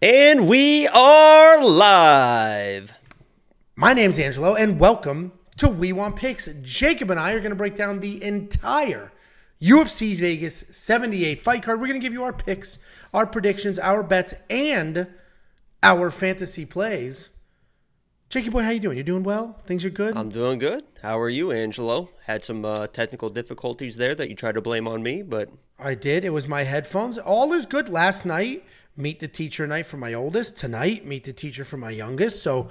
And we are live. My name's Angelo, and welcome to We Want Picks. Jacob and I are going to break down the entire UFC Vegas 78 fight card. We're going to give you our picks, our predictions, our bets, and our fantasy plays. Jacob, boy, how you doing? You doing well? Things are good. I'm doing good. How are you, Angelo? Had some uh, technical difficulties there that you tried to blame on me, but I did. It was my headphones. All is good. Last night, meet the teacher night for my oldest. Tonight, meet the teacher for my youngest. So,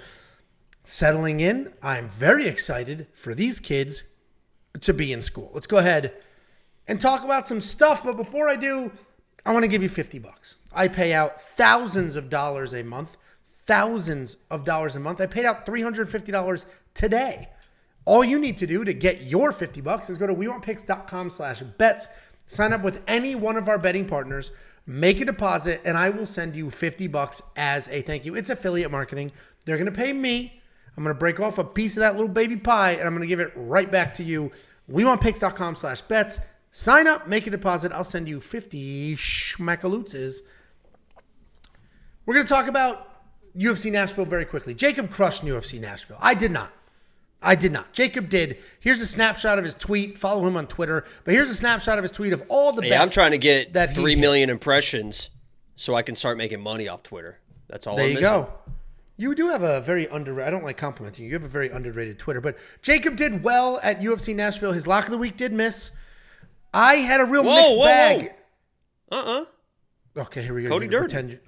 settling in, I'm very excited for these kids to be in school. Let's go ahead and talk about some stuff. But before I do, I want to give you 50 bucks. I pay out thousands of dollars a month, thousands of dollars a month. I paid out $350 today. All you need to do to get your 50 bucks is go to wewantpicks.com slash bets, sign up with any one of our betting partners, make a deposit, and I will send you 50 bucks as a thank you. It's affiliate marketing. They're going to pay me. I'm going to break off a piece of that little baby pie, and I'm going to give it right back to you. wewantpicks.com slash bets. Sign up, make a deposit. I'll send you 50 schmackalootses. We're going to talk about UFC Nashville very quickly. Jacob crushed UFC Nashville. I did not. I did not. Jacob did. Here's a snapshot of his tweet. Follow him on Twitter. But here's a snapshot of his tweet of all the yeah, I'm trying to get that three hit. impressions so I can start making money off Twitter. That's all There I'm you missing. go. You do have a very under. I don't like complimenting you. You have a very underrated Twitter. But Jacob did well at UFC Nashville. His lock of the week did miss. I had a real Whoa, mixed whoa, bag. whoa. Uh-uh. Okay, here we go. Cody Durden.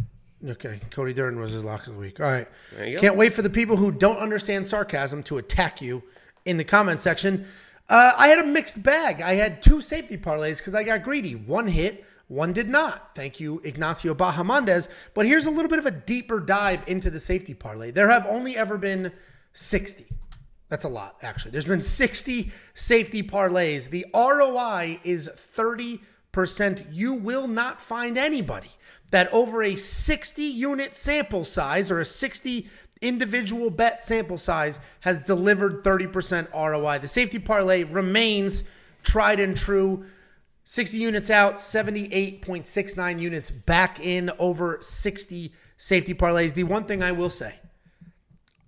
Okay, Cody Durden was his lock of the week. All right. There you go. Can't wait for the people who don't understand sarcasm to attack you in the comment section. Uh, I had a mixed bag. I had two safety parlays because I got greedy. One hit, one did not. Thank you, Ignacio Bahamondes. But here's a little bit of a deeper dive into the safety parlay. There have only ever been 60. That's a lot, actually. There's been 60 safety parlays. The ROI is 30%. You will not find anybody that over a 60 unit sample size or a 60 individual bet sample size has delivered 30% ROI. The safety parlay remains tried and true. 60 units out, 78.69 units back in over 60 safety parlays. The one thing I will say,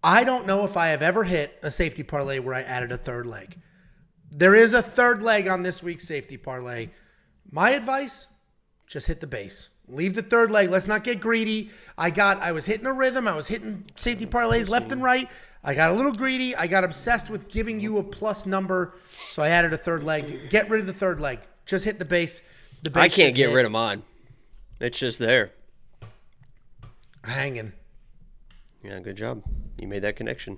I don't know if I have ever hit a safety parlay where I added a third leg. There is a third leg on this week's safety parlay. My advice, just hit the base. Leave the third leg. Let's not get greedy. I got I was hitting a rhythm. I was hitting safety parlays left and right. I got a little greedy. I got obsessed with giving you a plus number, so I added a third leg. Get rid of the third leg. Just hit the base. The base I can't get hit. rid of mine. It's just there. hanging. Yeah, good job. You made that connection.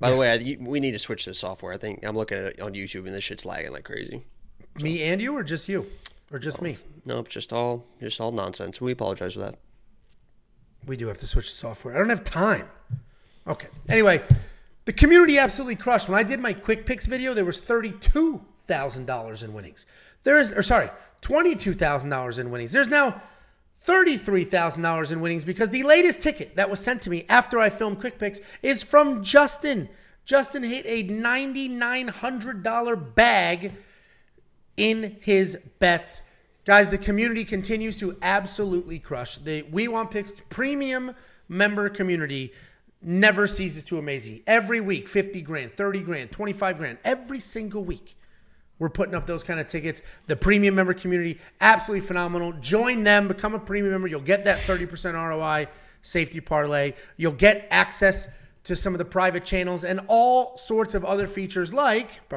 By the way, I, we need to switch the software. I think I'm looking at it on YouTube and this shit's lagging like crazy. Me and you, or just you, or just me? No, it's just all just all nonsense. We apologize for that. We do have to switch the software. I don't have time. Okay. Anyway, the community absolutely crushed. When I did my quick picks video, there was thirty-two thousand dollars in winnings. There is, or sorry, twenty-two thousand dollars in winnings. There's now thirty-three thousand dollars in winnings because the latest ticket that was sent to me after I filmed quick picks is from Justin. Justin hit a ninety-nine hundred dollar bag in his bets. Guys, the community continues to absolutely crush. The We Want Picks premium member community never ceases to amaze. Every week, 50 grand, 30 grand, 25 grand, every single week. We're putting up those kind of tickets. The premium member community, absolutely phenomenal. Join them, become a premium member. You'll get that 30% ROI safety parlay. You'll get access to some of the private channels and all sorts of other features like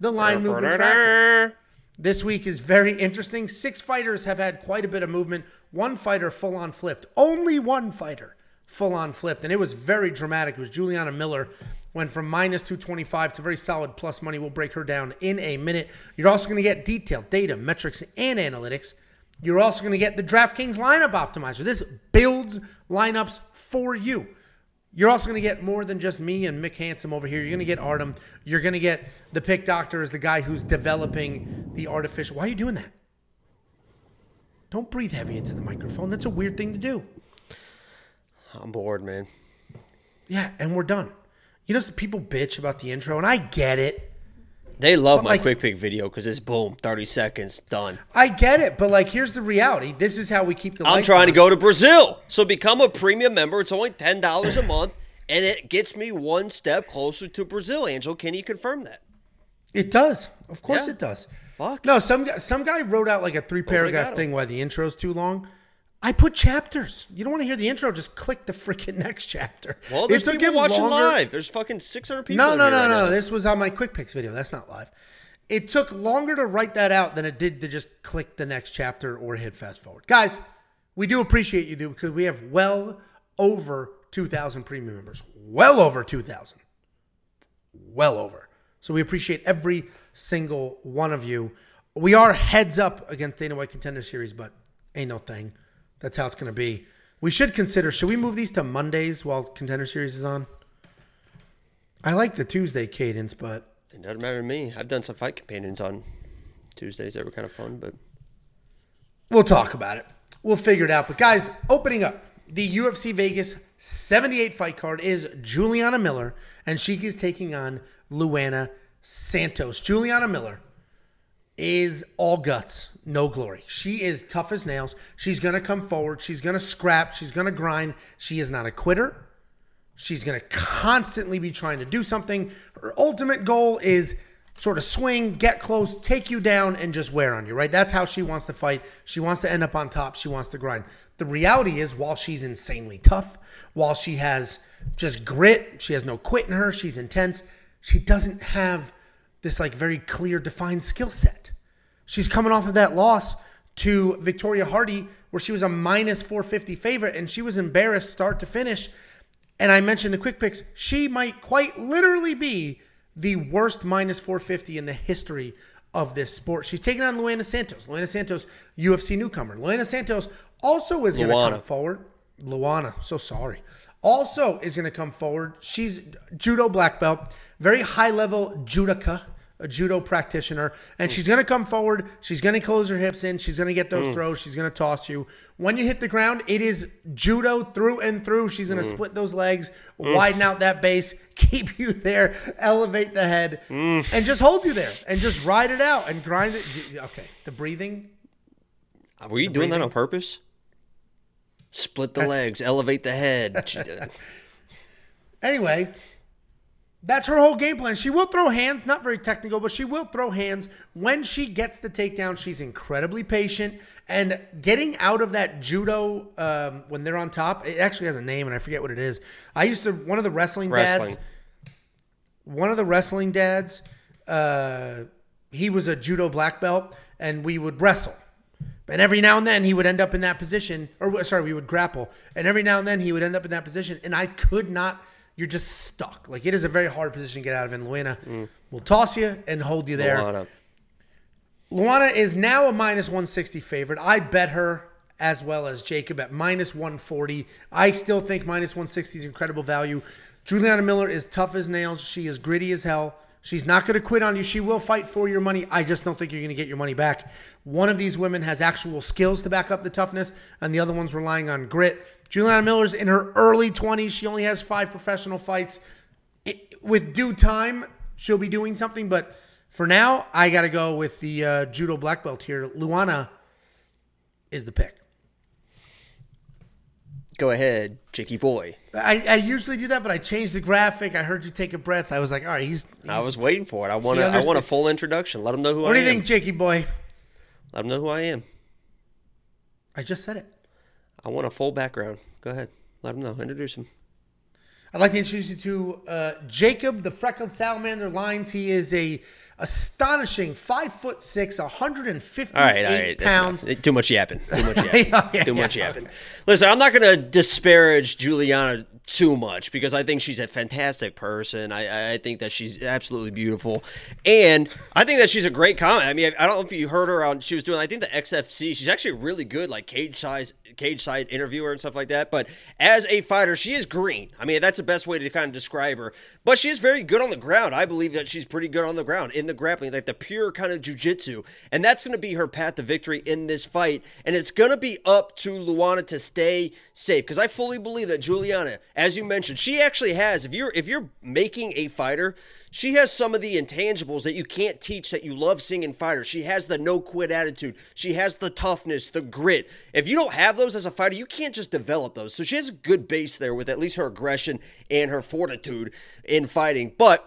the line movement tracker. This week is very interesting. Six fighters have had quite a bit of movement. One fighter full on flipped. Only one fighter full on flipped. And it was very dramatic. It was Juliana Miller. Went from minus 225 to very solid plus money. We'll break her down in a minute. You're also going to get detailed data, metrics, and analytics. You're also going to get the DraftKings lineup optimizer. This builds lineups for you. You're also going to get more than just me and Mick Handsome over here. You're going to get Artem. You're going to get the pick doctor as the guy who's developing the artificial. Why are you doing that? Don't breathe heavy into the microphone. That's a weird thing to do. I'm bored, man. Yeah, and we're done. You know, some people bitch about the intro, and I get it. They love But, my like- quick pick video because it's boom, 30 seconds, done. I get it, but like, here's the reality. This is how we keep the. I'm trying to go to Brazil. So become a premium member. It's only $10 a month, and it gets me one step closer to Brazil. Angel, can you confirm that? It does, of course, Yeah. it does. Fuck. No, some guy, some guy wrote out like a three oh, paragraph Obrigado. thing why the intro's too long. I put chapters. You don't want to hear the intro? Just click the freaking next chapter. Well, there's It took people watching longer- live. There's fucking 600 people. No, no, no, right no. now. This was on my quick picks video. That's not live. It took longer to write that out than it did to just click the next chapter or hit fast forward. Guys, we do appreciate you, do because we have well over 2,000 premium members. Well over 2,000. Well over. So we appreciate every single one of you. We are heads up against the Dana White Contender Series, but ain't no thing. That's how it's going to be. We should consider, should we move these to Mondays while Contender Series is on? I like the Tuesday cadence, but It doesn't matter to me. I've done some fight companions on Tuesdays that were kind of fun, but we'll talk about it. We'll figure it out. But guys, opening up the UFC Vegas 78 fight card is Juliana Miller, and she is taking on Luana Santos. Juliana Miller is all guts, no glory. She is tough as nails. She's going to come forward. She's going to scrap. She's going to grind. She is not a quitter. She's going to constantly be trying to do something. Her ultimate goal is sort of swing, get close, take you down, and just wear on you, right? That's how she wants to fight. She wants to end up on top. She wants to grind. The reality is, while she's insanely tough, while she has just grit, she has no quit in her, she's intense, she doesn't have this like very clear, defined skill set. She's coming off of that loss to Victoria Hardy, where she was a minus 450 favorite, and she was embarrassed start to finish. And I mentioned the quick picks. She might quite literally be the worst minus 450 in the history of this sport. She's taking on Luana Santos. Luana Santos, UFC newcomer. Luana Santos also is going to come forward. Luana, so sorry. Also is going to come forward. She's judo black belt, very high level judoka, a judo practitioner, and hmm. she's going to come forward. She's going to close her hips in. She's going to get those hmm. throws. She's going to toss you. When you hit the ground, it is judo through and through. She's going to hmm. split those legs, widen out that base, keep you there, elevate the head, and just hold you there and just ride it out and grind it. Okay, the breathing. were you doing that on purpose? Split the legs, elevate the head. She uh. did- Anyway, that's her whole game plan. She will throw hands, not very technical, but she will throw hands. When she gets the takedown, she's incredibly patient. And getting out of that judo um, when they're on top, it actually has a name, and I forget what it is. I used to, one of the wrestling, Wrestling. dads, one of the wrestling dads, uh, he was a judo black belt, and we would wrestle. And every now and then he would end up in that position, or sorry, we would grapple. And every now and then he would end up in that position, and I could not. You're just stuck. Like it is a very hard position to get out of. And Luana will toss you and hold you there. Luana. Luana is now a minus 160 favorite. I bet her as well as Jacob at minus 140. I still think minus 160 is incredible value. Juliana Miller is tough as nails. She is gritty as hell. She's not going to quit on you. She will fight for your money. I just don't think you're going to get your money back. One of these women has actual skills to back up the toughness, and the other one's relying on grit. Juliana Miller's in her early 20s. She only has five professional fights. It, with due time, she'll be doing something, but for now, I got to go with the uh, judo black belt here. Luana is the pick. Go ahead, Jakey boy. I, I usually do that, but I changed the graphic. I heard you take a breath. I was like, all right, he's. I was waiting for it. I want I want a full introduction. Let him know who what I am. What do you think, Jakey boy? Let them know who I am. I just said it. I want a full background. Go ahead. Let them know. Introduce him. I'd like to introduce you to uh, Jacob, the freckled salamander lines. He is a astonishing five foot six, 158 All right, all right. pounds. Too much yapping. Too much yapping. Yeah, yeah, Too much yeah. yapping. Listen, I'm not going to disparage Juliana too much because I think she's a fantastic person. I, I think that she's absolutely beautiful, and I think that she's a great comment. I mean, I don't know if you heard her on. She was doing, I think, the XFC. She's actually really good, like cage size, cage side interviewer and stuff like that. But as a fighter, she is green. I mean, that's the best way to kind of describe her. But she is very good on the ground. I believe that she's pretty good on the ground in the grappling, like the pure kind of jujitsu, and that's going to be her path to victory in this fight. And it's going to be up to Luana to stay safe because I fully believe that Juliana, as you mentioned, she actually has. If you're if you're making a fighter, she has some of the intangibles that you can't teach that you love seeing in fighters. She has the no quit attitude. She has the toughness, the grit. If you don't have those as a fighter, you can't just develop those. So she has a good base there with at least her aggression and her fortitude in fighting. But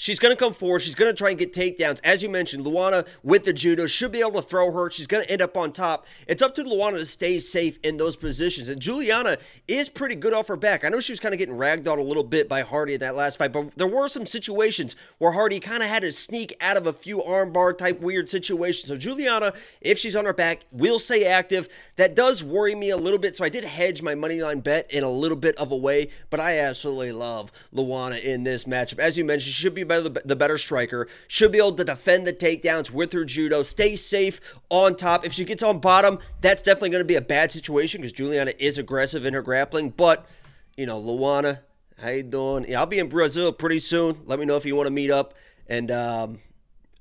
She's going to come forward. She's going to try and get takedowns. As you mentioned, Luana with the judo should be able to throw her. She's going to end up on top. It's up to Luana to stay safe in those positions. And Juliana is pretty good off her back. I know she was kind of getting ragged ragdolled a little bit by Hardy in that last fight, but there were some situations where Hardy kind of had to sneak out of a few armbar type weird situations. So Juliana, if she's on her back, will stay active. That does worry me a little bit. So I did hedge my money line bet in a little bit of a way, but I absolutely love Luana in this matchup. As you mentioned, she should be better, the better striker. Should be able to defend the takedowns with her judo. Stay safe on top. If she gets on bottom, that's definitely going to be a bad situation because Juliana is aggressive in her grappling. But you know, Luana, how you doing? Yeah, I'll be in Brazil pretty soon. Let me know if you want to meet up, and um,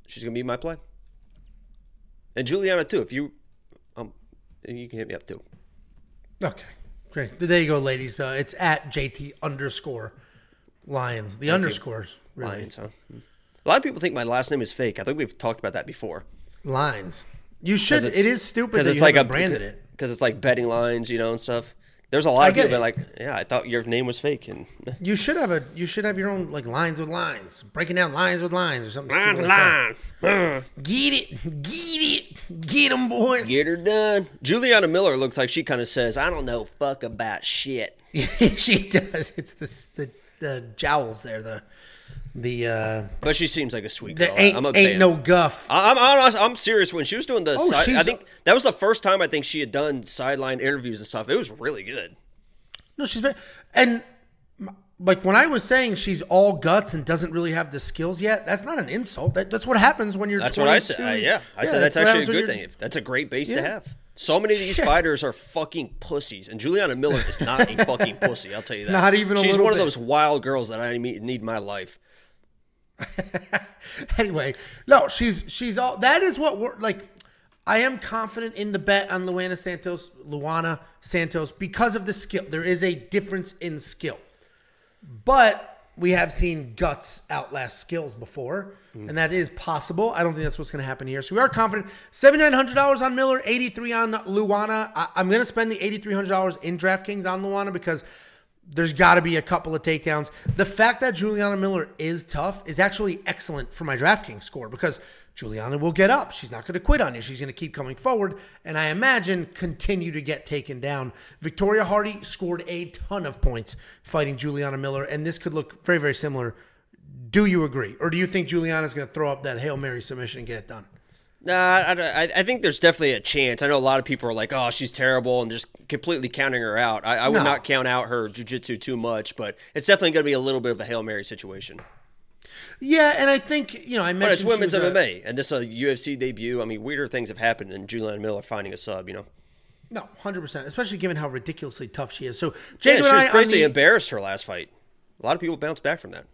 she's gonna be my play. And Juliana too. If you, um, you can hit me up too. Okay, great. There you go, ladies. Uh, it's at JT underscore Lions. The underscores. Really. Lions, huh? Hmm. A lot of people think my last name is fake. I think we've talked about that before. Lines. You should. It's- stupid because it's you like a branded it. because it's like betting lines, you know, and stuff. There's a lot of people like, yeah, I thought your name was fake, and You should have a. You should have your own like lines with lines, breaking down lines with lines or something like line, that. Get it, get it, get them, boy. get her done. Juliana Miller looks like she kind of says, I don't know fuck about shit. she does. It's the the the jowls there. The the uh, But she seems like a sweet girl. ain't I'm a ain't fan. no guff. I- I'm, I'm I'm serious. When she was doing the, Oh, side, I think that was the first time I think she had done sideline interviews and stuff. It was really good. No, she's very and like when I was saying she's all guts and doesn't really have the skills yet. That's not an insult. That, that's what happens when you're. That's what I said. Uh, yeah, I said that's what actually a good thing. That's a great base to have. So many of these Shit. fighters are fucking pussies, and Juliana Miller is not a fucking pussy. I'll tell you that. Not even a She's one bit. of those wild girls that I need need in my life. anyway, no, she's she's all. That is what we're like. I am confident in the bet on Luana Santos, Luana Santos, because of the skill. There is a difference in skill, but we have seen guts outlast skills before, and that is possible. I don't think that's what's going to happen here. So we are confident. Seventy nine hundred dollars on Miller, eighty three on Luana. I, I'm going to spend the eighty three hundred dollars in DraftKings on Luana because there's got to be a couple of takedowns. The fact that Juliana Miller is tough is actually excellent for my DraftKings score because Juliana will get up. She's not going to quit on you. She's going to keep coming forward, and I imagine continue to get taken down. Victoria Hardy scored a ton of points fighting Juliana Miller, and this could look very, very similar. Do you agree, or do you think Juliana's going to throw up that hail mary submission and get it done? Nah, I, I, I think there's definitely a chance. I know a lot of people are like, "Oh, she's terrible," and just completely counting her out. I, I would No. not count out her jujitsu too much, but it's definitely going to be a little bit of a hail mary situation. Yeah, and I think you know I mentioned But it's women's was a- MMA, and this uh, is a UFC debut. I mean, weirder things have happened than Juliana Miller finding a sub. You know, No, hundred percent. Especially given how ridiculously tough she is. So yeah, she was basically the- embarrassed her last fight. A lot of people bounced back from that.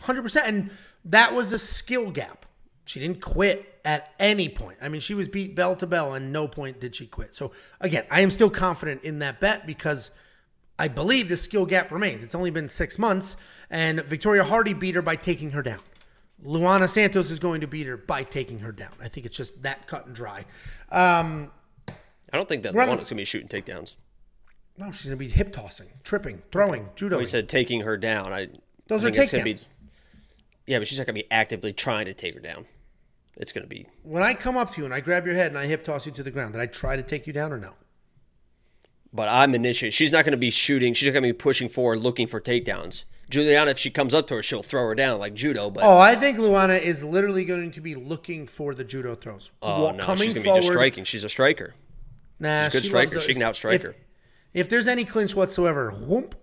Hundred percent, and that was a skill gap. She didn't quit at any point. I mean, she was beat bell to bell, and no point did she quit. So again, I am still confident in that bet because I believe the skill gap remains. It's only been six months, and Victoria Hardy beat her by taking her down. Luana Santos is going to beat her by taking her down. I think it's just that cut and dry. Um, I don't think that is going to be shooting takedowns. no, she's going to be hip tossing, tripping, throwing, judo. We said taking her down. I Those I are think it's gonna takedowns. Be, yeah, but she's not going to be actively trying to take her down. It's going to be When I come up to you and I grab your head and I hip toss you to the ground, did I try to take you down or no? But I'm initiating. She's not going to be shooting. She's not going to be pushing forward, looking for takedowns. Juliana, if she comes up to her, she'll throw her down like judo. But Oh, I think Luana is literally going to be looking for the judo throws. oh, no, coming she's going to be forward. just striking. She's a striker. Nah, She's a good she striker. She can outstrike if, her. If there's any clinch whatsoever, whoop,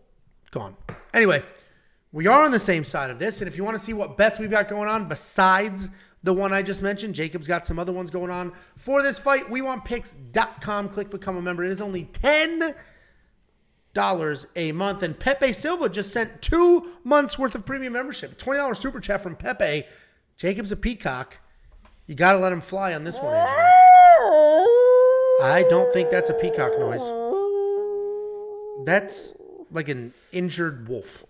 gone. Anyway, we are on the same side of this, and if you want to see what bets we've got going on besides the one I just mentioned, Jacob's got some other ones going on for this fight. We want picks.com. Click become a member. It is only ten dollars a month. And Pepe Silva just sent two months worth of premium membership. Twenty dollars super chat from Pepe. Jacob's a peacock. You got to let him fly on this one. Andrew. I don't think that's a peacock noise. That's like an injured wolf.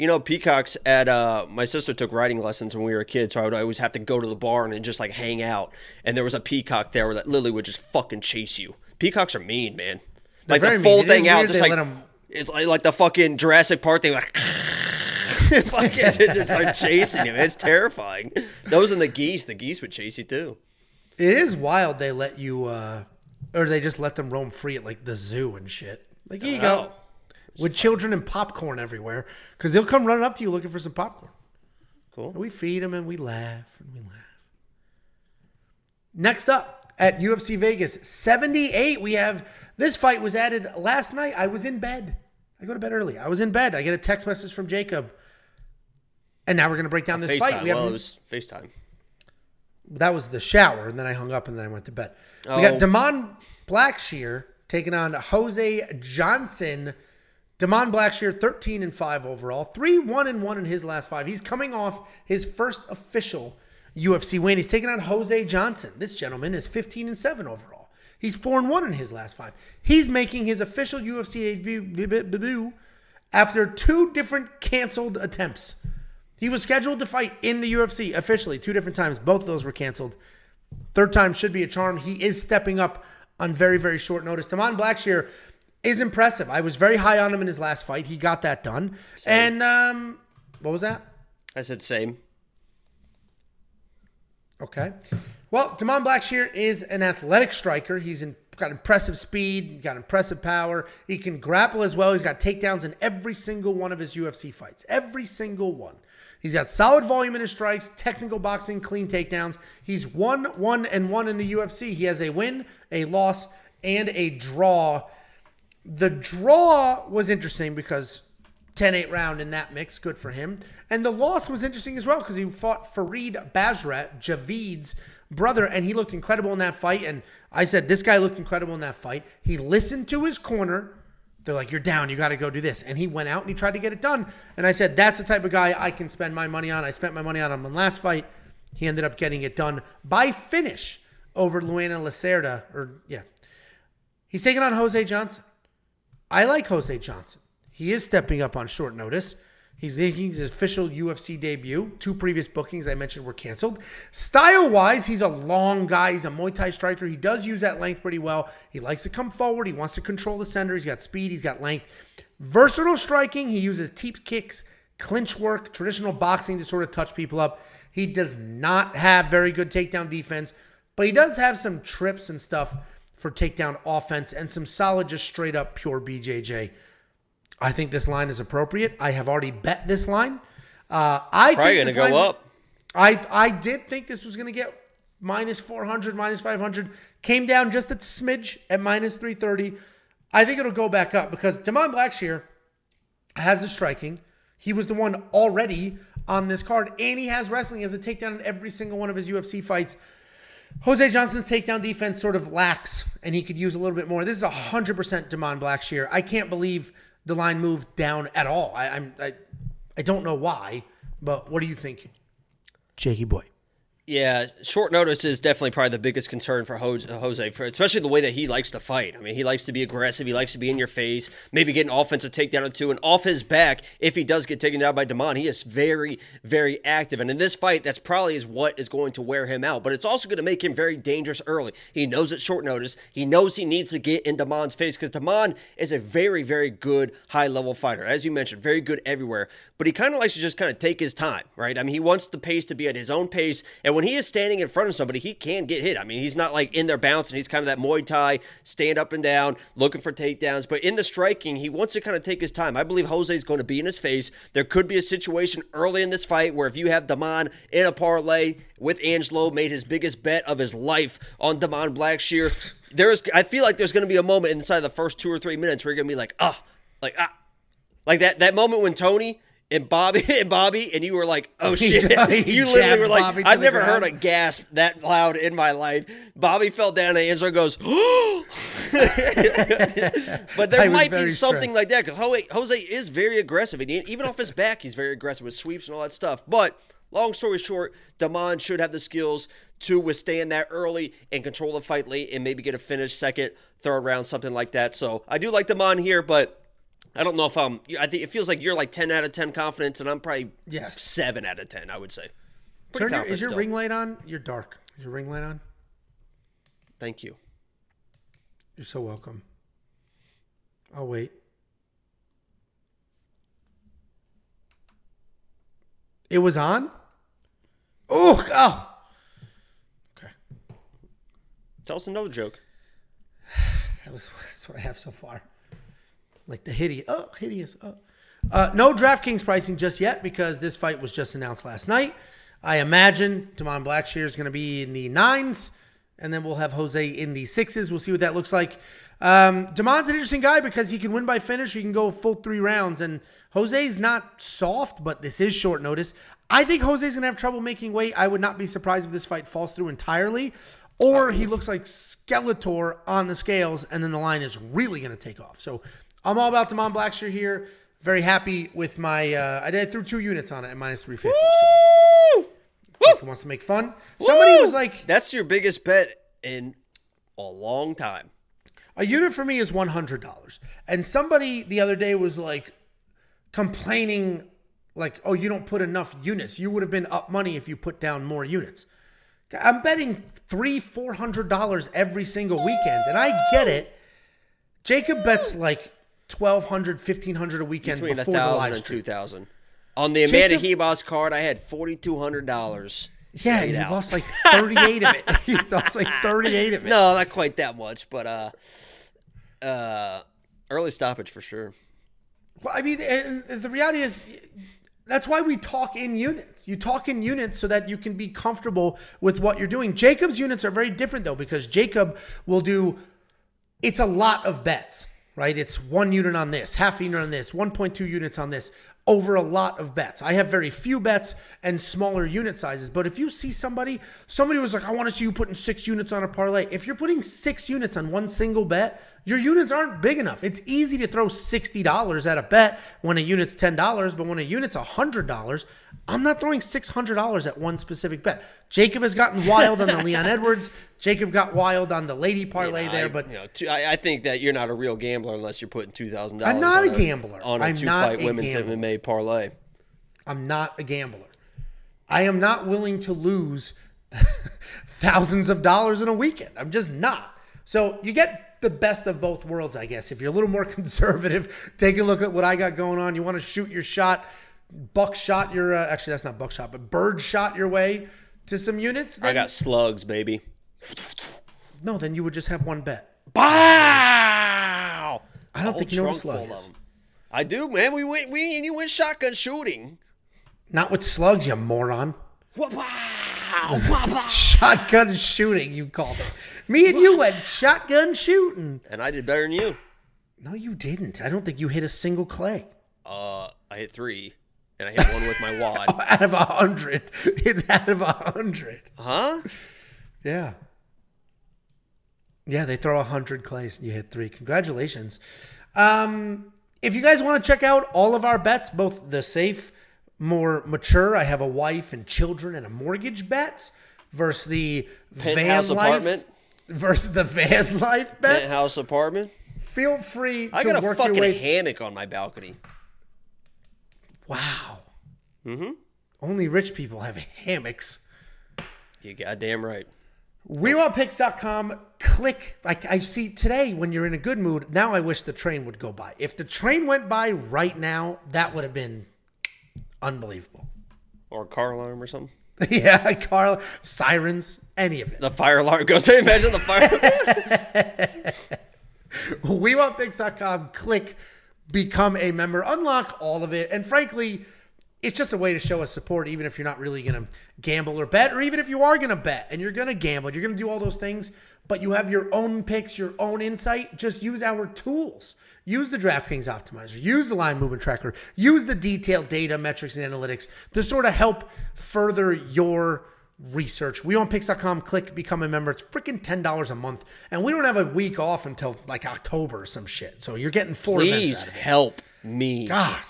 You know, peacocks at uh, my sister took riding lessons when we were kids, so I would always have to go to the barn and just like hang out. And there was a peacock there where that Lily would just fucking chase you. Peacocks are mean, man. Like very the full It thing out, just like let 'em- it's like, like the fucking Jurassic Park thing, like fucking just start chasing him. It's terrifying. Those and the geese, the geese would chase you too. It is wild they let you, uh, or they just let them roam free at like the zoo and shit. Like here you go. With children and popcorn everywhere, because they'll come running up to you looking for some popcorn. Cool. And we feed them and we laugh and we laugh. Next up at UFC Vegas 78, we have this fight was added last night. I was in bed. I go to bed early. I was in bed. I get a text message from Jacob. And now we're going to break down this fight. FaceTime. We have Well, it was FaceTime. that was the shower, and then I hung up, and then I went to bed. We Oh. got Damon Blackshear taking on Jose Johnson. Damon Blackshear, thirteen and five overall, three one and one in his last five. He's coming off his first official UFC win. He's taking on Jose Johnson. This gentleman is fifteen and seven overall. He's four and one in his last five. He's making his official UFC debut, after two different canceled attempts. He was scheduled to fight in the UFC officially two different times. Both of those were canceled. Third time should be a charm. He is stepping up on very, very short notice. Damon Blackshear is impressive. I was very high on him in his last fight. He got that done. And um, what was that? I said same. Okay. Well, Damon Blackshear is an athletic striker. He's in, got impressive speed, got impressive power. He can grapple as well. He's got takedowns in every single one of his UFC fights. Every single one. He's got solid volume in his strikes, technical boxing, clean takedowns. He's one, one, and one in the UFC. He has a win, a loss, and a draw. The draw was interesting because 10-8 round in that mix, good for him. And the loss was interesting as well because he fought Farid Basharat, Javid's brother, and he looked incredible in that fight. And I said, this guy looked incredible in that fight. He listened to his corner. They're like, you're down. You got to go do this. And he went out and he tried to get it done. And I said, that's the type of guy I can spend my money on. I spent my money on him in last fight. He ended up getting it done by finish over Luana Lacerda. Or, yeah. He's taking on Jose Johnson. I like Jose Johnson. He is stepping up on short notice. He's making his official UFC debut. Two previous bookings I mentioned were canceled. Style wise, he's a long guy. He's a Muay Thai striker. He does use that length pretty well. He likes to come forward. He wants to control the center. He's got speed. He's got length. Versatile striking. He uses teep kicks, clinch work, traditional boxing to sort of touch people up. He does not have very good takedown defense, but he does have some trips and stuff for takedown offense and some solid, just straight up pure BJJ. I think this line is appropriate. I have already bet this line. Uh, I Probably think gonna go up. I I did think this was going to get minus 400, minus 500. Came down just a smidge at minus 330. I think it'll go back up because Damon Blackshear has the striking. He was the one already on this card, and he has wrestling as a takedown in every single one of his UFC fights. Jose Johnson's takedown defense sort of lacks, and he could use a little bit more. This is 100% Damon Blackshear. I can't believe the line moved down at all. I, I'm I, I don't know why, but what do you think, Jakey boy? Yeah, short notice is definitely probably the biggest concern for Jose, for especially the way that he likes to fight. I mean, he likes to be aggressive. He likes to be in your face, maybe get an offensive takedown or two, and off his back. If he does get taken down by Damon, he is very, very active. And in this fight, that's probably is what is going to wear him out. But it's also going to make him very dangerous early. He knows it's short notice. He knows he needs to get in Damon's face because Damon is a very, very good high level fighter. As you mentioned, very good everywhere. But he kind of likes to just kind of take his time, right? I mean, he wants the pace to be at his own pace. And when he is standing in front of somebody, he can get hit. I mean, he's not like in there bouncing. He's kind of that Muay Thai, stand up and down, looking for takedowns. But in the striking, he wants to kind of take his time. I believe Jose is going to be in his face. There could be a situation early in this fight where if you have Damon in a parlay with Angelo, made his biggest bet of his life on Damon Blackshear, there's I feel like there's going to be a moment inside the first two or three minutes where you're going to be like, ah, like ah, like that that moment when Tony and Bobby and Bobby and you were like, oh shit! he you literally were like, I've never heard a gasp that loud in my life. Bobby fell down and Angelo goes, oh. but there might be something stressed. like that because Jose, Jose is very aggressive, and even off his back, he's very aggressive with sweeps and all that stuff. But long story short, Damon should have the skills to withstand that early and control the fight late, and maybe get a finish second, third round, something like that. So I do like Damon here, but I don't know if I'm. I think it feels like you're like ten out of ten confidence, and I'm probably Yes. seven out of ten. I would say. Pretty Turn your, is your still. ring light on? You're dark. Is your ring light on? Thank you. You're so welcome. I'll wait. It was on? Oh, oh. Okay. Tell us another joke. That was that's what I have so far. Like the hideous. Oh, hideous. Oh. Uh, no DraftKings pricing just yet because this fight was just announced last night. I imagine Damon Blackshear is going to be in the nines, and then we'll have Jose in the sixes. We'll see what that looks like. Um, Damon's an interesting guy because he can win by finish. He can go full three rounds, and Jose's not soft, but this is short notice. I think Jose's going to have trouble making weight. I would not be surprised if this fight falls through entirely, or he looks like Skeletor on the scales, and then the line is really going to take off. So I'm all about Damon Blackshear here. Very happy with my. Uh, I did threw two units on it at minus 350. So if he wants to make fun. Somebody Woo! was like, "That's your biggest bet in a long time." a unit for me is $100. And somebody the other day was like complaining, like, oh, you don't put enough units. You would have been up money if you put down more units. I'm betting three, four hundred dollars every single weekend, and I get it. Jacob bets like 1200 1500 a weekend Between before the thousand live and stream. two thousand. On the Amanda Jacob- Hebos card, I had forty two hundred dollars. Yeah, you lost like 38 of it. You lost like 38 of it. No, not quite that much, but uh, uh, early stoppage for sure. Well, I mean, the reality is, that's why we talk in units. You talk in units so that you can be comfortable with what you're doing. Jacob's units are very different though, because Jacob will do. It's a lot of bets, right? It's one unit on this, half unit on this, 1.2 units on this, over a lot of bets. I have very few bets and smaller unit sizes. But if you see somebody, somebody was like, I want to see you putting six units on a parlay. If you're putting six units on one single bet, your units aren't big enough. It's easy to throw $60 at a bet when a unit's $10, but when a unit's $100, I'm not throwing $600 at one specific bet. Jacob has gotten wild on the Leon Edwards. Jacob got wild on the lady parlay there, I, but you know, two, I, I think that you're not a real gambler unless you're putting two thousand dollars. I'm not on a gambler. on a I'm two not fight a women's gambler. MMA parlay. I'm not a gambler. I am not willing to lose thousands of dollars in a weekend. I'm just not. So you get the best of both worlds, I guess. If you're a little more conservative, take a look at what I got going on. You want to shoot your shot, buckshot your uh, actually that's not buckshot, but bird shot your way to some units. I got slugs, baby. no, then you would just have one bet. Wow! I don't think you know what a slug is. I do, man. We went. We you went shotgun shooting. Not with slugs, you moron. Wow! Shotgun shooting, you called it. Me and you went shotgun shooting. and I did better than you. No, you didn't. I don't think you hit a single clay. Uh, I hit three, and I hit one with my wad. Out of a hundred. It's out of a hundred. Huh? Yeah. Yeah, they throw a hundred clays and you hit three. Congratulations. Um, if you guys want to check out all of our bets, both the safe, more mature, I have a wife and children and a mortgage bets, versus the Penthouse van life apartment? Versus the van life bets. Penthouse apartment. Feel free to I got a fucking way. hammock on my balcony. wow. Mm-hmm. Only rich people have hammocks. You goddamn right. WeWantPicks.com. Click. Like I see today when you're in a good mood. Now I wish the train would go by. If the train went by right now, that would have been unbelievable. Or a car alarm or something. yeah, Carl, sirens, any of it. The fire alarm goes. Imagine the fire. we want WeWantPicks.com. Click, become a member, unlock all of it. And frankly, it's just a way to show us support, even if you're not really going to gamble or bet, or even if you are going to bet and you're going to gamble, you're going to do all those things, but you have your own picks, your own insight. Just use our tools. Use the DraftKings optimizer, use the line movement tracker, use the detailed data, metrics, and analytics to sort of help further your research. WeWantPicks.com, click become a member. It's freaking $10 a month. And we don't have a week off until like October or some shit. So you're getting four Please events out of it. help me. God.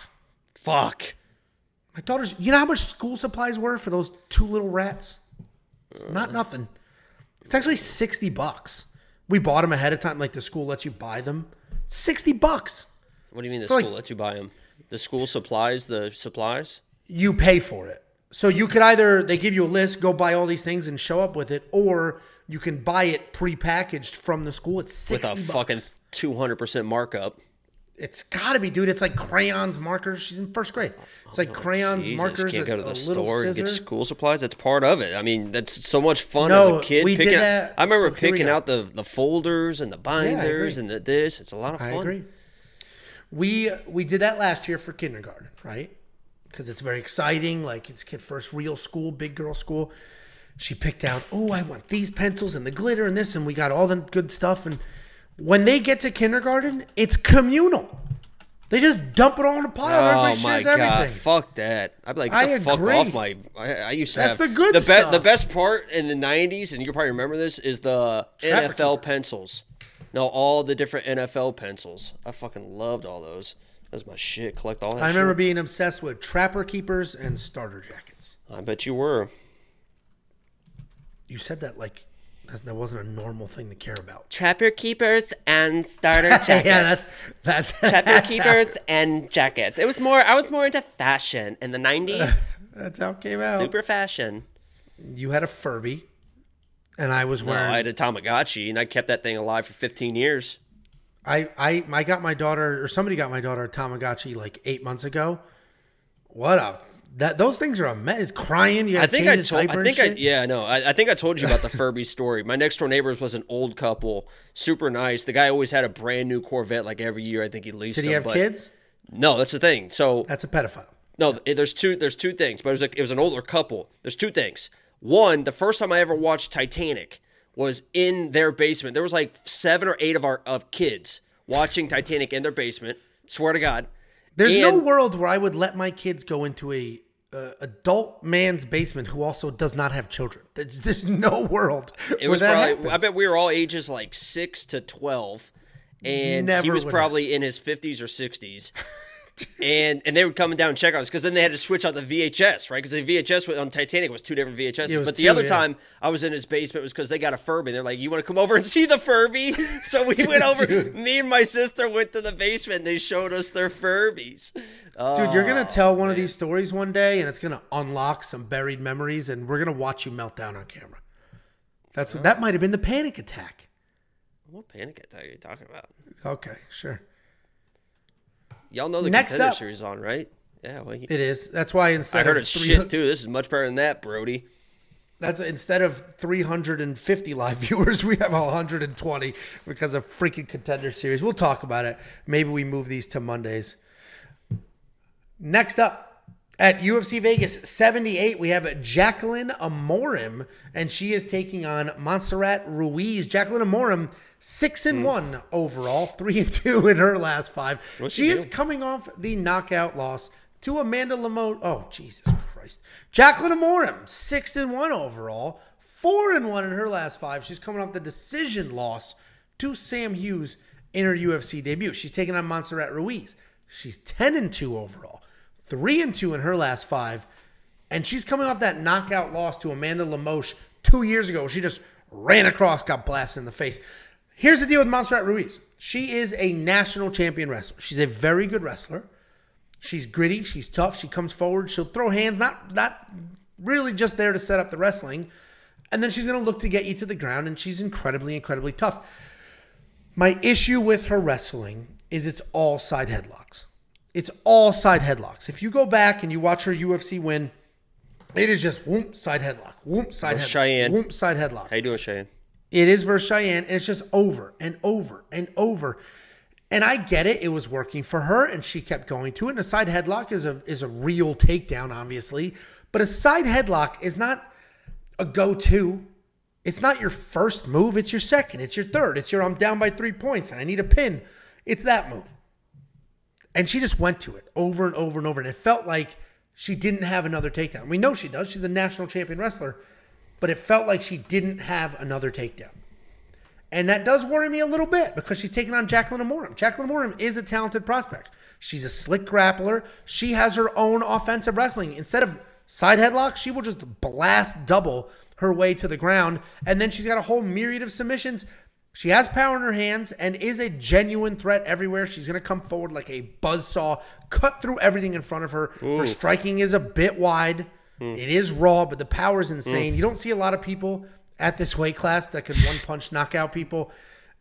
Fuck. My daughter's, you know how much school supplies were for those two little rats? It's not uh. nothing. It's actually 60 bucks. We bought them ahead of time, like the school lets you buy them. 60 bucks. What do you mean the For like- school lets you buy them? The school supplies the supplies. You pay for it. So you could either they give you a list, go buy all these things and show up with it, or you can buy it prepackaged from the school. It's sixty with a bucks. fucking two hundred percent markup. It's got to be, dude. It's like crayons, markers. She's in first grade. It's like oh, crayons, Jesus, markers, can't go to the store and get school supplies. That's part of it. I mean, that's so much fun No, as a kid. we did picking out- that- I remember so picking out the the folders and the binders and the this. It's a lot of fun. I agree. We we did that last year for kindergarten, right? Because it's very exciting. Like it's kid first real school, big girl school. She picked out, oh, I want these pencils and the glitter and this, and we got all the good stuff. And when they get to kindergarten, it's communal. They just dump it all in a pile. Oh Everybody my shares god! everything. Fuck that! I'd be like, I the fuck agree. off my. I, I used to That's have the good the best. The best part in the '90s, and you can probably remember this, is the Trapper NFL Keeper. pencils. No, all the different NFL pencils. I fucking loved all those. That was my shit. Collect all that. I remember shit. being obsessed with trapper keepers and starter jackets. I bet you were. You said that like that's- that wasn't a normal thing to care about. Trapper keepers and starter jackets. yeah, that's that's Trapper that's keepers and jackets. It was more. I was more into fashion in the '90s. How, that's how it came out. Super fashion. You had a Furby, and I was No, wearing. I had a Tamagotchi, and I kept that thing alive for 15 years. I, I I got my daughter or somebody got my daughter a Tamagotchi like eight months ago. What a that those things are a mess. Crying, you I have think to I told. I think I yeah no. I, I think I told you about the Furby story. My next door neighbors was an old couple, super nice. The guy always had a brand new Corvette like every year. I think he leased. Did he them, have but- kids? No, that's the thing. So That's a pedophile. no, th- there's two. There's two things. But it was like it was an older couple. There's two things. One, the first time I ever watched Titanic was in their basement. There was like seven or eight of our of kids watching Titanic in their basement. Swear to God. There's no world where I would let my kids go into a uh, adult man's basement who also does not have children. There's, there's no world. It was probably. I bet we were all ages like six to twelve, and he was probably in his fifties or sixties. And and they would come down and check on us because then they had to switch out the VHS, right? Because the VHS on Titanic was two different VHSs. But the two, other yeah. time I was in his basement was because they got a Furby. They're like, "You want to come over and see the Furby?" So we went over. Me and my sister went to the basement. and They showed us their Furbies. Dude, you're gonna oh, tell one of these stories one day, and it's gonna unlock some buried memories, and we're gonna watch you melt down on camera. That's that might have been the panic attack. What panic attack are you talking about? Okay, sure. Y'all know the Next contender up- series on, right? Yeah. Well, It is. That's why I instead heard of it's shit too. This is much better than that, Brody. that's instead of 350 live viewers, we have 120 because of freaking contender series. We'll talk about it. Maybe we move these to Mondays. Next up. At UFC Vegas 78, we have Jacqueline Amorim, and she is taking on Montserrat Ruiz. Jacqueline Amorim, six and hmm. one overall, three and two in her last five. What'd she is do? coming off the knockout loss to Amanda Lemo. Oh, Jesus Christ. Jacqueline Amorim, six and one overall, four and one in her last five. She's coming off the decision loss to Sam Hughes in her UFC debut. She's taking on Montserrat Ruiz. She's 10 and 2 overall, 3 and 2 in her last five. And she's coming off that knockout loss to Amanda Lamoche two years ago. She just ran across, got blasted in the face. Here's the deal with Montserrat Ruiz. She is a national champion wrestler. She's a very good wrestler. She's gritty. She's tough. She comes forward. She'll throw hands. Not not really just there to set up the wrestling. And then she's going to look to get you to the ground. And she's incredibly, incredibly tough. My issue with her wrestling is it's all side headlocks. It's all side headlocks. If you go back and you watch her UFC win, it is just whoop side headlock, whoop side headlock, Cheyenne. whoop side headlock. How you doing, Shane? It is versus Cheyenne, and it's just over and over and over. And I get it; it was working for her, and she kept going to it. And a side headlock is a is a real takedown, obviously, but a side headlock is not a go-to. It's not your first move; it's your second, it's your third, it's your I'm down by three points and I need a pin. It's that move. And she just went to it over and over and over, and it felt like she didn't have another takedown. We know she does; she's the national champion wrestler but it felt like she didn't have another takedown. And that does worry me a little bit because she's taking on Jacqueline Amorim. Jacqueline Amorim is a talented prospect. She's a slick grappler. She has her own offensive wrestling. Instead of side headlocks, she will just blast double her way to the ground. And then she's got a whole myriad of submissions. She has power in her hands and is a genuine threat everywhere. She's going to come forward like a buzzsaw, cut through everything in front of her. Her striking is a bit wide. Hmm. It is raw, but the power is hmm. insane. You don't see a lot of people at this weight class that can one punch knock out people.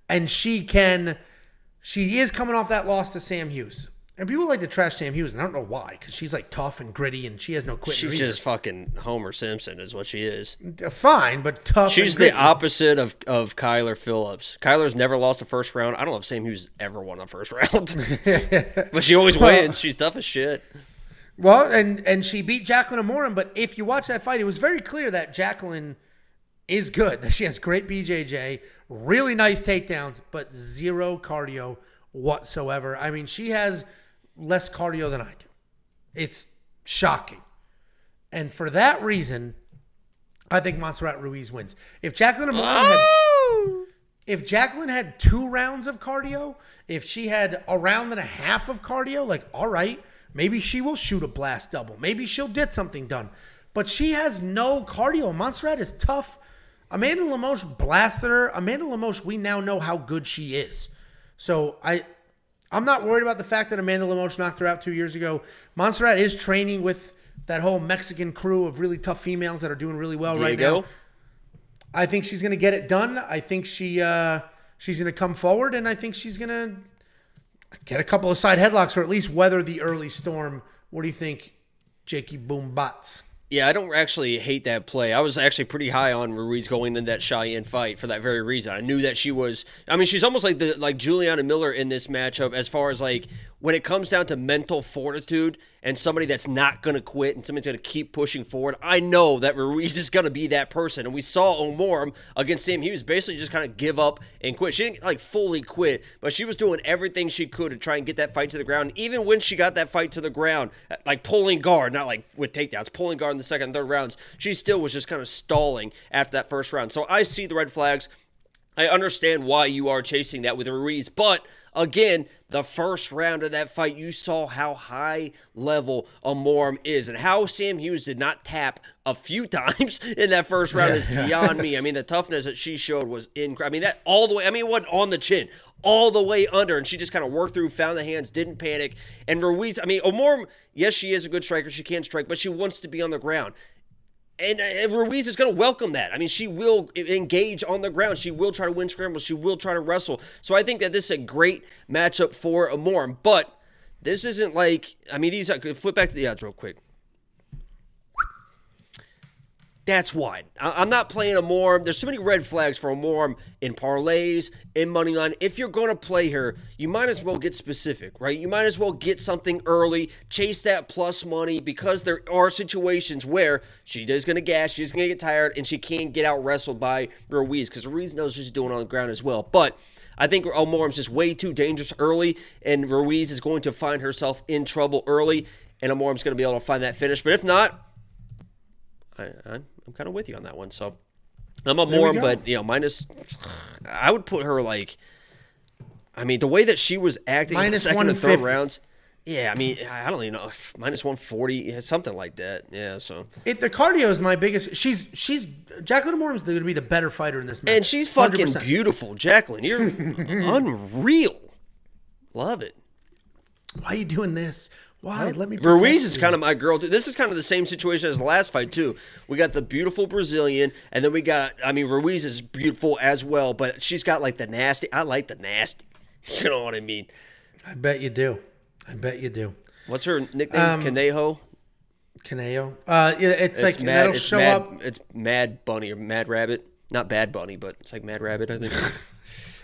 And she can, she is coming off that loss to Sam Hughes. And people like to trash Sam Hughes, and I don't know why, because she's like tough and gritty, and she has no quit. She's just fucking Homer Simpson, is what she is. fine, but tough. She's the opposite of, of Kyler Phillips. Kyler's never lost a first round. I don't know if Sam Hughes ever won a first round, but she always wins. She's tough as shit. Well, and and she beat Jacqueline Amorim, but if you watch that fight, it was very clear that Jacqueline is good. That she has great BJJ, really nice takedowns, but zero cardio whatsoever. I mean, she has less cardio than I do. It's shocking. And for that reason, I think Montserrat Ruiz wins. If Jacqueline Amorim had Oh! if Jacqueline had two rounds of cardio, if she had a round and a half of cardio, like, all right, maybe she will shoot a blast double. Maybe she'll get something done. But she has no cardio. Montserrat is tough. Amanda Lemos blasted her. Amanda Lemos, we now know how good she is. So I I'm not worried about the fact that Amanda Lemos knocked her out two years ago. Montserrat is training with that whole Mexican crew of really tough females that are doing really well right now. I think she's going to get it done. I think she uh, she's going to come forward, and I think she's going to get a couple of side headlocks or at least weather the early storm. What do you think, Jakey Boom Bots? Yeah, I don't actually hate that play. I was actually pretty high on Ruiz going into that Cheyanne fight for that very reason. I knew that she was. I mean, she's almost like the like Juliana Miller in this matchup as far as like when it comes down to mental fortitude and somebody that's not going to quit and somebody's going to keep pushing forward. I know that Ruiz is going to be that person, and we saw Amorim against Sam Hughes basically just kind of give up and quit. She didn't like fully quit, but she was doing everything she could to try and get that fight to the ground. Even when she got that fight to the ground, like pulling guard, not like with takedowns, pulling guard in the second and third rounds, she still was just kind of stalling after that first round. So I see the red flags. I understand why you are chasing that with Ruiz, but again, the first round of that fight, you saw how high level Amorim is and how Sam Hughes did not tap a few times in that first round is beyond me. I mean, the toughness that she showed was incredible. I mean, that all the way, I mean, it wasn't on the chin, all the way under, and she just kind of worked through, found the hands, didn't panic. And Ruiz, I mean, Amorim, yes, she is a good striker. She can strike, but she wants to be on the ground. And, and Ruiz is going to welcome that. I mean, she will engage on the ground. She will try to win scrambles. She will try to wrestle. So I think that this is a great matchup for Amorim. But this isn't like, I mean, these flip back to the odds real quick. That's why I- I'm not playing Amorim. There's too many red flags for Amorim in parlays, in money line. If you're going to play her, you might as well get specific, right? You might as well get something early, chase that plus money because there are situations where she is going to gas, she's going to get tired, and she can't get out wrestled by Ruiz because Ruiz knows what she's doing on the ground as well. But I think Amorim's just way too dangerous early, and Ruiz is going to find herself in trouble early, and Amorim's going to be able to find that finish. But if not, I, I'm, I'm kind of with you on that one. So I'm a we more, but you know, minus. I would put her like. I mean, the way that she was acting in the Minus second and third rounds. Yeah, I mean, I don't even know, minus one forty, yeah, something like that. Yeah, so It, the cardio is my biggest. She's she's Jacqueline Amorim's going to be the better fighter in this match. and she's fucking 100%. beautiful, Jacqueline. You're unreal. Love it. Why are you doing this? Why? Let me. Ruiz is you. kind of my girl. too. This is kind of the same situation as the last fight too. We got the beautiful Brazilian, and then we got. I mean, Ruiz is beautiful as well, but she's got like the nasty. I like the nasty. You know what I mean? I bet you do. I bet you do. What's her nickname? Conejo. Caneo. Uh, yeah, it's, like mad. that'll It's show mad. up. It's Mad Bunny or Mad Rabbit. Not Bad Bunny, but it's like Mad Rabbit. I think.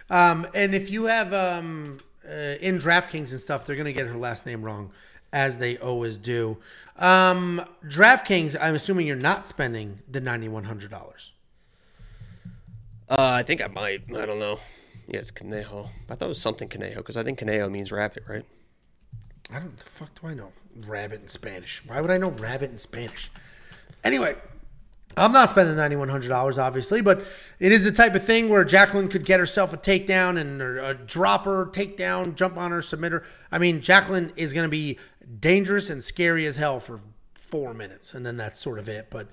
Um, and if you have um, uh, in DraftKings and stuff, they're going to get her last name wrong, as they always do. Um, DraftKings, I'm assuming you're not spending the $9,100. uh, I think I might. I don't know. Yeah, it's Conejo. I thought it was something Conejo because I think Conejo means rabbit, right? I don't. The fuck do I know? Rabbit in Spanish. Why would I know rabbit in Spanish? Anyway, I'm not spending ninety one hundred dollars, obviously, but it is the type of thing where Jacqueline could get herself a takedown and or a dropper, takedown, jump on her, submit her. I mean, Jacqueline is going to be dangerous and scary as hell for four minutes, and then that's sort of it. But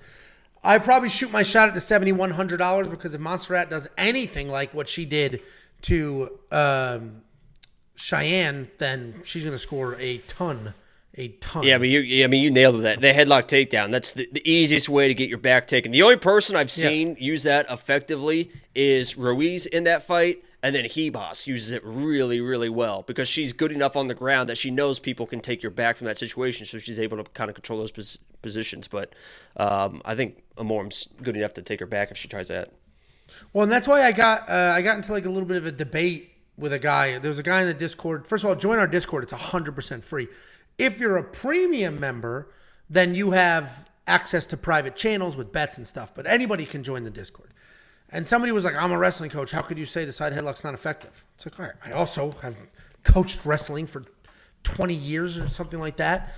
I probably shoot my shot at the seventy one hundred dollars because if Montserrat does anything like what she did to um, Cheyanne, then she's going to score a ton, a ton. Yeah, but you, yeah, I mean, you nailed that. The headlock takedown. That's the, the easiest way to get your back taken. The only person I've seen use that effectively is Ruiz in that fight, and then Ribas uses it really, really well because she's good enough on the ground that she knows people can take your back from that situation, so she's able to kind of control those pos- positions. But um, I think Amorim's good enough to take her back if she tries that. Well, and that's why I got uh, I got into like a little bit of a debate with a guy. There was a guy in the Discord. First of all, join our Discord. It's hundred percent free. If you're a premium member, then you have access to private channels with bets and stuff. But anybody can join the Discord. And somebody was like, "I'm a wrestling coach. How could you say the side headlock's not effective?" It's like, all right. I also have coached wrestling for 20 years or something like that,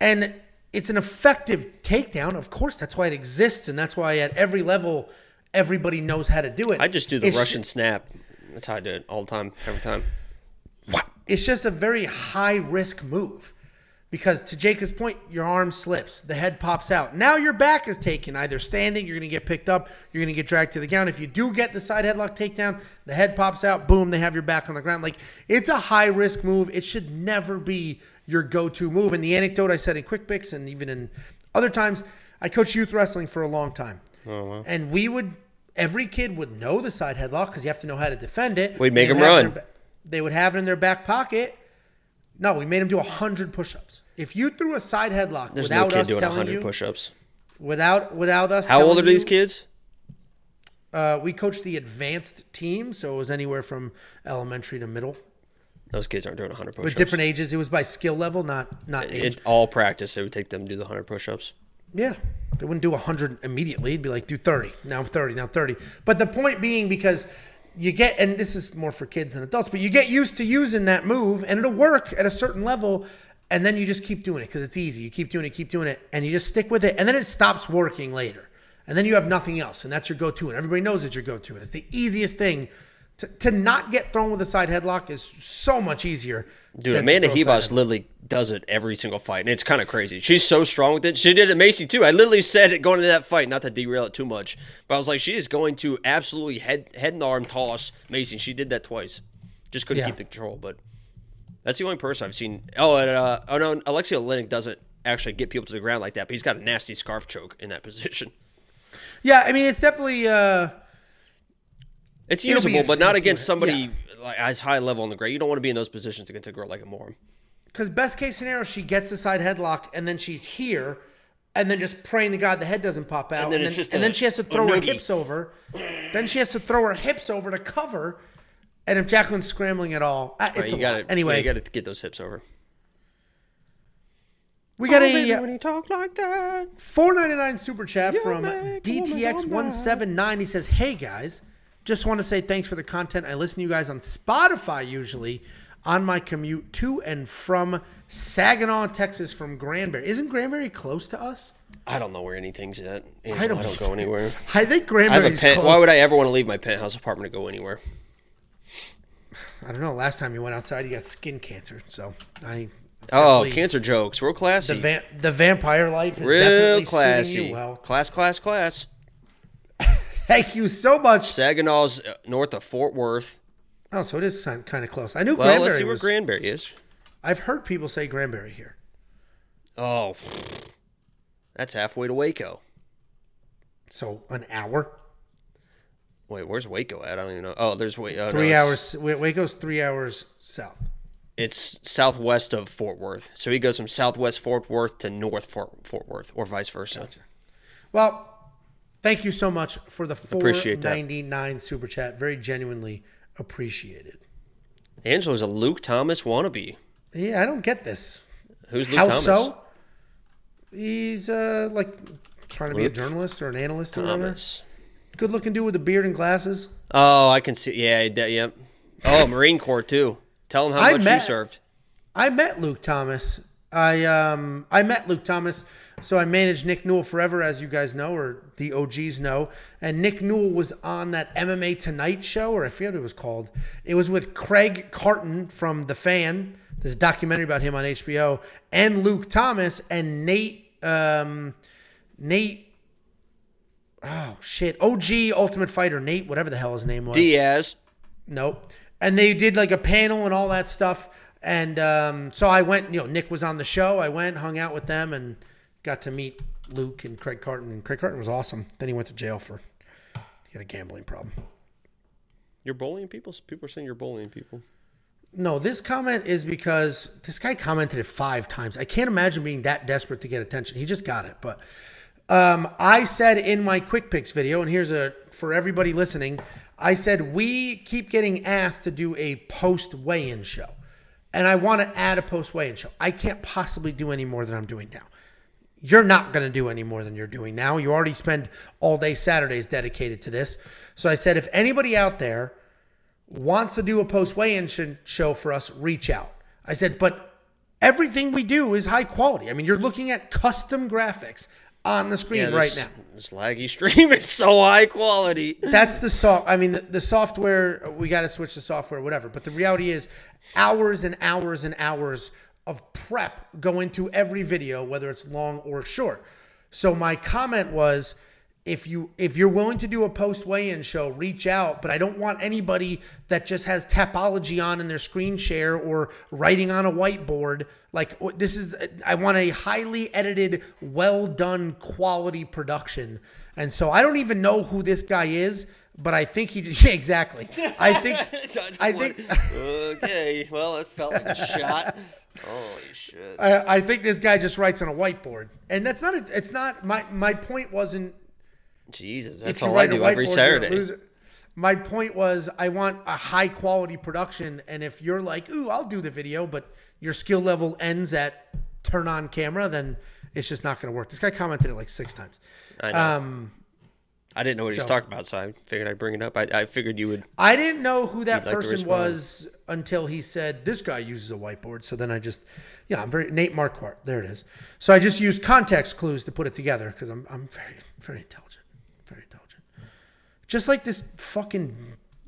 and it's an effective takedown. Of course, that's why it exists, and that's why at every level, everybody knows how to do it. I just do the It's Russian snap. That's how I do it all the time, every time. What it's just a very high risk move because, to Jacob's point, your arm slips, the head pops out. Now your back is taken, either standing, you're going to get picked up, you're going to get dragged to the ground. If you do get the side headlock takedown, the head pops out, boom, they have your back on the ground. Like it's a high risk move. It should never be your go to move. And the anecdote I said in Quick Picks and even in other times, I coached youth wrestling for a long time. Oh, and we would, every kid would know the side headlock because you have to know how to defend it. We'd make They'd 'em have run. their They would have it in their back pocket. No, we made them do 100 push-ups. If you threw a side headlock There's no without kid us doing telling 100 you, push-ups. without without us, How old telling are these you, kids? Uh, we coached the advanced team, so it was anywhere from elementary to middle, Those kids aren't doing 100 push-ups. with different ages. It was by skill level, not not age. In all practice, they would take them to do the 100 push-ups. Yeah. They wouldn't do 100 immediately. It'd be like, do 30, now 30, now 30. But the point being, because you get, and this is more for kids than adults, but you get used to using that move and it'll work at a certain level. And then you just keep doing it because it's easy. You keep doing it, keep doing it, and you just stick with it. And then it stops working later. And then you have nothing else. And that's your go to. And everybody knows it's your go to. And it's the easiest thing. To, to not get thrown with a side headlock is so much easier. Dude, Amanda throw a side Ribas literally does it every single fight, and it's kind of crazy. She's so strong with it. She did it Maycee too. I literally said it going into that fight, not to derail it too much, but I was like, she is going to absolutely head head and arm toss Maycee. She did that twice, just couldn't Yeah. keep the control. But that's the only person I've seen. Oh, and, uh, oh no, Aleksei Oleinik doesn't actually get people to the ground like that, but he's got a nasty scarf choke in that position. Yeah, I mean, it's definitely. Uh, It's usable, but not interesting to see against somebody like as high level on the ground. You don't want to be in those positions against a girl like Amorim. Because best case scenario, she gets the side headlock and then she's here, and then just praying to God the head doesn't pop out, and then then, it's just and a- then she has to throw her hips over. Then she has to throw her hips over to cover. And if Jacqueline's scrambling at all, uh, it's Right, a you got lot. Anyway, you got to get those hips over. we got Oh, a baby, when you talk like that. four ninety nine super chat from make a DTX one seven nine. He says, "Hey guys, just want to say thanks for the content. I listen to you guys on Spotify usually on my commute to and from Saginaw, Texas, from Granbury. Isn't Granbury close to us? I don't know where anything's at. I I don't don't, go anywhere. I think I have a pen. close. Why would I ever want to leave my penthouse apartment to go anywhere? I don't know. Last time you went outside, you got skin cancer. So I. Oh, cancer jokes, real classy, The, va- the vampire life is real definitely classy. you well. Class, class, class. Thank you so much. Saginaw's uh, north of Fort Worth. Oh, so it is kind of close. I knew Well, Granbury let's see where was. Granbury is. I've heard people say Granbury here. Oh, that's halfway to Waco. So an hour, Wait, where's Waco at? I don't even know. Oh, there's Waco. Oh, no, three hours. Waco's three hours south. It's southwest of Fort Worth. So he goes from southwest Fort Worth to north Fort, Fort Worth, or vice versa. Well, thank you so much for the four ninety nine super chat. Very genuinely appreciated. Angela's a Luke Thomas wannabe. Yeah, I don't get this. Who's Luke How Thomas? so? He's uh like trying to be a journalist or an analyst or whatever. Thomas. Good looking dude with a beard and glasses. Oh, I can see. Yeah, yep. Oh, Marine Corps too. Tell him how I much you served. I met Luke Thomas. I um I met Luke Thomas. So I managed Nick Newell forever, as you guys know, or the OGs know. And Nick Newell was on that MMA Tonight show, or I forget what it was called. It was with Craig Carton from The Fan. This documentary about him on HBO, and Luke Thomas and Nate um, Nate oh shit, OG Ultimate Fighter Nate, whatever the hell his name was. Diaz. Nope. And they did like a panel and all that stuff. And um, so I went, you know, Nick was on the show. I went, hung out with them, and got to meet Luke and Craig Carton. And Craig Carton was awesome. Then he went to jail for, he had a gambling problem. You're bullying people? People are saying you're bullying people. No, this comment is because this guy commented it five times. I can't imagine being that desperate to get attention. He just got it. But um, I said in my quick picks video, and here's a for everybody listening. I said we keep getting asked to do a post weigh-in show, and I want to add a post weigh-in show. I can't possibly do any more than I'm doing now. You're not going to do any more than you're doing now. You already spend all day Saturdays dedicated to this. So I said, if anybody out there wants to do a post weigh-in show for us, reach out. I said, but everything we do is high quality. I mean, you're looking at custom graphics on the screen right this, now. This laggy stream is so high quality. That's the soft. I mean, the, the software. We got to switch the software, whatever. But the reality is, hours and hours and hours of prep go into every video, whether it's long or short. So my comment was, if you if you're willing to do a post weigh-in show, reach out. But I don't want anybody that just has Tapology on in their screen share or writing on a whiteboard. Like this is, I want a highly edited, well done, quality production. And so I don't even know who this guy is, but I think he just yeah, exactly. I think I think okay. Well, it felt like a shot. Holy shit! I, I think this guy just writes on a whiteboard, and that's not. A, it's not my my point wasn't Jesus, that's all I do every whiteboard, you're a Saturday. My point was, I want a high quality production, and if you're like, "Ooh, I'll do the video," but your skill level ends at turn on camera, then it's just not going to work. This guy commented it like six times. I know. Um, I didn't know what he was talking about, so I figured I'd bring it up. I, I figured you would. I didn't know who that You'd like person was until he said this guy uses a whiteboard. So then I just, yeah, I'm very Nate Marquardt. There it is. So I just used context clues to put it together because I'm I'm very very intelligent, very intelligent. Just like this fucking.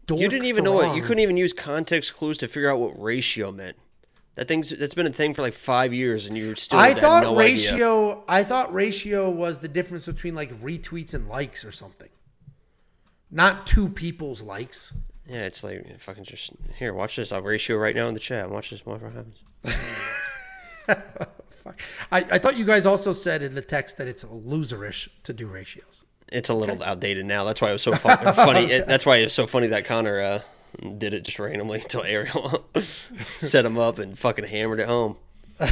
Dork You didn't even know it. You couldn't even use context clues to figure out what ratio meant. That thing's that's been a thing for like five years, and you still I thought no idea. ratio. I thought ratio was the difference between like retweets and likes or something. Not two people's likes. Yeah, it's like fucking just here. Watch this. I'll ratio right now in the chat. Watch this. What happens? Fuck. I, I thought you guys also said in the text that it's loserish to do ratios. It's a little outdated now. That's why it was so fun, funny. It, that's why it's so funny that Connor uh, did it just randomly until Ariel set him up and fucking hammered it home.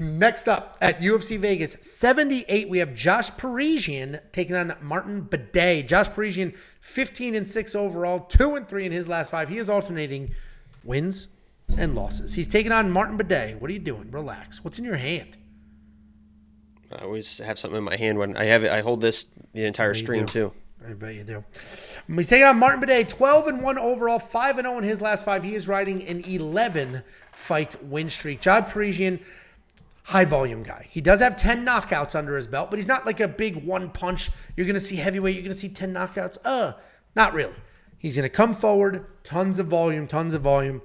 Next up at UFC Vegas 78, we have Josh Parisian taking on Martin Buday. Josh Parisian, 15 and 6 overall, 2 and 3 in his last five. He is alternating wins and losses. He's taking on Martin Buday. What are you doing? Relax. What's in your hand? I always have something in my hand when I have it. I hold this the entire stream too. I bet you do. He's taking on Martin Buday, 12 and 1 overall, 5 and 0 in his last five. He is riding an 11 fight win streak. John Parisian, high volume guy. He does have 10 knockouts under his belt, but he's not like a big one punch. You're going to see heavyweight, you're going to see 10 knockouts. Uh, not really. He's going to come forward, tons of volume, tons of volume.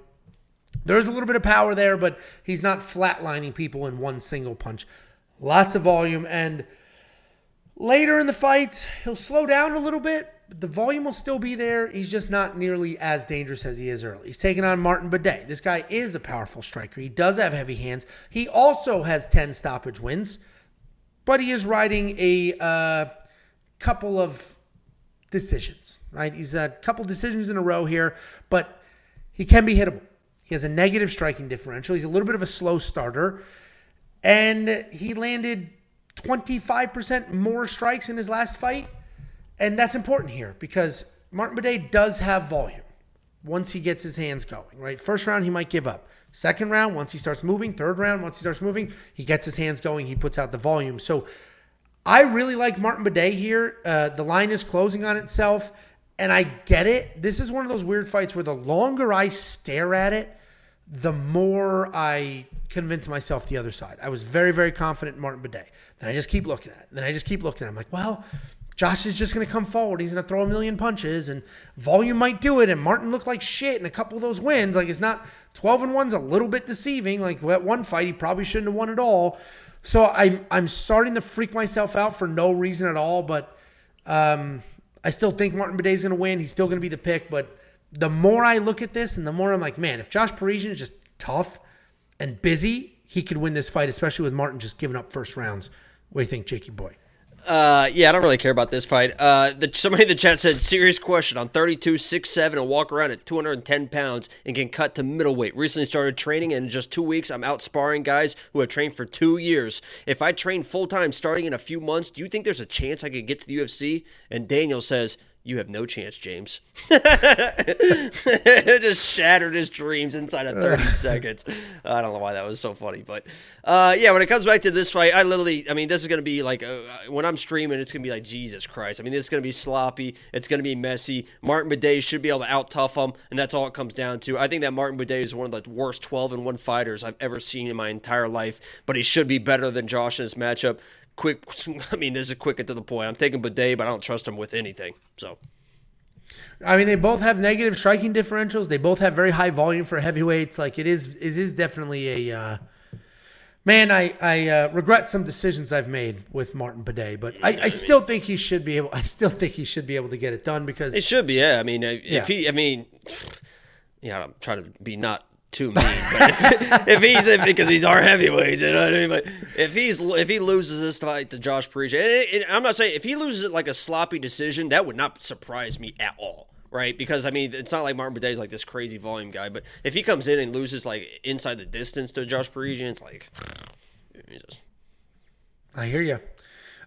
There's a little bit of power there, but he's not flatlining people in one single punch. Lots of volume and Later in the fight, he'll slow down a little bit, but the volume will still be there. He's just not nearly as dangerous as he is early. He's taking on Martin Buday. This guy is a powerful striker. He does have heavy hands. He also has 10 stoppage wins, but he is riding a uh, couple of decisions, right? He's a couple decisions in a row here, but he can be hittable. He has a negative striking differential. He's a little bit of a slow starter, and he landed 25% more strikes in his last fight. And that's important here because Martin Buday does have volume once he gets his hands going, right? First round, he might give up. Second round, once he starts moving. Third round, once he starts moving, he gets his hands going, he puts out the volume. So I really like Martin Buday here. Uh, the line is closing on itself, and I get it. This is one of those weird fights where the longer I stare at it, the more I convince myself the other side. I was very, very confident in Martin Buday. Then I just keep looking at it. Then I just keep looking at it. I'm like, well, Josh is just going to come forward. He's going to throw a million punches, and volume might do it. And Martin looked like shit in a couple of those wins. Like, it's not 12 and 1's a little bit deceiving. Like, that one fight, he probably shouldn't have won at all. So I'm, I'm starting to freak myself out for no reason at all. But Um, I still think Martin Buday is going to win. He's still going to be the pick. But the more I look at this, and the more I'm like, man, if Josh Parisian is just tough and busy, he could win this fight, especially with Martin just giving up first rounds. What do you think, Jakey boy? Uh, yeah, I don't really care about this fight. Uh, the, somebody in the chat said, serious question. I'm 32, 6'7", and walk around at 210 pounds and can cut to middleweight. Recently started training, and in just two weeks, I'm out sparring guys who have trained for two years. If I train full time starting in a few months, do you think there's a chance I could get to the UFC? And Daniel says, you have no chance, James. it just shattered his dreams inside of 30 seconds. I don't know why that was so funny, but uh, yeah, when it comes back to this fight, I literally, I mean, this is going to be like, uh, when I'm streaming, it's going to be like, Jesus Christ. I mean, this is going to be sloppy. It's going to be messy. Martin Buday should be able to out tough him, and that's all it comes down to. I think that Martin Buday is one of the worst 12 and 1 fighters I've ever seen in my entire life, but he should be better than Josh in this matchup quick. I mean, this is quick and to the point. I'm taking Buday, but I don't trust him with anything. So, I mean, they both have negative striking differentials. They both have very high volume for heavyweights. Like it is, it is definitely a. Uh, man, I I uh, regret some decisions I've made with Martin Buday, but I, I still think he should be able. I still think he should be able to get it done because it should be. Yeah, I mean, if Yeah. he, I mean, yeah, I'm trying to be not too mean, if, if he's because he's our heavyweight, you know what I mean. But if he's if he loses this fight to Josh Parisian, and, I'm not saying if he loses it like a sloppy decision, that would not surprise me at all. Right, because I mean, it's not like Martin Buday is like this crazy volume guy, but if he comes in and loses like inside the distance to Josh Parisian, it's like. I hear you.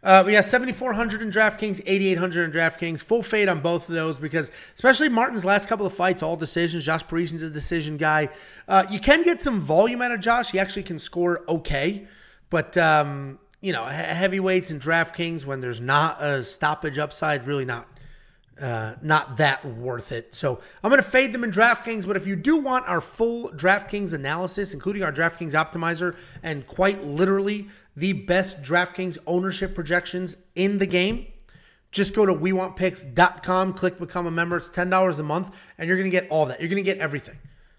Uh, we got 7,400 in DraftKings, 8,800 in DraftKings. Full fade on both of those because, especially Martin's last couple of fights, all decisions. Josh Parisian's a decision guy. Uh, you can get some volume out of Josh. He actually can score okay. But, um, you know, heavyweights and DraftKings, when there's not a stoppage upside, really not uh, not that worth it. So I'm going to fade them in DraftKings. But if you do want our full DraftKings analysis, including our DraftKings optimizer and quite literally the best DraftKings ownership projections in the game, just go to wewantpicks.com, click become a member. It's $10 a month, and you're going to get all that. You're going to get everything.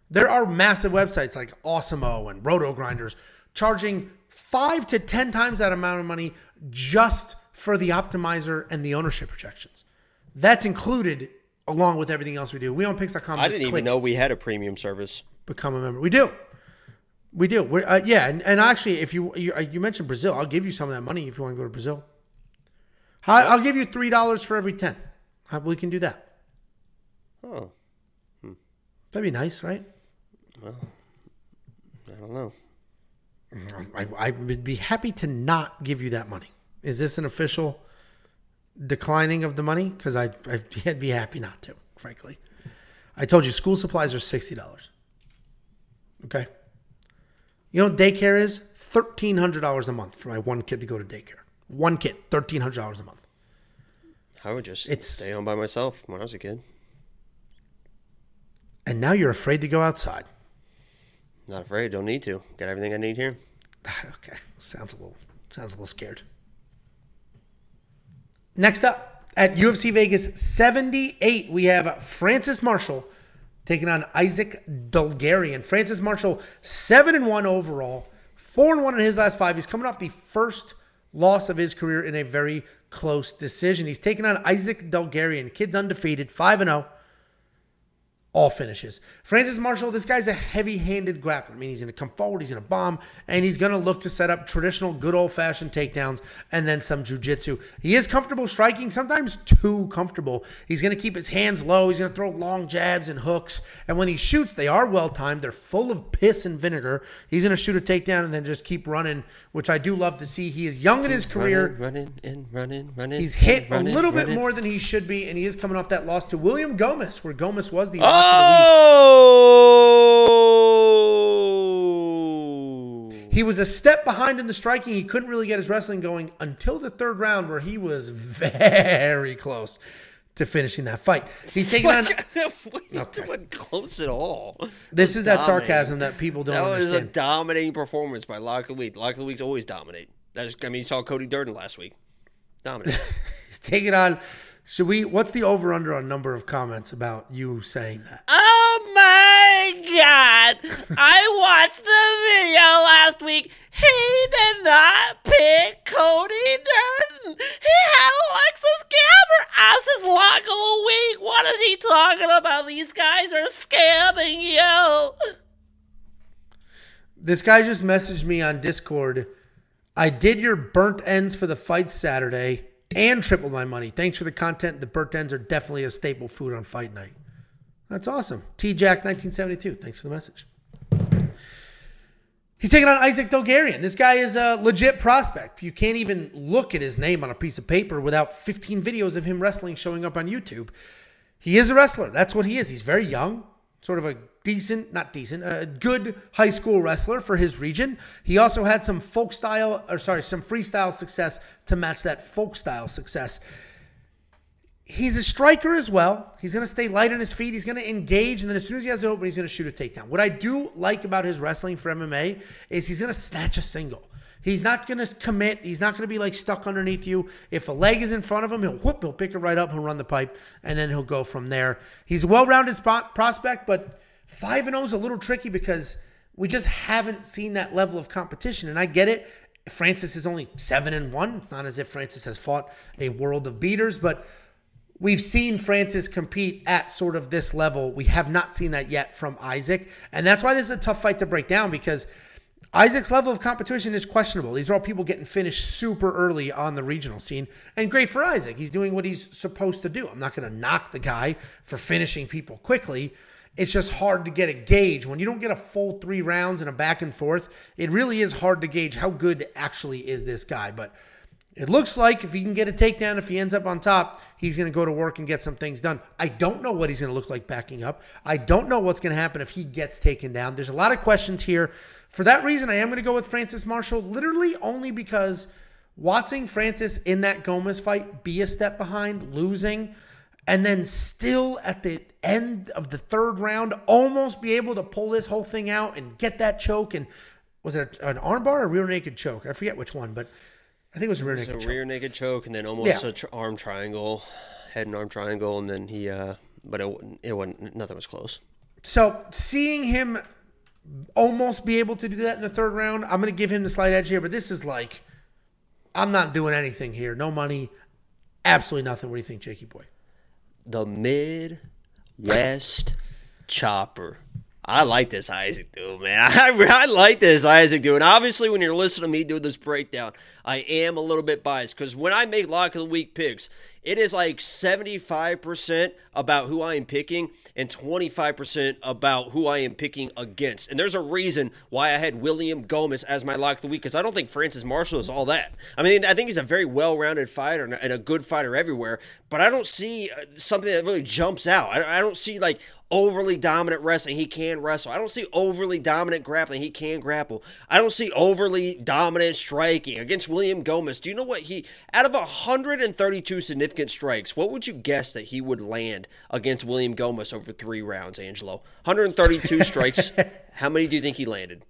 There are massive websites like Awesemo and Roto Grinders charging five to 10 times that amount of money just for the optimizer and the ownership projections. That's included along with everything else we do. WeWantPicks.com. I just didn't even know we had a premium service. become a member. We do. We do. We're, uh, yeah, and, and actually, if you, you uh, you mentioned Brazil, I'll give you some of that money if you want to go to Brazil. I- I'll give you three dollars for every ten. Uh, We can do that. Oh, That'd be nice, right? Well, I don't know. I, I would be happy to not give you that money. Is this an official declining of the money? Because I, I'd be happy not to, frankly. I told you school supplies are sixty dollars. Okay. You know what daycare is? Thirteen hundred dollars a month for my one kid to go to daycare. One kid, thirteen hundred dollars a month. I would just It's- stay home by myself when I was a kid. And now you're afraid to go outside. Not afraid. Don't need to. Got everything I need here. okay, sounds a little sounds a little scared. Next up at UFC Vegas 78, we have Francis Marshall taking on Isaac Dulgarian. Francis Marshall seven and one overall, four and one in his last five. He's coming off the first loss of his career in a very close decision. He's taking on Isaac Dulgarian. Kid's undefeated, five and zero all finishes. Francis Marshall, this guy's a heavy-handed grappler. I mean, he's going to come forward, he's going to bomb, and he's going to look to set up traditional, good old-fashioned takedowns and then some jujitsu. He is comfortable striking, sometimes too comfortable. He's going to keep his hands low. He's going to throw long jabs and hooks, and when he shoots, they are well-timed. They're full of piss and vinegar. He's going to shoot a takedown and then just keep running, which I do love to see. He is young in his career. Running, running, and running, running. He's hit running, a little bit more than he should be, and he is coming off that loss to William Gomis, where Gomis was the lock of the week. Oh! He was a step behind in the striking. He couldn't really get his wrestling going until the third round, where he was very close to finishing that fight. He's taking on. okay. wasn't close at all. This is that sarcasm that people don't That was a dominating performance by Lock of the Week. Lock of the Week's always dominate. That's, I mean, you saw Cody Durden last week. Dominate. He's taking on. Should we? What's the over under on number of comments about you saying that? Oh my god! I watched the video last week. He did not pick Cody Durden. He had Alexis Gabber asses lock all week. What is he talking about? These guys are scamming you. This guy just messaged me on Discord. I did your burnt ends for the fight Saturday and tripled my money. Thanks for the content. The burnt ends are definitely a staple food on fight night. That's awesome. T Jack 1972. Thanks for the message. He's taking on Isaac Dulgarian. This guy is a legit prospect. You can't even look at his name on a piece of paper without 15 videos of him wrestling showing up on YouTube. He is a wrestler. That's what he is. He's very young, sort of a decent, not decent, a good high school wrestler for his region. He also had some folk style, or sorry, some freestyle success to match that folk style success. He's a striker as well. He's going to stay light on his feet. He's going to engage, and then as soon as he has it open, he's going to shoot a takedown. What I do like about his wrestling for MMA is he's going to snatch a single. He's not going to commit. He's not going to be like stuck underneath you. If a leg is in front of him, he'll whoop, he'll pick it right up, he'll run the pipe, and then he'll go from there. He's a well-rounded prospect, but five and zero is a little tricky because we just haven't seen that level of competition. And I get it. Francis is only seven and one. It's not as if Francis has fought a world of beaters, but we've seen Francis compete at sort of this level. We have not seen that yet from Isaac. And that's why this is a tough fight to break down because Isaac's level of competition is questionable. These are all people getting finished super early on the regional scene. And great for Isaac. He's doing what he's supposed to do. I'm not going to knock the guy for finishing people quickly. It's just hard to get a gauge. When you don't get a full three rounds and a back and forth, it really is hard to gauge how good actually is this guy. But it looks like if he can get a takedown, if he ends up on top, he's going to go to work and get some things done. I don't know what he's going to look like backing up. I don't know what's going to happen if he gets taken down. There's a lot of questions here. For that reason, I am going to go with Francis Marshall, literally only because watching Francis in that Gomis fight be a step behind, losing, and then still at the end of the third round, almost be able to pull this whole thing out and get that choke. And was it an armbar or a rear naked choke? I forget which one, but I think it was a rear naked a choke. rear naked choke and then almost Yeah. a tr- arm triangle, head and arm triangle, and then he, uh, but it, it wasn't, nothing was close. So seeing him almost be able to do that in the third round, I'm going to give him the slight edge here. But this is like, I'm not doing anything here. No money, absolutely nothing. What do you think, Jakey boy? The Midwest Chopper. I like this Isaac dude, man. I, I like this Isaac dude. And obviously, when you're listening to me do this breakdown, I am a little bit biased because when I make lock of the week picks, it is like 75% about who I am picking and 25% about who I am picking against. And there's a reason why I had William Gomis as my lock of the week because I don't think Francis Marshall is all that. I mean, I think he's a very well rounded fighter and a- good fighter everywhere, but I don't see uh, something that really jumps out. I, I don't see like overly dominant wrestling. He can wrestle. I don't see overly dominant grappling. He can grapple. I don't see overly dominant striking against William Gomis. Do you know what he out of 132 significant strikes, what would you guess that he would land against William Gomis over 3 rounds, Angelo? 132 strikes. How many do you think he landed?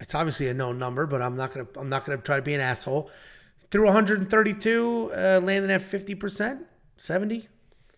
It's obviously a known number, but I'm not gonna I'm not gonna try to be an asshole. Through 132, uh, landing at 50 percent, 70,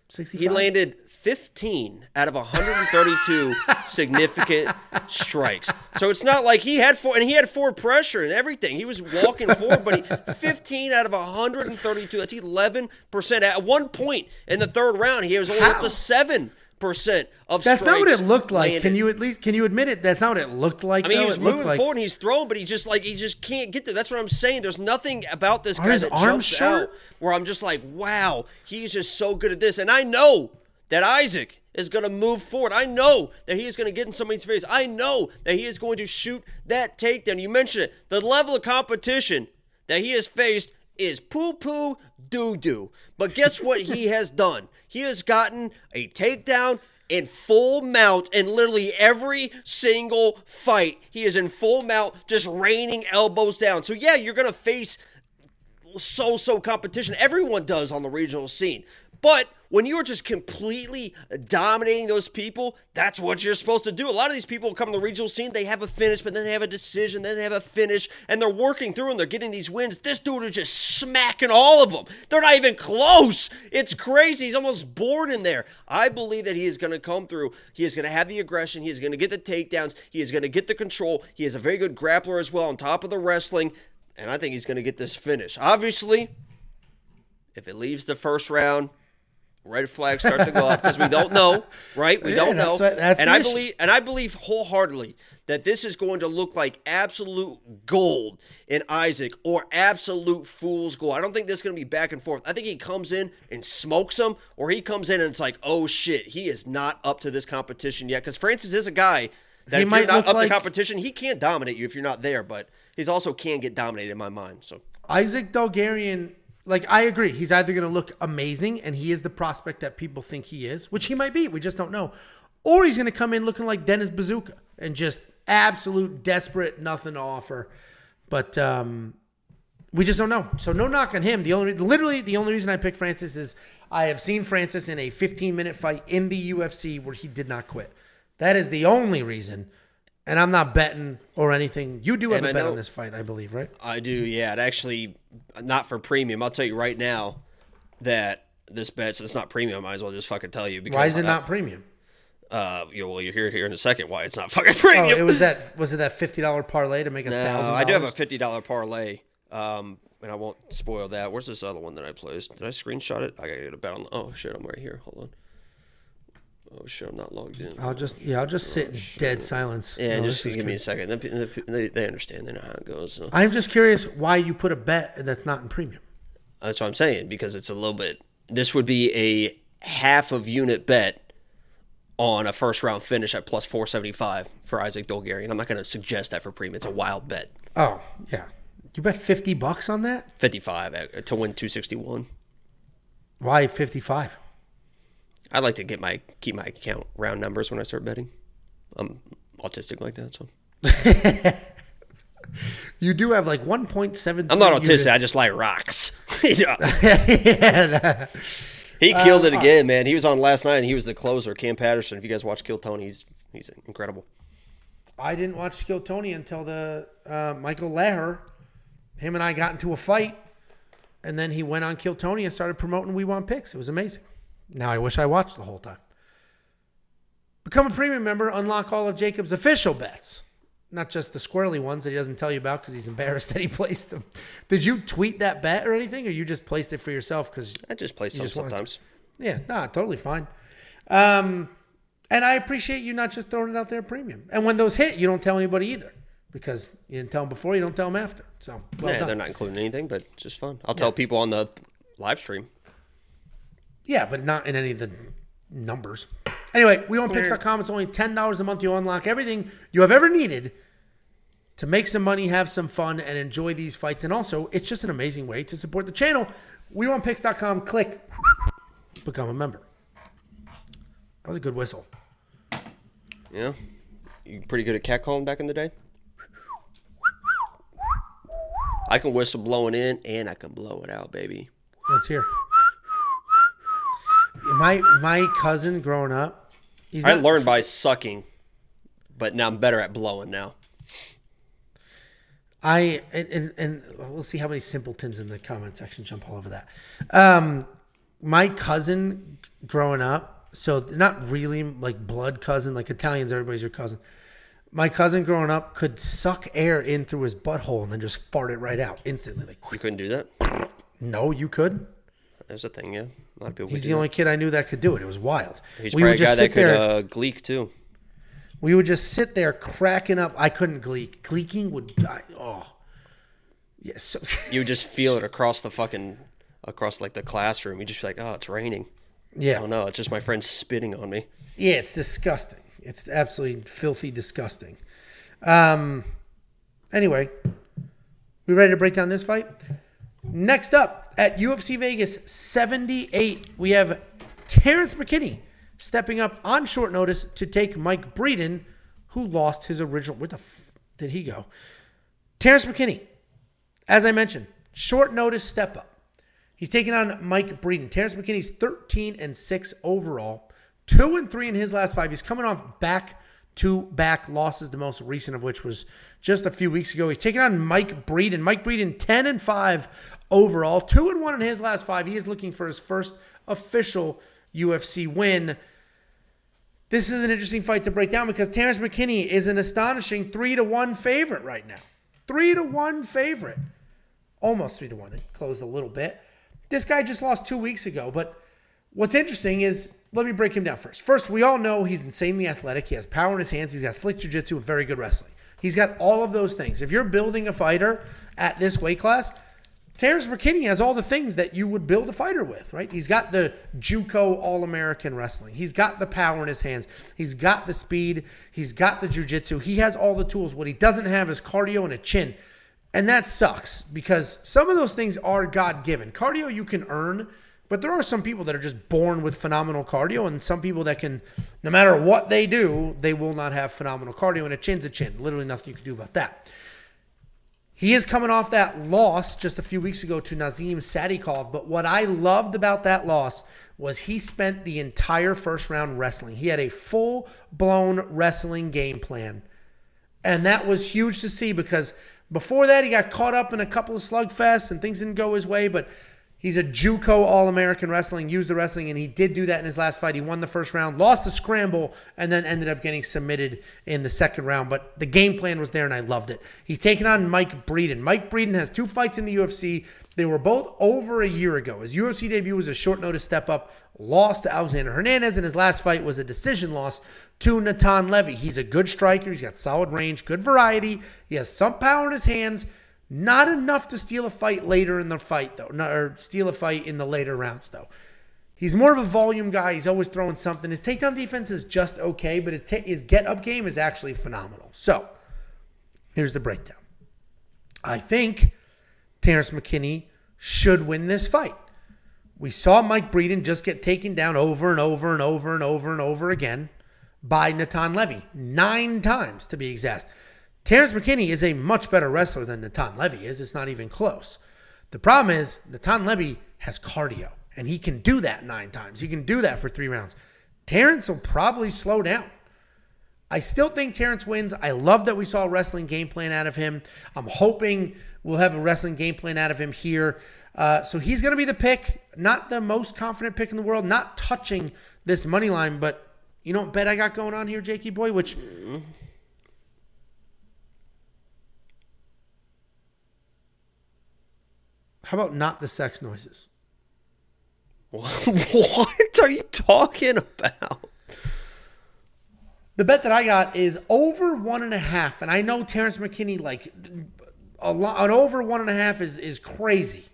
65. He landed 15 out of 132 significant strikes. So it's not like he had four, and he had four pressure and everything. He was walking forward, but he 15 out of 132. That's 11 percent. At one point in the third round, he was only up to seven percent of That's not what it looked like. landed. Can you at least can you admit it? That's not what it looked like. I mean, though. he was it moving like, forward and he's throwing, but he just like he just can't get there. That's what I'm saying. There's nothing about this Are guy that jumps short? out where I'm just like, wow, he's just so good at this. And I know that Isaac is going to move forward. I know that he is going to get in somebody's face. I know that he is going to shoot that takedown. You mentioned it. The level of competition that he has faced is poo poo doo doo. But guess what he has done? He has gotten a takedown in full mount in literally every single fight. He is in full mount, just raining elbows down. So, yeah, you're going to face so so competition. Everyone does on the regional scene. But when you're just completely dominating those people, that's what you're supposed to do. A lot of these people come to the regional scene, they have a finish, but then they have a decision, then they have a finish, and they're working through and they're getting these wins. This dude is just smacking all of them. They're not even close. It's crazy. He's almost bored in there. I believe that he is going to come through. He is going to have the aggression. He is going to get the takedowns. He is going to get the control. He is a very good grappler as well on top of the wrestling. And I think he's going to get this finish. Obviously, if it leaves the first round, red flags start to go up because we don't know, right? We Yeah, don't know. what- and I issue. believe and I believe wholeheartedly that this is going to look like absolute gold in Isaac or absolute fool's gold. I don't think this is going to be back and forth. I think he comes in and smokes him, or he comes in and it's like, oh shit, he is not up to this competition yet. Because Francis is a guy that He if might you're not up like- to competition, he can't dominate you if you're not there. But he's also can get dominated in my mind. So Isaac Dulgarian, like I agree, he's either going to look amazing and he is the prospect that people think he is, which he might be. We just don't know, or he's going to come in looking like Dennis Buzukja and just absolute desperate, nothing to offer. But um, we just don't know. So no knock on him. The only, literally, the only reason I picked Francis is I have seen Francis in a 15 minute fight in the UFC where he did not quit. That is the only reason. And I'm not betting or anything. You do have And a I bet know- on this fight, I believe, right? I do, yeah. It actually not for premium. I'll tell you right now that this bet, since it's not premium, I might as well just fucking tell you. Because Why is it I- not premium? Uh, you know, well, you're here here in a second. Why it's not fucking premium? Oh, it was that. Was it that fifty dollar parlay to make a No, thousand? I do have a fifty dollar parlay. Um, and I won't spoil that. Where's this other one that I placed? Did I screenshot it? I gotta get a bet on. Oh shit, I'm right here. Hold on. Oh shit, I'm not logged in. I'll just yeah, I'll just oh, sit in dead silence. yeah, No, just this is give me a good. second. They, they, they understand. They know how it goes. So. I'm just curious why you put a bet that's not in premium. That's what I'm saying because it's a little bit. This would be a half of unit bet on a first round finish at plus 475 for Isaac Dulgarian. I'm not going to suggest that for premium. It's a wild bet. Oh yeah, you bet fifty bucks on that? 55 at- to win 261. Why fifty five? I like to get my keep my account round numbers when I start betting. I'm autistic like that, so You do have like one point seven. I'm not autistic. I just like rocks. yeah. yeah, He killed Uh, it again, man. He was on last night, and he was the closer, Cam Patterson. If you guys watch Kill Tony, he's he's incredible. I didn't watch Kill Tony until the uh, Michael Leher. Him and I got into a fight, and then he went on Kill Tony and started promoting We Want Picks. It was amazing. Now I wish I watched the whole time. Become a premium member, unlock all of Jacob's official bets, not just the squirrely ones that he doesn't tell you about because he's embarrassed that he placed them. Did you tweet that bet or anything, or you just placed it for yourself? Because I just play some just sometimes. yeah, no, totally fine. Um, and I appreciate you not just throwing it out there premium. And when those hit, you don't tell anybody either because you didn't tell them before, you don't tell them after. So, well yeah, done. they're not including anything, but just fun. I'll tell people on the live stream. Yeah, but not in any of the numbers. Anyway, we own picks.com. It's only $10 a month. You unlock everything you have ever needed to make some money, have some fun, and enjoy these fights. And also, it's just an amazing way to support the channel. WeWantPicks.com. Click, become a member. That was a good whistle. Yeah, you pretty good at catcalling back in the day. I can whistle blowing in, and I can blow it out, baby. Let's hear. My my cousin growing up, he's I learned by sucking, but now I'm better at blowing now. I and, and and we'll see how many simpletons in the comment section jump all over that. Um, my cousin growing up, so not really like blood cousin, like Italians, everybody's your cousin. My cousin growing up could suck air in through his butthole and then just fart it right out instantly. Like, You couldn't do that. no, you could. There's a thing, yeah. A lot of people. He's the only kid I knew that could do it. It was wild. He's we probably would a guy that could there. uh, gleek too. We would just sit there cracking up. I couldn't gleek. Gleeking would die. Oh, yes. So, You would just feel it across the fucking, across like the classroom. You just be like, oh, it's raining. yeah. Oh no, it's just my friend spitting on me. Yeah, it's disgusting. It's absolutely filthy disgusting. Um. Anyway, we ready to break down this fight? Next up at UFC Vegas 78, we have Terrence McKinney stepping up on short notice to take Mike Breeden, who lost his original. Where the f- did he go? Terrence McKinney, as I mentioned, short notice step up. He's taking on Mike Breeden. Terrence McKinney's 13 and 6 overall, 2 and 3 in his last five. He's coming off back to back losses, the most recent of which was just a few weeks ago. He's taking on Mike Breeden. Mike Breeden, 10 and 5 overall, 2 and 1 in his last five. He is looking for his first official UFC win. This is an interesting fight to break down because Terrence McKinney is an astonishing 3 to 1 favorite right now. 3 to 1 favorite almost three to one. It closed a little bit. This guy just lost two weeks ago, but What's interesting is let me break him down first. First, we all know he's insanely athletic. He has power in his hands. He's got slick jiu-jitsu and very good wrestling. He's got all of those things. If you're building a fighter at this weight class, Terrence McKinney has all the things that you would build a fighter with, right? He's got the JUCO All-American wrestling. He's got the power in his hands. He's got the speed. He's got the jiu-jitsu. He has all the tools. What he doesn't have is cardio and a chin. And that sucks because some of those things are God-given. Cardio you can earn, but there are some people that are just born with phenomenal cardio and some people that can no matter what they do, they will not have phenomenal cardio and a chin's a chin. Literally nothing you can do about that. He is coming off that loss just a few weeks ago to Nazim Sadikov. But what I loved about that loss was he spent the entire first round wrestling. He had a full blown wrestling game plan. And that was huge to see because before that, he got caught up in a couple of slugfests and things didn't go his way. But He's a JUCO All-American wrestling, used the wrestling, and he did do that in his last fight. He won the first round, lost the scramble, and then ended up getting submitted in the second round. But the game plan was there, and I loved it. He's taking on Mike Breeden. Mike Breeden has two fights in the UFC. They were both over a year ago. His UFC debut was a short notice step up, lost to Alexander Hernandez, and his last fight was a decision loss to Natan Levy. He's a good striker. He's got solid range, good variety. He has some power in his hands. Not enough to steal a fight later in the fight, though, or steal a fight in the later rounds, though. He's more of a volume guy. He's always throwing something. His takedown defense is just okay, but his, his get up game is actually phenomenal. So, here's the breakdown. I think Terrence McKinney should win this fight. We saw Mike Breeden just get taken down over and over and over and over and over again by Natan Levy, nine times to be exact. Terrence McKinney is a much better wrestler than Natan Levy is. It's not even close. The problem is Natan Levy has cardio, and he can do that nine times. He can do that for three rounds. Terrence will probably slow down. I still think Terrence wins. I love that we saw a wrestling game plan out of him. I'm hoping we'll have a wrestling game plan out of him here. Uh, so he's going to be the pick, not the most confident pick in the world, not touching this money line, but you know what bet I got going on here, Jakey boy, which How about not the sex noises? what are you talking about? The bet that I got is over one and a half, and I know Terrence McKinney like a lot. An over one and a half is is crazy,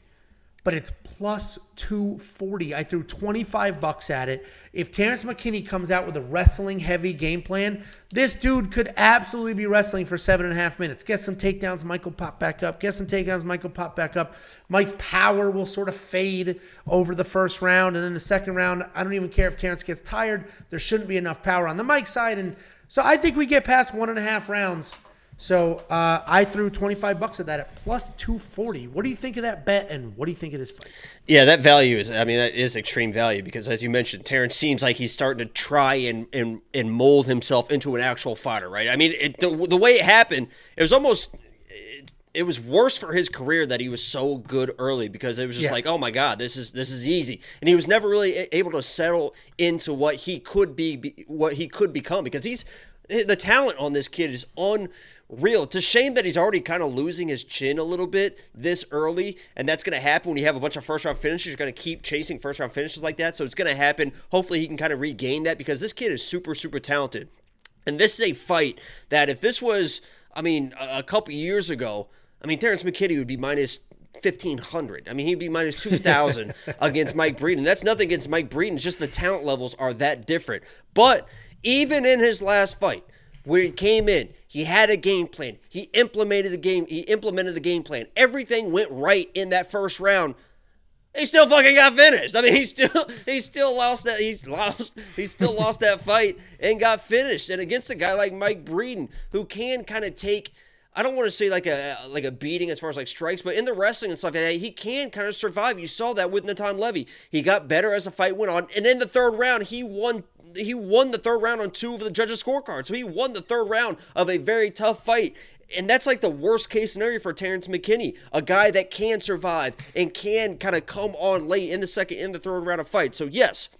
but it's plus 240. I threw 25 bucks at it. If Terrence McKinney comes out with a wrestling heavy game plan, this dude could absolutely be wrestling for seven and a half minutes. Get some takedowns, Michael pop back up. Get some takedowns, Michael pop back up. Mike's power will sort of fade over the first round. And then the second round, I don't even care if Terrence gets tired. There shouldn't be enough power on the Mike side. And so I think we get past one and a half rounds so uh, I threw 25 bucks at that at plus 240. What do you think of that bet and what do you think of this fight? Yeah, that value is, I mean, that is extreme value because as you mentioned, Terrence seems like he's starting to try and, and, and mold himself into an actual fighter, right? I mean, it, the, the way it happened, it was almost, it, it, was worse for his career that he was so good early because it was just yeah. like, oh my God, this is, this is easy. And he was never really able to settle into what he could be, what he could become because he's, the talent on this kid is on real. It's a shame that he's already kind of losing his chin a little bit this early, and that's going to happen when you have a bunch of first round finishes. You're going to keep chasing first round finishes like that, so it's going to happen. Hopefully, he can kind of regain that because this kid is super, super talented. And this is a fight that if this was, I mean, a, couple years ago, I mean, Terrence McKinney would be minus 1500. I mean, he'd be minus 2000 against Mike Breeden. That's nothing against Mike Breeden. It's just the talent levels are that different. But even in his last fight, where he came in, he had a game plan. He implemented the game. He implemented the game plan. Everything went right in that first round. He still fucking got finished. I mean, he still he still lost that. He's lost. He still lost that fight and got finished. And against a guy like Mike Breeden, who can kind of take. I don't want to say like a like a beating as far as like strikes, but in the wrestling and stuff like that, he can kind of survive. You saw that with Natan Levy. He got better as the fight went on, and in the third round, he won he won the third round on two of the judges' scorecards. So he won the third round of a very tough fight. And that's like the worst case scenario for Terrence McKinney, a guy that can survive and can kind of come on late in the second and the third round of fight. So yes,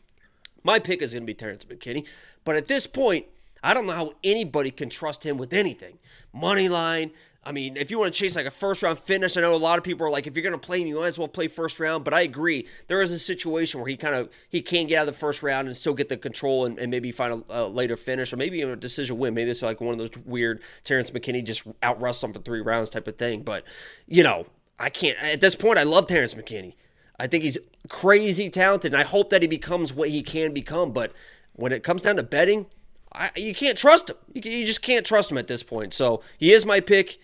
my pick is going to be Terrence McKinney. But at this point, I don't know how anybody can trust him with anything. Money line, I mean, if you want to chase like a first round finish, I know a lot of people are like, if you're going to play him, you might as well play first round. But I agree, there is a situation where he kind of he can get out of the first round and still get the control and, and maybe find a, a later finish or maybe even a decision win. Maybe it's like one of those weird Terrence McKinney just out wrestle him for three rounds type of thing. But you know, I can't at this point. I love Terrence McKinney. I think he's crazy talented, and I hope that he becomes what he can become. But when it comes down to betting, I, you can't trust him. You, you just can't trust him at this point. So he is my pick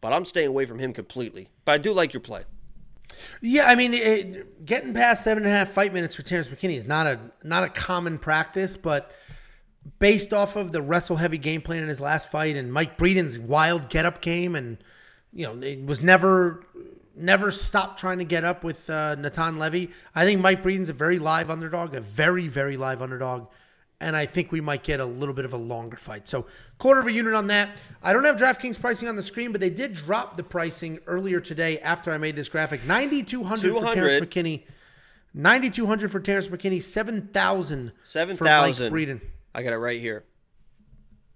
but I'm staying away from him completely. But I do like your play. Yeah, I mean, it, getting past seven and a half fight minutes for Terrence McKinney is not a not a common practice, but based off of the wrestle heavy game plan in his last fight and Mike Breeden's wild get up game, and you know, it was never never stopped trying to get up with uh, Natan Levy. I think Mike Breeden's a very live underdog, a very very live underdog and I think we might get a little bit of a longer fight. So quarter of a unit on that. I don't have DraftKings pricing on the screen, but they did drop the pricing earlier today after I made this graphic. Ninety two hundred for Terrence McKinney. Ninety two hundred for Terrence McKinney. Seven thousand. Seven thousand. Breeden. I got it right here.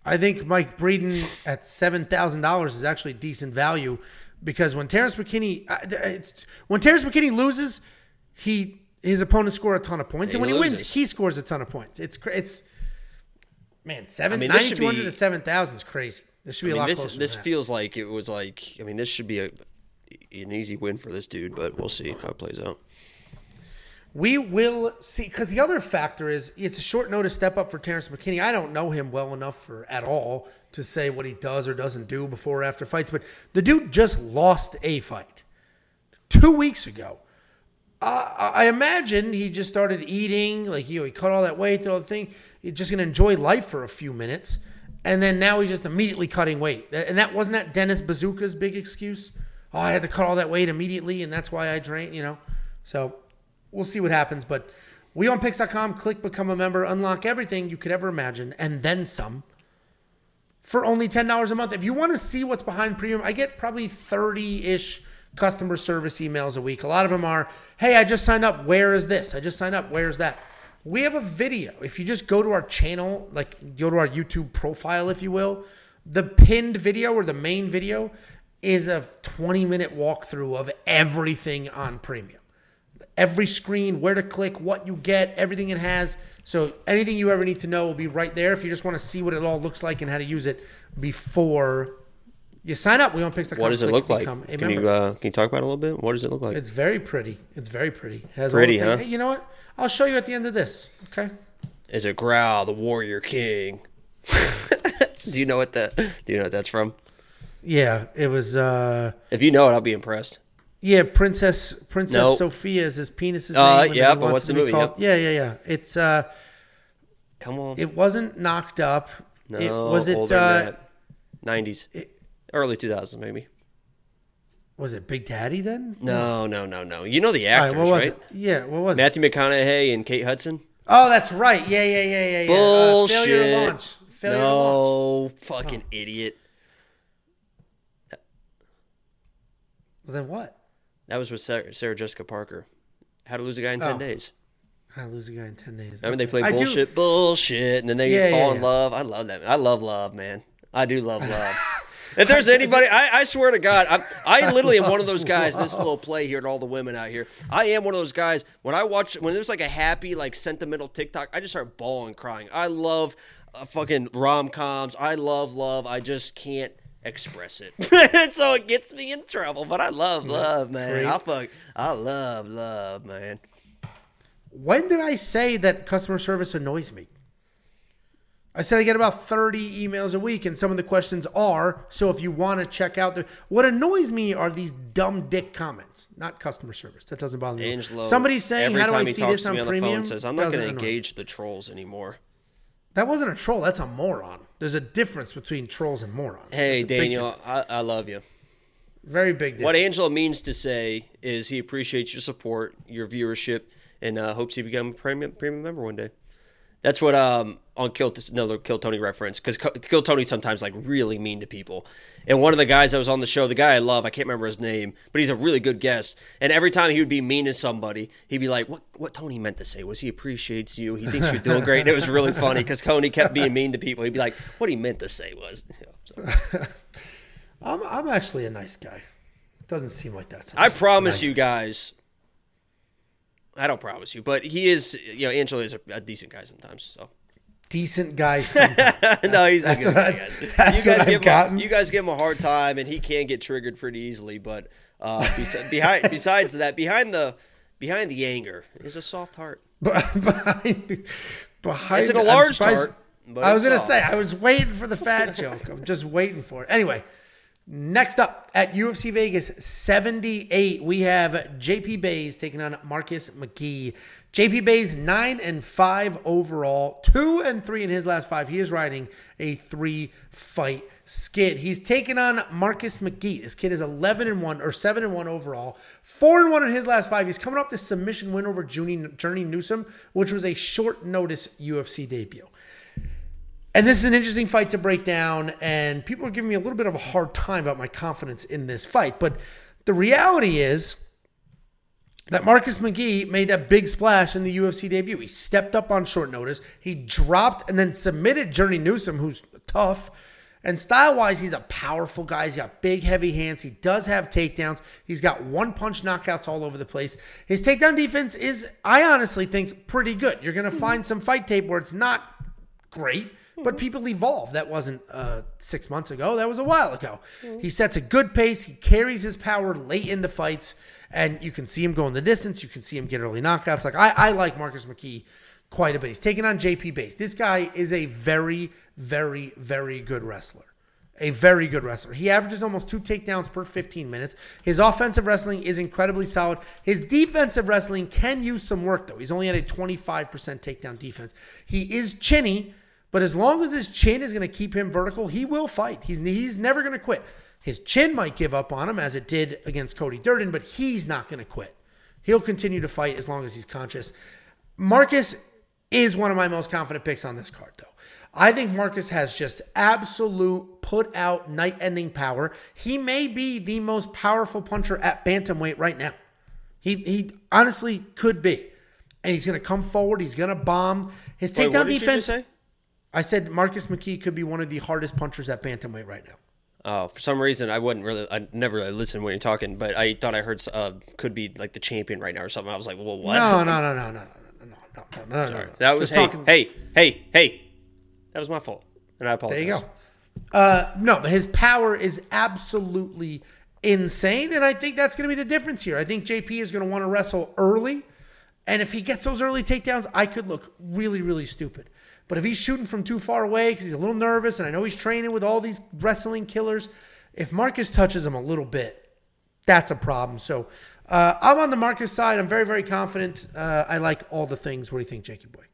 I think Mike Breeden at seven thousand dollars is actually decent value because when Terrence McKinney uh, when Terrence McKinney loses, he his opponents score a ton of points, and, and when he wins, he scores a ton of points. It's it's man seven I mean, ninety two hundred to seven thousand is crazy. This should be I mean, a lot this, closer. This feels like it was like I mean this should be a an easy win for this dude, but we'll see how it plays out. We will see because the other factor is it's a short notice step up for Terrence McKinney. I don't know him well enough for at all to say what he does or doesn't do before or after fights, but the dude just lost a fight two weeks ago uh, I imagine he just started eating, like know, he cut all that weight and all the thing. He's just gonna enjoy life for a few minutes, and then now he's just immediately cutting weight. And that wasn't that Dennis Buzukja's big excuse. Oh, I had to cut all that weight immediately, and that's why I drank. You know, so we'll see what happens. But WeWantPicks.com, click become a member, unlock everything you could ever imagine, and then some. For only ten dollars a month. If you want to see what's behind premium, I get probably thirty ish customer service emails a week. A lot of them are, hey, I just signed up. Where is this? I just signed up. Where's that? We have a video. If you just go to our channel, like go to our YouTube profile, if you will, the pinned video or the main video is a 20 minute walkthrough of everything on premium. Every screen, where to click, what you get, everything it has. So anything you ever need to know will be right there if you just want to see what it all looks like and how to use it before you sign up. We don't pick the. What does it look like? Can you uh, can you talk about it a little bit? What does it look like? It's very pretty. It's very pretty. It has pretty, huh? Hey, you know what? I'll show you at the end of this. Okay. Is it Krull, the Warrior King? do you know what that? Do you know what that's from? Yeah, it was. uh If you know it, I'll be impressed. Yeah, Princess Princess nope. Sophia is his penis's uh, name. Yeah, but what's the movie? Yep. Yeah, yeah, yeah. It's uh. Come on. It wasn't knocked up. No, it, was it uh, nineties early 2000s maybe. Was it Big Daddy then? No, no, no, no. You know the actors, right? right? Yeah, what was Matthew it? McConaughey and Kate Hudson. Oh, that's right. Yeah, yeah, yeah, yeah, yeah. Bullshit. Uh, failure launch. Failure no, launch. fucking oh. idiot. then what? That was with Sarah, Sarah, Jessica Parker. How to Lose a Guy in Ten oh. Days. How to Lose a Guy in Ten Days. I mean, they play bullshit, do... bullshit, and then they yeah, fall yeah, in love. I love that. I love love, man. I do love love. If there's anybody, I, I swear to God, I'm, I literally am one of those guys. This little play here to all the women out here. I am one of those guys. When I watch, when there's like a happy, like sentimental TikTok, I just start bawling, crying. I love uh, fucking rom coms. I love love. I just can't express it. so it gets me in trouble. But I love love, man. I fuck. I love love, man. When did I say that customer service annoys me? I said I get about 30 emails a week, and some of the questions are so if you want to check out the. What annoys me are these dumb dick comments, not customer service. That doesn't bother me. Angelo, Somebody's saying, "How do I see this on, on premium?" Phone, says, "I'm not going to engage the trolls anymore." That wasn't a troll. That's a moron. There's a difference between trolls and morons. Hey, Daniel, I, I, love you. Very big. Difference. What Angelo means to say is he appreciates your support, your viewership, and uh, hopes you become a premium premium member one day. That's what um on Kill another Kill Tony reference because Kill Tony sometimes like really mean to people. And one of the guys that was on the show, the guy I love, I can't remember his name, but he's a really good guest. And every time he would be mean to somebody, he'd be like, "What what Tony meant to say was he appreciates you, he thinks you're doing great." And it was really funny because Tony kept being mean to people. He'd be like, "What he meant to say was." I'm, I'm actually a nice guy. Doesn't seem like that. I promise you guys. I don't promise you, but he is. You know, Angelo is a, a decent guy sometimes. So decent guy. Sometimes. no, he's a good I- guy. that's you guys I've give him, gotten. a, you guys give him a hard time, and he can get triggered pretty easily. But uh, behind, besides that, behind the behind the anger is a soft heart. behind, behind. It's like a large but I was gonna soft. say I was waiting for the fat joke. I'm just waiting for it. Anyway, next up at UFC Vegas 78, we have JP Buys taking on Marcus McGhee. JP Buys nine and five overall, two and three in his last five. He is riding a three fight skid. He's taken on Marcus McGhee. This kid is 11 and one or seven and one overall, four and one in his last five. He's coming off the submission win over Journey Newson, which was a short notice UFC debut. And this is an interesting fight to break down, and people are giving me a little bit of a hard time about my confidence in this fight. But the reality is that Marcus McGhee made a big splash in the UFC debut. He stepped up on short notice. He dropped and then submitted Journey Newson, who's tough. And style wise, he's a powerful guy. He's got big, heavy hands. He does have takedowns. He's got one punch knockouts all over the place. His takedown defense is, I honestly think, pretty good. You're going to find some fight tape where it's not great, but people evolve. That wasn't uh, six months ago. That was a while ago. He sets a good pace. He carries his power late into fights, and you can see him go in the distance. You can see him get early knockouts. Like I, I like Marcus McGhee quite a bit. He's taking on JP Buys. This guy is a very, very, very good wrestler. A very good wrestler. He averages almost two takedowns per 15 minutes. His offensive wrestling is incredibly solid. His defensive wrestling can use some work, though. He's only at a 25% takedown defense. He is chinny, but as long as his chin is going to keep him vertical, he will fight. He's, he's never going to quit. His chin might give up on him, as it did against Cody Durden, but he's not going to quit. He'll continue to fight as long as he's conscious. Marcus is one of my most confident picks on this card, though. I think Marcus has just absolute put out night ending power. He may be the most powerful puncher at bantamweight right now. He he honestly could be. And he's going to come forward. He's going to bomb. His Wait, takedown you defense. I said Marcus McGhee could be one of the hardest punchers at bantamweight right now. Oh, for some reason, I wouldn't really. I never really listen when you're talking, but I thought I heard uh, could be like the champion right now or something. I was like, well, what? No, no, no, no, no, no, no, no, no, no, no, no. That was hey, talking- hey, hey, hey. That was my fault, and I apologize. There you go. Uh, no, but his power is absolutely insane, and I think that's going to be the difference here. I think JP is going to want to wrestle early, and if he gets those early takedowns, I could look really, really stupid. But if he's shooting from too far away because he's a little nervous, and I know he's training with all these wrestling killers, if Marcus touches him a little bit, that's a problem. So uh, I'm on the Marcus side. I'm very, very confident. Uh, I like all the things. What do you think, Jakey boy?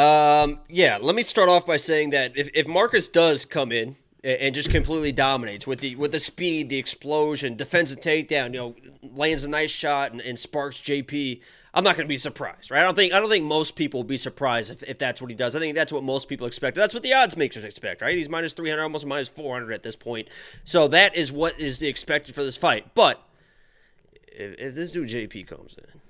Um, yeah, let me start off by saying that if, if Marcus does come in and, just completely dominates with the with the speed, the explosion, defensive takedown, you know, lands a nice shot and, and sparks JP, I'm not going to be surprised, right? I don't think I don't think most people will be surprised if, if that's what he does. I think that's what most people expect. That's what the odds makers expect, right? He's minus 300, almost minus 400 at this point. So that is what is expected for this fight. But if, if this dude JP comes in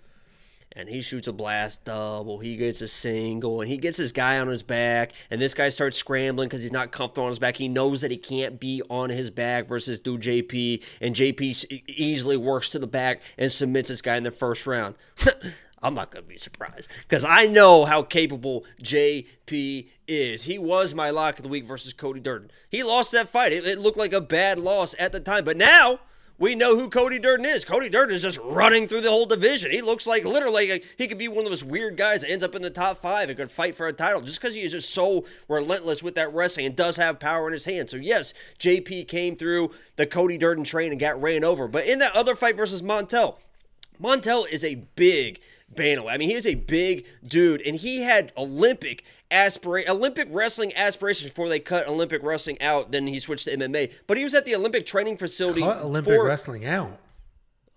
and he shoots a blast double, he gets a single, and he gets his guy on his back, and this guy starts scrambling because he's not comfortable on his back. He knows that he can't be on his back versus dude JP, and JP easily works to the back and submits this guy in the first round. I'm not going to be surprised because I know how capable JP is. He was my lock of the week versus Cody Durden. He lost that fight. It, it looked like a bad loss at the time, but now we know who Cody Durden is. Cody Durden is just running through the whole division. He looks like literally like he could be one of those weird guys that ends up in the top five and could fight for a title just because he is just so relentless with that wrestling and does have power in his hands. So yes, JP came through the Cody Durden train and got ran over. But in that other fight versus Montel, Montel is a big bantamweight. I mean, he is a big dude, and he had Olympic aspirate Olympic wrestling aspirations before they cut Olympic wrestling out. Then he switched to MMA. But he was at the Olympic training facility Cut Olympic for wrestling out.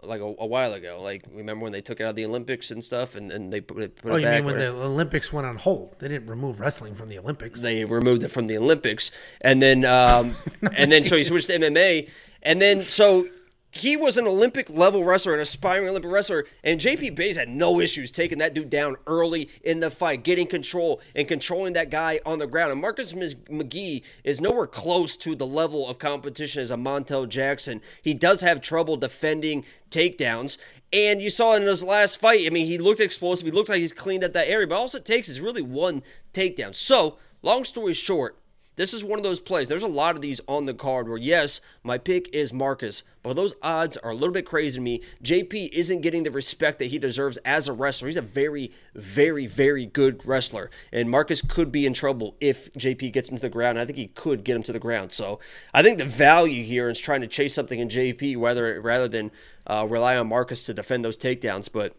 like a, a while ago. Like remember when they took it out of the Olympics and stuff, and, and they put it, put Oh, it you mean when the Olympics went on hold? They didn't remove wrestling from the Olympics. they removed it from the Olympics, and then um, and then so he switched to MMA, and then so he was an Olympic level wrestler, an aspiring Olympic wrestler, and JP Buys had no issues taking that dude down early in the fight, getting control and controlling that guy on the ground. And Marcus McGhee is nowhere close to the level of competition as a Montel Jackson. He does have trouble defending takedowns. And you saw in his last fight, I mean, he looked explosive. He looked like he's cleaned up that area, but all it takes is really one takedown. So, long story short, this is one of those plays. There's a lot of these on the card where, yes, my pick is Marcus, but those odds are a little bit crazy to me. JP isn't getting the respect that he deserves as a wrestler. He's a very, very, very good wrestler. And Marcus could be in trouble if JP gets him to the ground. I think he could get him to the ground. So I think the value here is trying to chase something in JP rather, rather than uh, rely on Marcus to defend those takedowns. But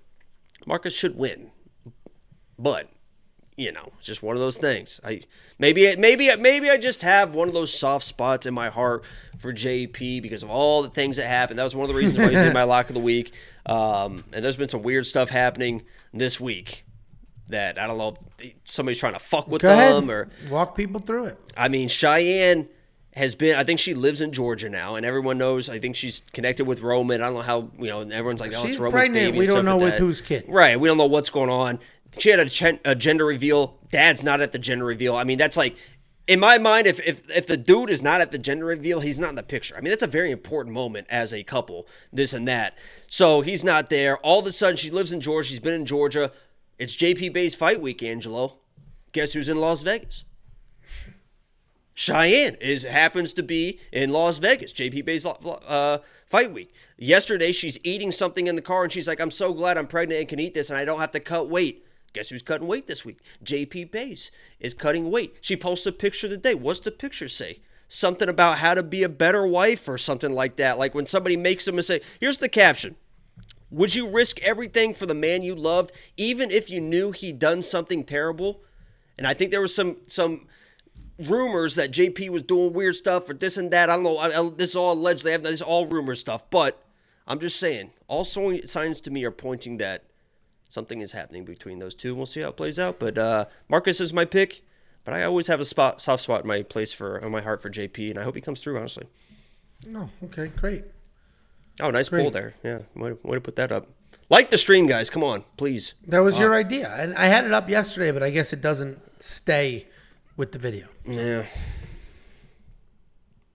Marcus should win. But you know, it's just one of those things. I maybe maybe maybe I just have one of those soft spots in my heart for JP because of all the things that happened. That was one of the reasons why he's in my lock of the week. Um, and there's been some weird stuff happening this week that I don't know somebody's trying to fuck with Go them or walk people through it. I mean Cheyanne has been I think she lives in Georgia now and everyone knows I think she's connected with Roman. I don't know how you know everyone's like oh She's it's Roman's pregnant. baby. We don't know with that. whose kid. Right. We don't know what's going on. She had a, gen- a gender reveal. Dad's not at the gender reveal. I mean, that's like, in my mind, if, if if the dude is not at the gender reveal, he's not in the picture. I mean, that's a very important moment as a couple, this and that. So he's not there. All of a sudden, she lives in Georgia. She's been in Georgia. It's JP Buys' fight week, Angelo. Guess who's in Las Vegas? Cheyanne is happens to be in Las Vegas. JP Buys' uh, fight week. Yesterday, she's eating something in the car, and she's like, "I'm so glad I'm pregnant and can eat this, and I don't have to cut weight." Guess who's cutting weight this week? JP Buys is cutting weight. She posted a picture today. What's the picture say? Something about how to be a better wife or something like that. Like when somebody makes a mistake. Here's the caption. Would you risk everything for the man you loved, even if you knew he'd done something terrible? And I think there was some some rumors that JP was doing weird stuff or this and that. I don't know. I, I, this is all alleged. They have this is all rumor stuff. But I'm just saying, all signs to me are pointing that something is happening between those two. We'll see how it plays out. But uh, Marcus is my pick. But I always have a spot, soft spot in my place for in my heart for JP, and I hope he comes through. Honestly. Oh, okay, great. Oh, nice pull there. Yeah, way, way to put that up. Like the stream, guys. Come on, please. That was your idea, and I had it up yesterday, but I guess it doesn't stay with the video. Yeah.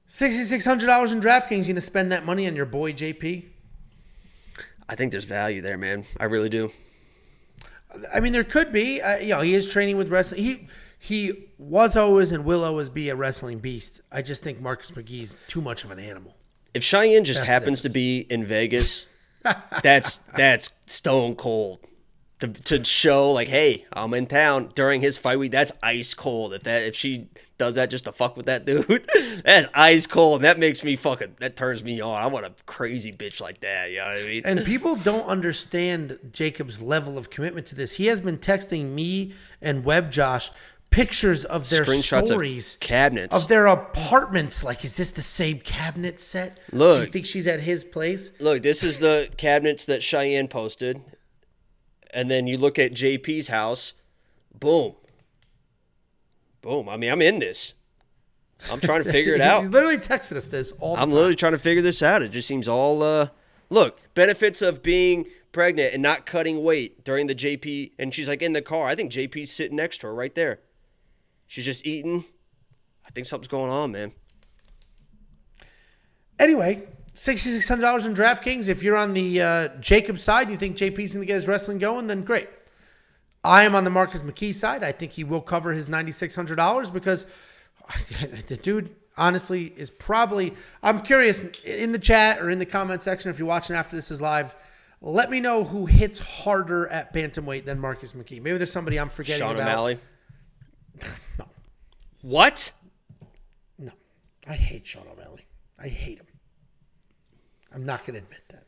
Sixty-six hundred dollars in DraftKings. You gonna spend that money on your boy JP? I think there's value there, man. I really do. I mean, there could be. Uh, you know, he is training with wrestling. He he was always and will always be a wrestling beast. I just think Marcus McGhee's too much of an animal. If Cheyanne just That's happens to be in Vegas, that's that's stone cold. To, to show like, hey, I'm in town during his fight week. That's ice cold. If that if she does that just to fuck with that dude, that's ice cold. And that makes me fucking that turns me on. I want a crazy bitch like that. You know what I mean? And people don't understand Jacob's level of commitment to this. He has been texting me and Web Josh pictures of their Screenshots stories of cabinets. of their apartments. Like, is this the same cabinet set? do you think she's at his place? Look, this is the cabinets that Cheyanne posted. And then you look at JP's house. Boom. Boom. I mean, I'm in this. I'm trying to figure it out. He literally texted us this all the I'm time. literally trying to figure this out. It just seems all uh look, benefits of being pregnant and not cutting weight during the JP and she's like in the car. I think JP's sitting next to her right there. She's just eating. I think something's going on, man. Anyway, sixty-six hundred dollars in DraftKings. If you're on the uh, Jacob side, you think JP's going to get his wrestling going, then great. I am on the Marcus McGhee side. I think he will cover his ninety-six hundred dollars because the dude honestly is probably. I'm curious in the chat or in the comment section if you're watching after this is live. Let me know who hits harder at bantamweight than Marcus McGhee. Maybe there's somebody I'm forgetting Sean about. O'Malley. No, What? no, I hate Sean O'Malley. I hate him. I'm not going to admit that.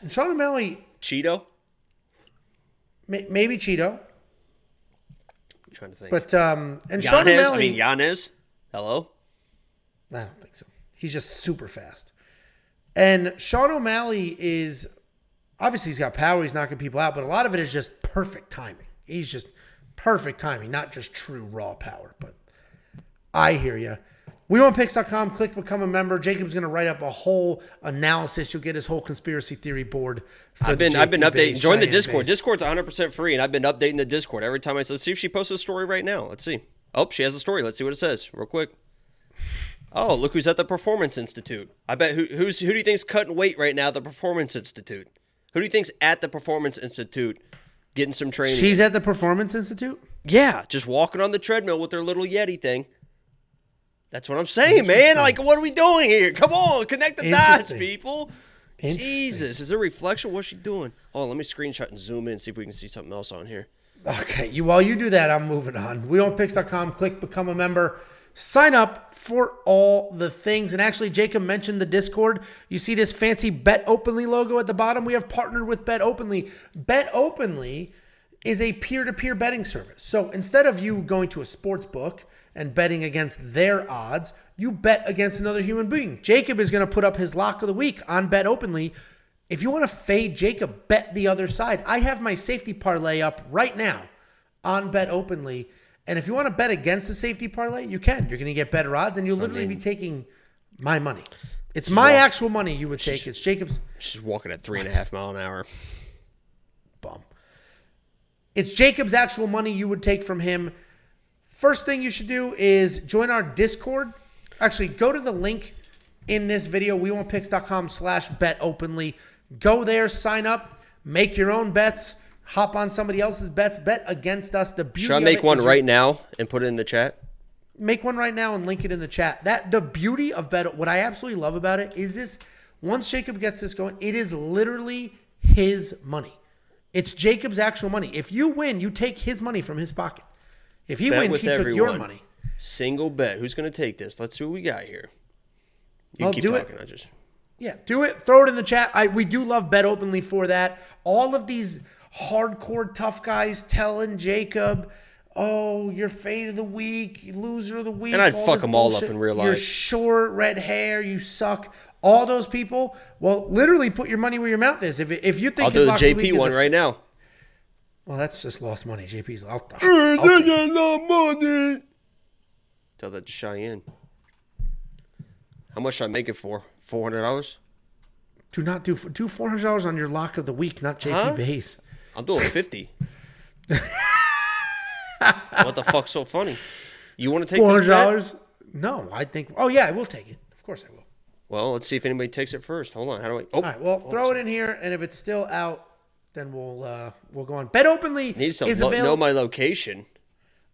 And Sean O'Malley, Chito? May- maybe Chito, I'm trying to think. but um, and Sean Yanez? O'Malley. I mean Yanez. Hello? I don't think so. He's just super fast. And Sean O'Malley is obviously he's got power. He's knocking people out, but a lot of it is just perfect timing. He's just perfect timing, not just true raw power. But I hear you. WeWantPicks.com, click become a member. Jacob's going to write up a whole analysis. You'll get his whole conspiracy theory board. for I've been I've been updating. Join the Discord. base. Discord's 100 percent free, and I've been updating the Discord every time I let's see if she posts a story right now. Let's see. Oh, she has a story. Let's see what it says real quick. Oh, look who's at the Performance Institute. I bet who who's who do you think's cutting weight right now? The Performance Institute. Who do you think's at the Performance Institute getting some training? She's at the Performance Institute. yeah, just walking on the treadmill with her little Yeti thing. That's what I'm saying, man. Like, what are we doing here? Come on, connect the dots, people. Jesus, is there a reflection? What's she doing? Oh, let me screenshot and zoom in, see if we can see something else on here. Okay, you while you do that, I'm moving on. WeWantPicks.com, click become a member. Sign up for all the things. And actually, Jacob mentioned the Discord. You see this fancy Bet Openly logo at the bottom? We have partnered with Bet Openly. Bet Openly is a peer-to-peer betting service. So instead of you going to a sports book and betting against their odds, you bet against another human being. Jacob is going to put up his lock of the week on Bet Openly. If you want to fade Jacob, bet the other side. I have my safety parlay up right now on Bet Openly. And if you want to bet against the safety parlay, you can. You're going to get better odds, and you'll literally be taking my money. It's my actual money you would take. It's Jacob's She's walking at three and a half mile an hour. bum. It's Jacob's actual money you would take from him. First thing you should do is join our Discord. Actually, go to the link in this video, wewantpicks.com slash bet openly. Go there, sign up, make your own bets, hop on somebody else's bets, bet against us. The beauty Should I make one right now and put it in the chat? make one right now and link it in the chat. That the beauty of bet what I absolutely love about it is this once Jacob gets this going, it is literally his money. It's Jacob's actual money. If you win, you take his money from his pocket. If he Bet wins, he took your everyone. money. Single bet. Who's going to take this? Let's see what we got here. You Well, keep do it. talking. I just. Yeah, do it. Throw it in the chat. I we do love bet openly for that. All of these hardcore tough guys telling Jacob, "Oh, you're fade of the week, loser of the week." And I'd fuck this 'em all up in real life. You're short, red hair, you suck. All those people. Well, literally, put your money where your mouth is. If if you think I'll do the lock of the JP one right now. Well, that's just lost money. JP's. Take it. money. Tell that to Cheyanne. How much should I make it for? Four hundred dollars. do not do do four hundred dollars on your lock of the week, not JP Huh? base. I'm doing fifty. what the fuck's so funny? You want to take Four this hundred bet? dollars? No, I think. Oh yeah, I will take it. Of course, I will. Well, let's see if anybody takes it first. Hold on. How do I? Oh, All right, well, throw it in here, and if it's still out, then we'll uh, we'll go on. Bet openly needs to is lo- available. know my location.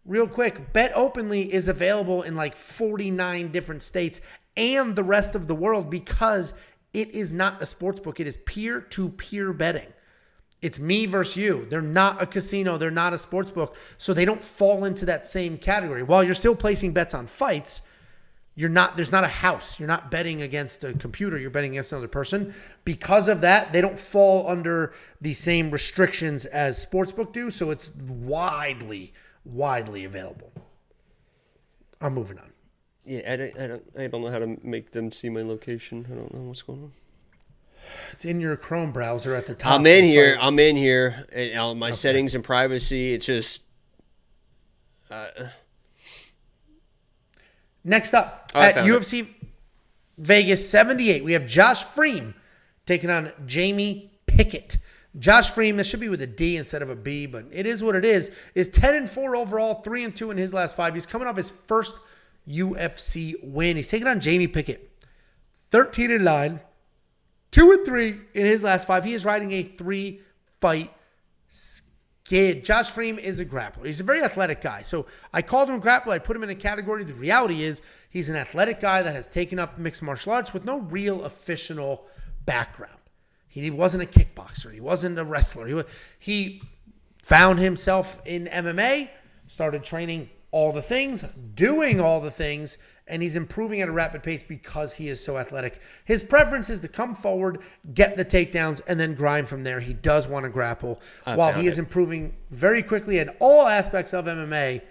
real quick, Bet openly is available in like forty nine different states and the rest of the world because it is not a sports book. It is peer to peer betting. It's me versus you. They're not a casino. They're not a sports book, so they don't fall into that same category. While you're still placing bets on fights, you're not there's not a house you're not betting against a computer you're betting against another person because of that they don't fall under the same restrictions as sportsbook do so it's widely widely available i'm moving on Yeah, I don't, I don't. I don't know how to make them see my location. I don't know what's going on. it's in your chrome browser at the top I'm in here. I'm in here. And on my settings and privacy, it's just. Uh, next up Oh, at found it. ufc vegas 78 we have josh fremd taking on jamie pickett Josh Freeman, this should be with a D instead of a B, but it is what it is. Is 10 and 4 overall, 3 and 2 in his last 5. He's coming off his first UFC win. He's taking on Jamie Pickett. 13 and 9, 2 and 3 in his last 5. He is riding a 3 fight skid. Josh Freeman is a grappler. He's a very athletic guy. So I called him a grappler. I put him in a category. The reality is he's an athletic guy that has taken up mixed martial arts with no real official background. He wasn't a kickboxer. He wasn't a wrestler. He, he found himself in MMA, started training all the things, doing all the things, and he's improving at a rapid pace because he is so athletic. His preference is to come forward, get the takedowns, and then grind from there. He does want to grapple while he is improving very quickly in all aspects of MMA.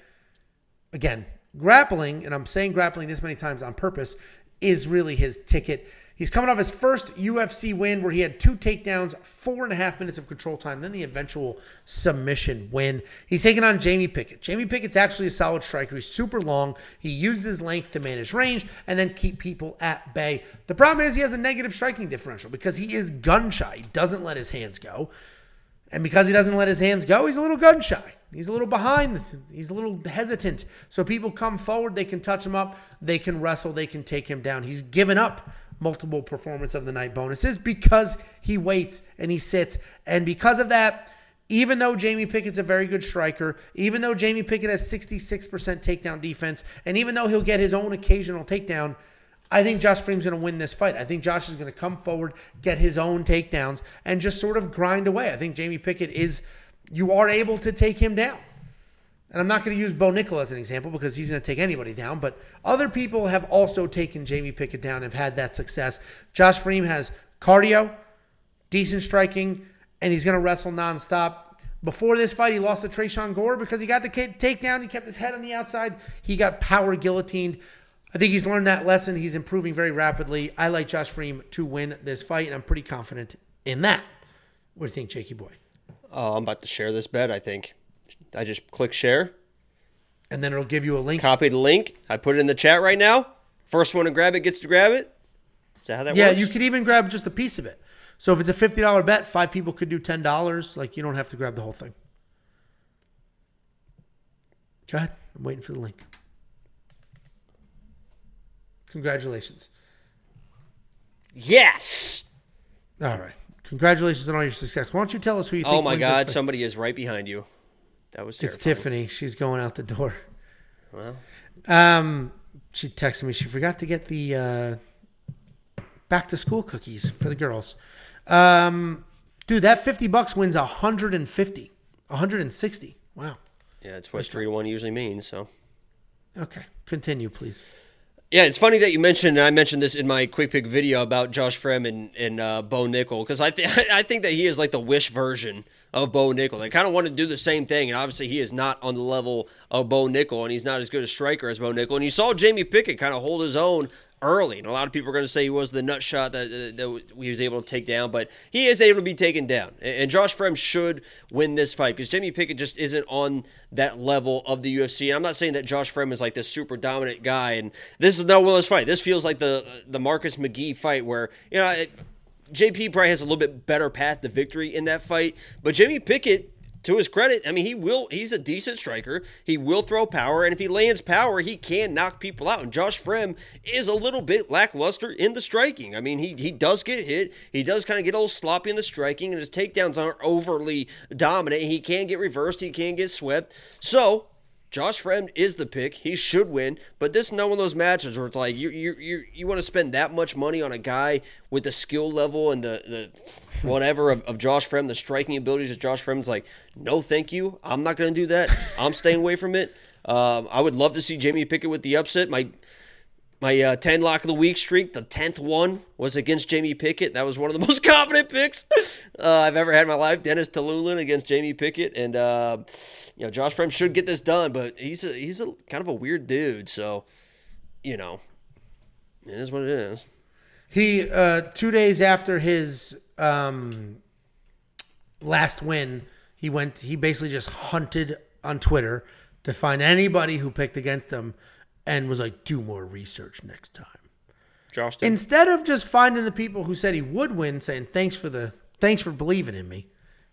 Again, grappling, and I'm saying grappling this many times on purpose, is really his ticket. He's coming off his first UFC win where he had two takedowns, four and a half minutes of control time, then the eventual submission win. He's taking on Jamie Pickett. Jamie Pickett's actually a solid striker. He's super long. He uses his length to manage range and then keep people at bay. The problem is he has a negative striking differential because he is gun shy. He doesn't let his hands go. And because he doesn't let his hands go, he's a little gun shy. He's a little behind. He's a little hesitant. So people come forward, they can touch him up, they can wrestle, they can take him down. He's given up multiple performance of the night bonuses because he waits and he sits. And because of that, even though Jamie Pickett's a very good striker, even though Jamie Pickett has 66% takedown defense, and even though he'll get his own occasional takedown, I think Josh Freeman's going to win this fight. I think Josh is going to come forward, get his own takedowns, and just sort of grind away. I think Jamie Pickett is, you are able to take him down. And I'm not going to use Bo Nickal as an example because he's going to take anybody down, but other people have also taken Jamie Pickett down and have had that success. Josh Freeman has cardio, decent striking, and he's going to wrestle nonstop. Before this fight, he lost to Tresean Gore because he got the takedown. He kept his head on the outside. He got power guillotined. I think he's learned that lesson. He's improving very rapidly. I like Josh Freeman to win this fight, and I'm pretty confident in that. What do you think, Jakey boy? Oh, I'm about to share this bet, I think. I just click share, And then it'll give you a link. copy the link. I put it in the chat right now. First one to grab it gets to grab it. Is that how that Yeah, works? Yeah, you could even grab just a piece of it. So if it's a fifty dollar bet, five people could do ten dollars. Like you don't have to grab the whole thing. Go ahead. I'm waiting for the link. Congratulations. Yes. All right. Congratulations on all your success. Why don't you tell us who you think Oh my this God! fight? Somebody is right behind you. That was It's. Tiffany. She's going out the door. Well, Um, she texted me. She forgot to get the uh, back to school cookies for the girls. Um, dude, that fifty bucks wins a hundred and fifty, hundred and sixty. Wow. yeah, it's what three to one usually means. So. Okay, continue, please. Yeah, it's funny that you mentioned. And I mentioned this in my quick pick video about Josh Fremd and, and uh, Bo Nickal because I think I think that he is like the wish version of Bo Nickal. They kind of want to do the same thing, and obviously he is not on the level of Bo Nickal, and he's not as good a striker as Bo Nickal. And you saw Jamie Pickett kind of hold his own early, and a lot of people are going to say he was the nut shot that, that, he was able to take down, but he is able to be taken down. And, Josh Fremd should win this fight because Jamie Pickett just isn't on that level of the UFC. And I'm not saying that Josh Fremd is like this super dominant guy, and this is no Willis fight. This feels like the the Marcus McGhee fight where you know. It, JP probably has a little bit better path to victory in that fight, but Jamie Pickett, to his credit, I mean he will. He's a decent striker. He will throw power, and if he lands power, he can knock people out. And Josh Fremd is a little bit lackluster in the striking. I mean he he does get hit. He does kind of get a little sloppy in the striking, and his takedowns aren't overly dominant. He can get reversed. He can get swept. So Josh Fremd is the pick. He should win, but this is not one of those matches where it's like you you you, you want to spend that much money on a guy with the skill level and the the whatever of, of Josh Fremd, the striking abilities of Josh Fremd's like, no, thank you. I'm not going to do that. I'm staying away from it. Um, I would love to see Jamie Pickett with the upset. My my uh, 10 lock of the week streak, the 10th one was against Jamie Pickett. That was one of the most confident picks uh, I've ever had in my life. Dennis Tiuliulin against Jamie Pickett. And, uh, you know, Josh Fremd should get this done, but he's a, he's a kind of a weird dude. So, you know, it is what it is. He uh, two days after his um, last win, he went. He basically just hunted on Twitter to find anybody who picked against him, and was like, "Do more research next time." Josh did. Instead of just finding the people who said he would win, saying thanks for the thanks for believing in me,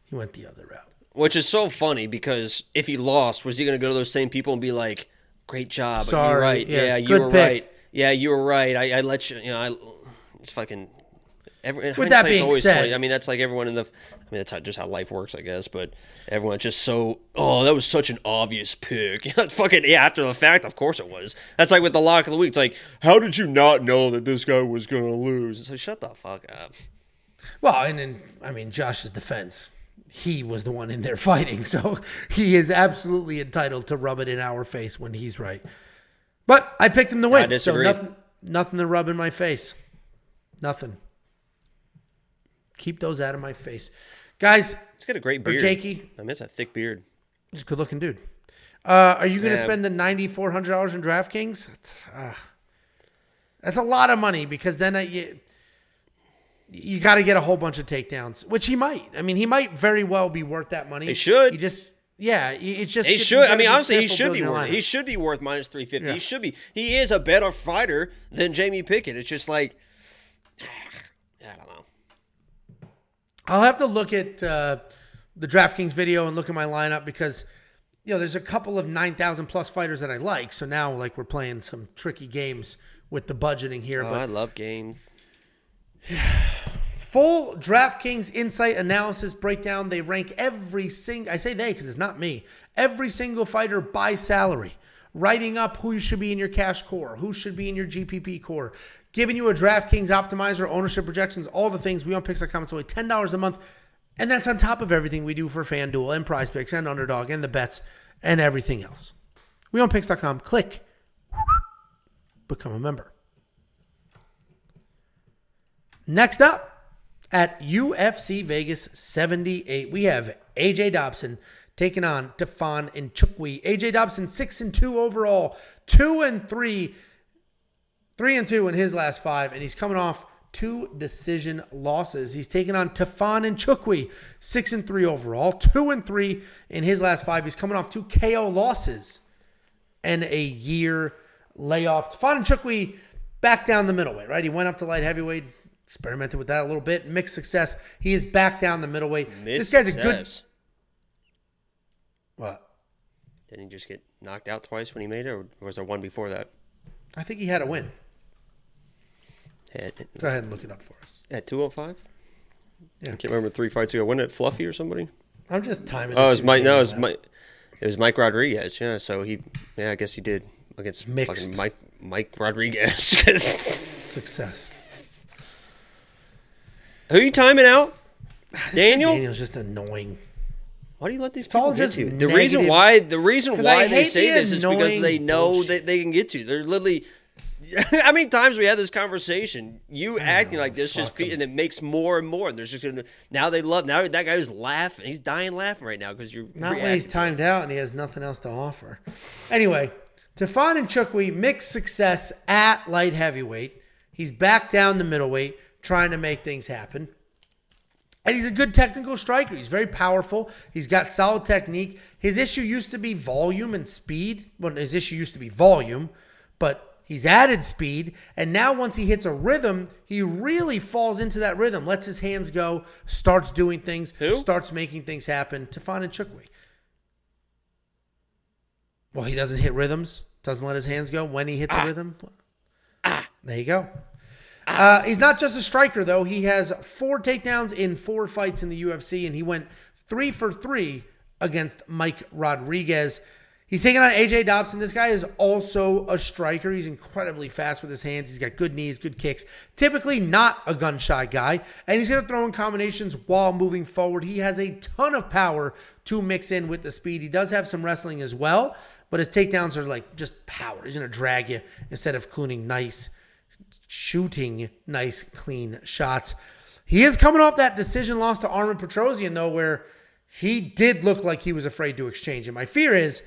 he went the other route. Which is so funny because if he lost, was he going to go to those same people and be like, "Great job, Sorry, you're right, yeah, yeah, you were pick." right, yeah, you were right. I, I let you, you know, I, it's fucking." Every, With that being always said- 20. I mean, that's like everyone in the. I mean, that's how, just how life works, I guess. But everyone's just so. Oh, that was such an obvious pick. fucking yeah. After the fact, of course it was. That's like with the lock of the week. It's like, how did you not know that this guy was gonna lose? It's like, shut the fuck up. Well, and in I mean Josh's defense, he was the one in there fighting, so he is absolutely entitled to rub it in our face when he's right. But I picked him to win, so disagree. nothing, nothing to rub in my face. Nothing. Keep those out of my face, guys. He's got a great beard. Jakey. I mean, it's a thick beard. He's a good-looking dude. Uh, are you going to Yeah. spend the ninety four hundred dollars in DraftKings? That's, uh, that's a lot of money because then I, you, you got to get a whole bunch of takedowns, which he might. I mean, he might very well be worth that money. He should. You just yeah, it's just He should. I mean, honestly, he should be worth. lineup. He should be worth minus three fifty. Yeah. He should be. He is a better fighter than Jamie Pickett. It's just like, I don't know. I'll have to look at uh, the DraftKings video and look at my lineup because you know there's a couple of nine thousand plus fighters that I like. So now like we're playing some tricky games with the budgeting here. Oh, but I love games. full DraftKings insight analysis breakdown. They rank every single. I say they because it's not me. Every single fighter by salary, writing up who should be in your cash core, who should be in your GPP core, giving you a DraftKings optimizer, ownership projections, all the things. WeWantPicks.com. It's only ten dollars a month, and that's on top of everything we do for FanDuel and Prize Picks and Underdog and the bets and everything else. WeWantPicks.com. Click, become a member. Next up at UFC Vegas 78, we have AJ Dobson taking on Tafon Nchukwi. AJ Dobson six and two overall, two and three, three and two in his last five, and he's coming off two decision losses. He's taking on Tafon Nchukwi, six and three overall, two and three in his last five. He's coming off two KO losses and a year layoff. Tafon Nchukwi back down the middleweight, right? He went up to light heavyweight, experimented with that a little bit, mixed success. He is back down the middleweight. this guy's a good. What? Didn't he just get knocked out twice when he made it, or was there one before that? I think he had a win. At, Go ahead and look it up for us. at 205? Yeah. I can't remember three fights ago. Wasn't it Fluffy or somebody? I'm just timing. Oh, it was Mike. No, it was. Mike. It was Mike Rodriguez. Yeah, so he. Yeah, I guess he did against Mixed. fucking Mike Mike Rodriguez. Success. Who you timing out? Daniel? Daniel's just annoying. Why do you let these all people get you? The reason why the reason why they say the this is because they know bullshit. that they can get to you. They're literally. How many times we had this conversation? You acting like this just fuck fe- and it makes more and more. And there's just gonna now they love now that guy who's laughing. He's dying laughing right now because you're Not when he's timed out and he has nothing else to offer. Anyway, Tafon Nchukwi mixed success at light heavyweight. He's back down the middleweight, trying to make things happen. And he's a good technical striker. He's very powerful. He's got solid technique. His issue used to be volume and speed. Well, his issue used to be volume, but he's added speed. And now, once he hits a rhythm, he really falls into that rhythm, lets his hands go, starts doing things, Who? starts making things happen. Tafon Nchukwi. Well, he doesn't hit rhythms, doesn't let his hands go when he hits a rhythm. Ah. There you go. Uh, he's not just a striker, though. He has four takedowns in four fights in the UFC, and he went three for three against Mike Rodriguez. He's taking on AJ Dobson. This guy is also a striker. He's incredibly fast with his hands. He's got good knees, good kicks. Typically not a gun shy guy, and he's going to throw in combinations while moving forward. He has a ton of power to mix in with the speed. He does have some wrestling as well, but his takedowns are like just power. He's going to drag you instead of cooning nice shooting nice, clean shots. He is coming off that decision loss to Armen Petrosyan, though, where he did look like he was afraid to exchange. And my fear is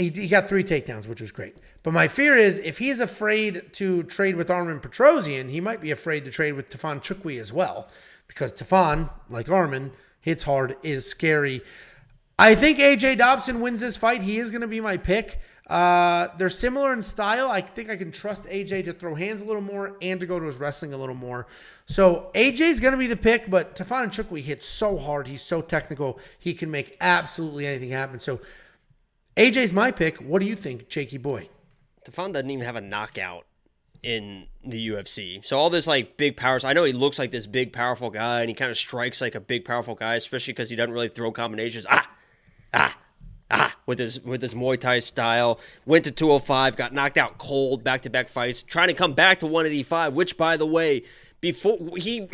he, he got three takedowns, which was great. But my fear is if he's afraid to trade with Armen Petrosyan, he might be afraid to trade with Tafon Nchukwi as well. Because Tafon, like Armin, hits hard, is scary. I think AJ Dobson wins this fight. He is going to be my pick. Uh, they're similar in style. I think I can trust AJ to throw hands a little more and to go to his wrestling a little more. So AJ's going to be the pick, but Tafon Nchukwi hits so hard. He's so technical. He can make absolutely anything happen. So AJ's my pick. What do you think, Jakey boy? Tafon doesn't even have a knockout in the UFC. So all this like big powers. I know he looks like this big powerful guy, and he kind of strikes like a big powerful guy, especially because he doesn't really throw combinations. Ah, ah, ah, with his with his Muay Thai style. Went to 205, got knocked out cold, back to back fights, trying to come back to 185. Which, by the way, before he.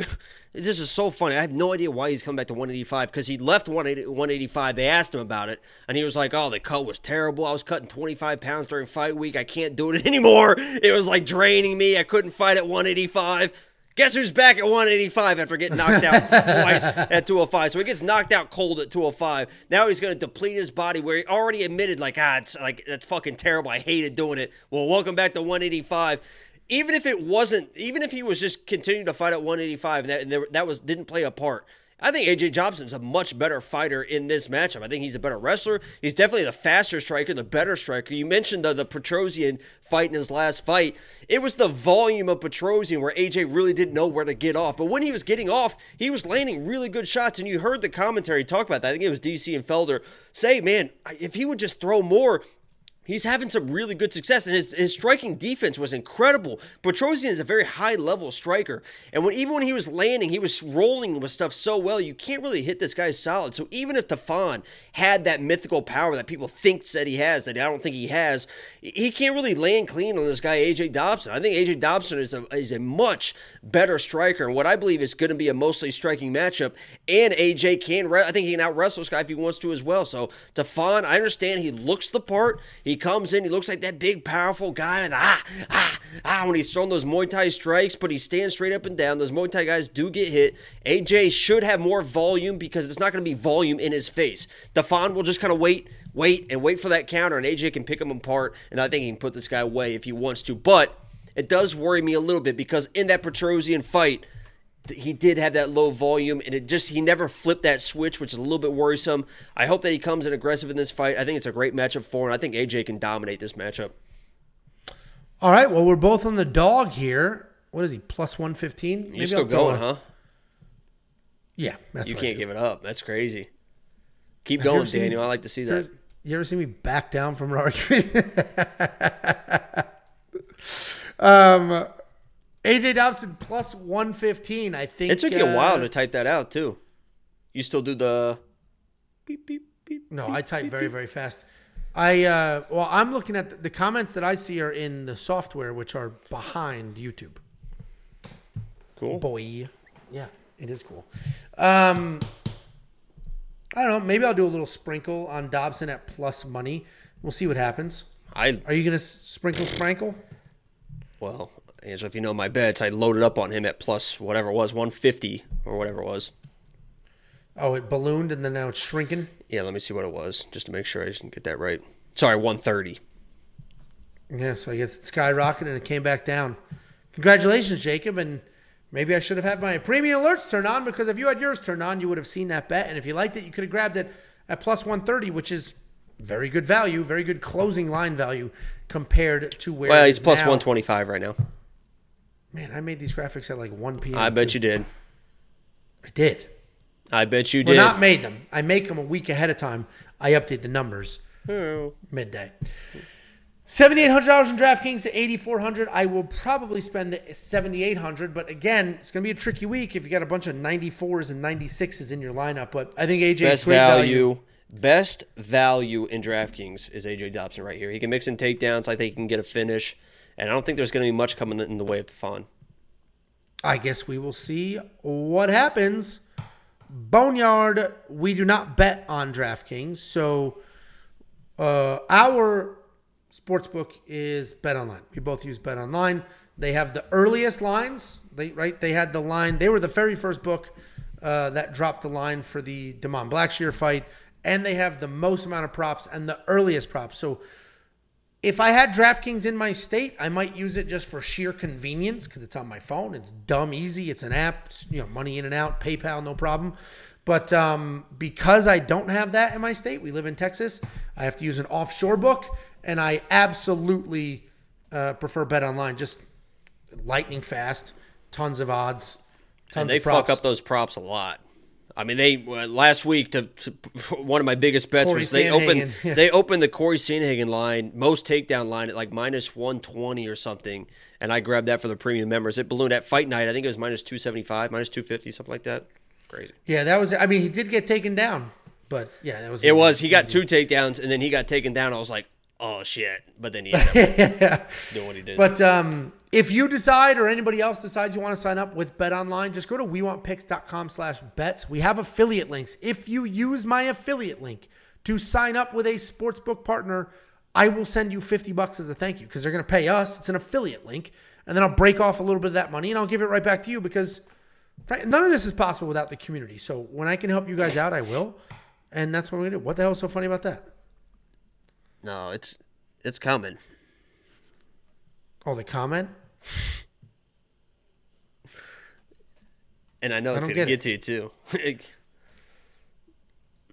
This is so funny. I have no idea why he's coming back to 185 because he left 185. They asked him about it, and he was like, "Oh, the cut was terrible. I was cutting 25 pounds during fight week. I can't do it anymore. It was like draining me. I couldn't fight at 185." Guess who's back at 185 after getting knocked out twice at 205? So he gets knocked out cold at 205. Now he's going to deplete his body where he already admitted, like, ah, it's like that's fucking terrible. I hated doing it. Well, welcome back to 185. Even if it wasn't, even if he was just continuing to fight at 185 and that, and there, that was didn't play a part, I think AJ Dobson's a much better fighter in this matchup. I think he's a better wrestler. He's definitely the faster striker, the better striker. You mentioned the, the Petrosyan fight in his last fight. It was the volume of Petrosyan where AJ really didn't know where to get off. But when he was getting off, he was landing really good shots. And you heard the commentary talk about that. I think it was DC and Felder say, man, if he would just throw more, He's having some really good success, and his, his striking defense was incredible. Petrosyan is a very high level striker, and when even when he was landing, he was rolling with stuff so well. You can't really hit this guy solid. So even if Tafon had that mythical power that people think that he has, that I don't think he has, he can't really land clean on this guy AJ Dobson. I think AJ Dobson is a is a much better striker, and what I believe is going to be a mostly striking matchup. And AJ can, I think he can out wrestle this guy if he wants to as well. So Tafon, I understand he looks the part. He comes in, he looks like that big, powerful guy, and ah, ah, ah, when he's throwing those Muay Thai strikes, but he stands straight up and down. Those Muay Thai guys do get hit. AJ should have more volume because it's not going to be volume in his face. Tafon will just kind of wait, wait, and wait for that counter, and AJ can pick him apart, and I think he can put this guy away if he wants to. But it does worry me a little bit because in that Petrosyan fight, he did have that low volume and it just he never flipped that switch which is a little bit worrisome i hope that he comes in aggressive in this fight i think it's a great matchup for him i think aj can dominate this matchup All right. Well, we're both on the dog here. What is he? Plus 115? you're still going huh Yeah. That's you can't give it up that's crazy keep you going ever daniel i like to see that You ever see me back down from an argument? um, AJ Dobson plus 115. I think it took you a while uh, to type that out too you still do the beep beep beep No, beep, I type beep, very, beep? very fast. I uh, well, I'm looking at the, the comments that I see are in the software, which are behind YouTube. cool Boy, yeah, it is cool. Um, I don't know. Maybe I'll do a little sprinkle on Dobson at plus money. We'll see what happens. i Are you gonna sprinkle sprinkle? well angela if you know my bets i loaded up on him at plus whatever it was 150 or whatever it was Oh, it ballooned and then now it's shrinking. Yeah, let me see what it was, just to make sure I didn't get that right. Sorry, 130. Yeah, so I guess it skyrocketed and it came back down. Congratulations, Jacob. And maybe I should have had my premium alerts turned on because if you had yours turned on, you would have seen that bet. And if you liked it, you could have grabbed it at plus 130, which is very good value, very good closing line value compared to where Well, he's plus now. 125 right now. Man, I made these graphics at like 1 p.m. I bet you did. I did. I bet you Well, did. not made them. I make them a week ahead of time. I update the numbers. Hmm. midday. Seventy-eight hundred dollars in DraftKings to eighty-four hundred. I will probably spend the seventy-eight hundred, but again, it's going to be a tricky week if you got a bunch of ninety-fours and ninety-sixes in your lineup. But I think AJ Best is great value, best value in DraftKings is AJ Dobson right here. He can mix in takedowns. I think he can get a finish, and I don't think there's going to be much coming in the way of Tafon. I guess we will see what happens. Boneyard, we do not bet on DraftKings, so uh, our sportsbook is Bet Online. We both use Bet Online. They have the earliest lines. They right. They had the line. They were the very first book uh, that dropped the line for the Damon Blackshear fight, and they have the most amount of props and the earliest props. So if I had DraftKings in my state, I might use it just for sheer convenience because it's on my phone. It's dumb easy. It's an app. It's, you know, money in and out, PayPal, no problem. But um, because I don't have that in my state, we live in Texas. I have to use an offshore book, and I absolutely uh, prefer Bet Online. Just lightning fast, tons of odds, tons And they of props. fuck up those props a lot. I mean, they uh, last week to, to one of my biggest bets Corey was they Sandhagen, opened yeah. they opened the Corey Sandhagen line most takedown line at like minus one twenty or something, and I grabbed that for the premium members. It ballooned at fight night. I think it was minus two seventy five, minus two fifty, something like that. Crazy. yeah, that was. I mean, he did get taken down, but yeah, that was. It was. He got two takedowns, and then he got taken down. I was like, oh shit! But then he ended up doing what he did. But um, if you decide or anybody else decides you want to sign up with Bet Online, just go to wewantpicks.com slash bets. We have affiliate links. If you use my affiliate link to sign up with a sportsbook partner, I will send you 50 bucks as a thank you because they're going to pay us. It's an affiliate link. And then I'll break off a little bit of that money and I'll give it right back to you because none of this is possible without the community. So when I can help you guys out, I will. And that's what we're going to do. What the hell is so funny about that? No, it's it's coming. Oh, the comment? And I know it's don't gonna get get to you too.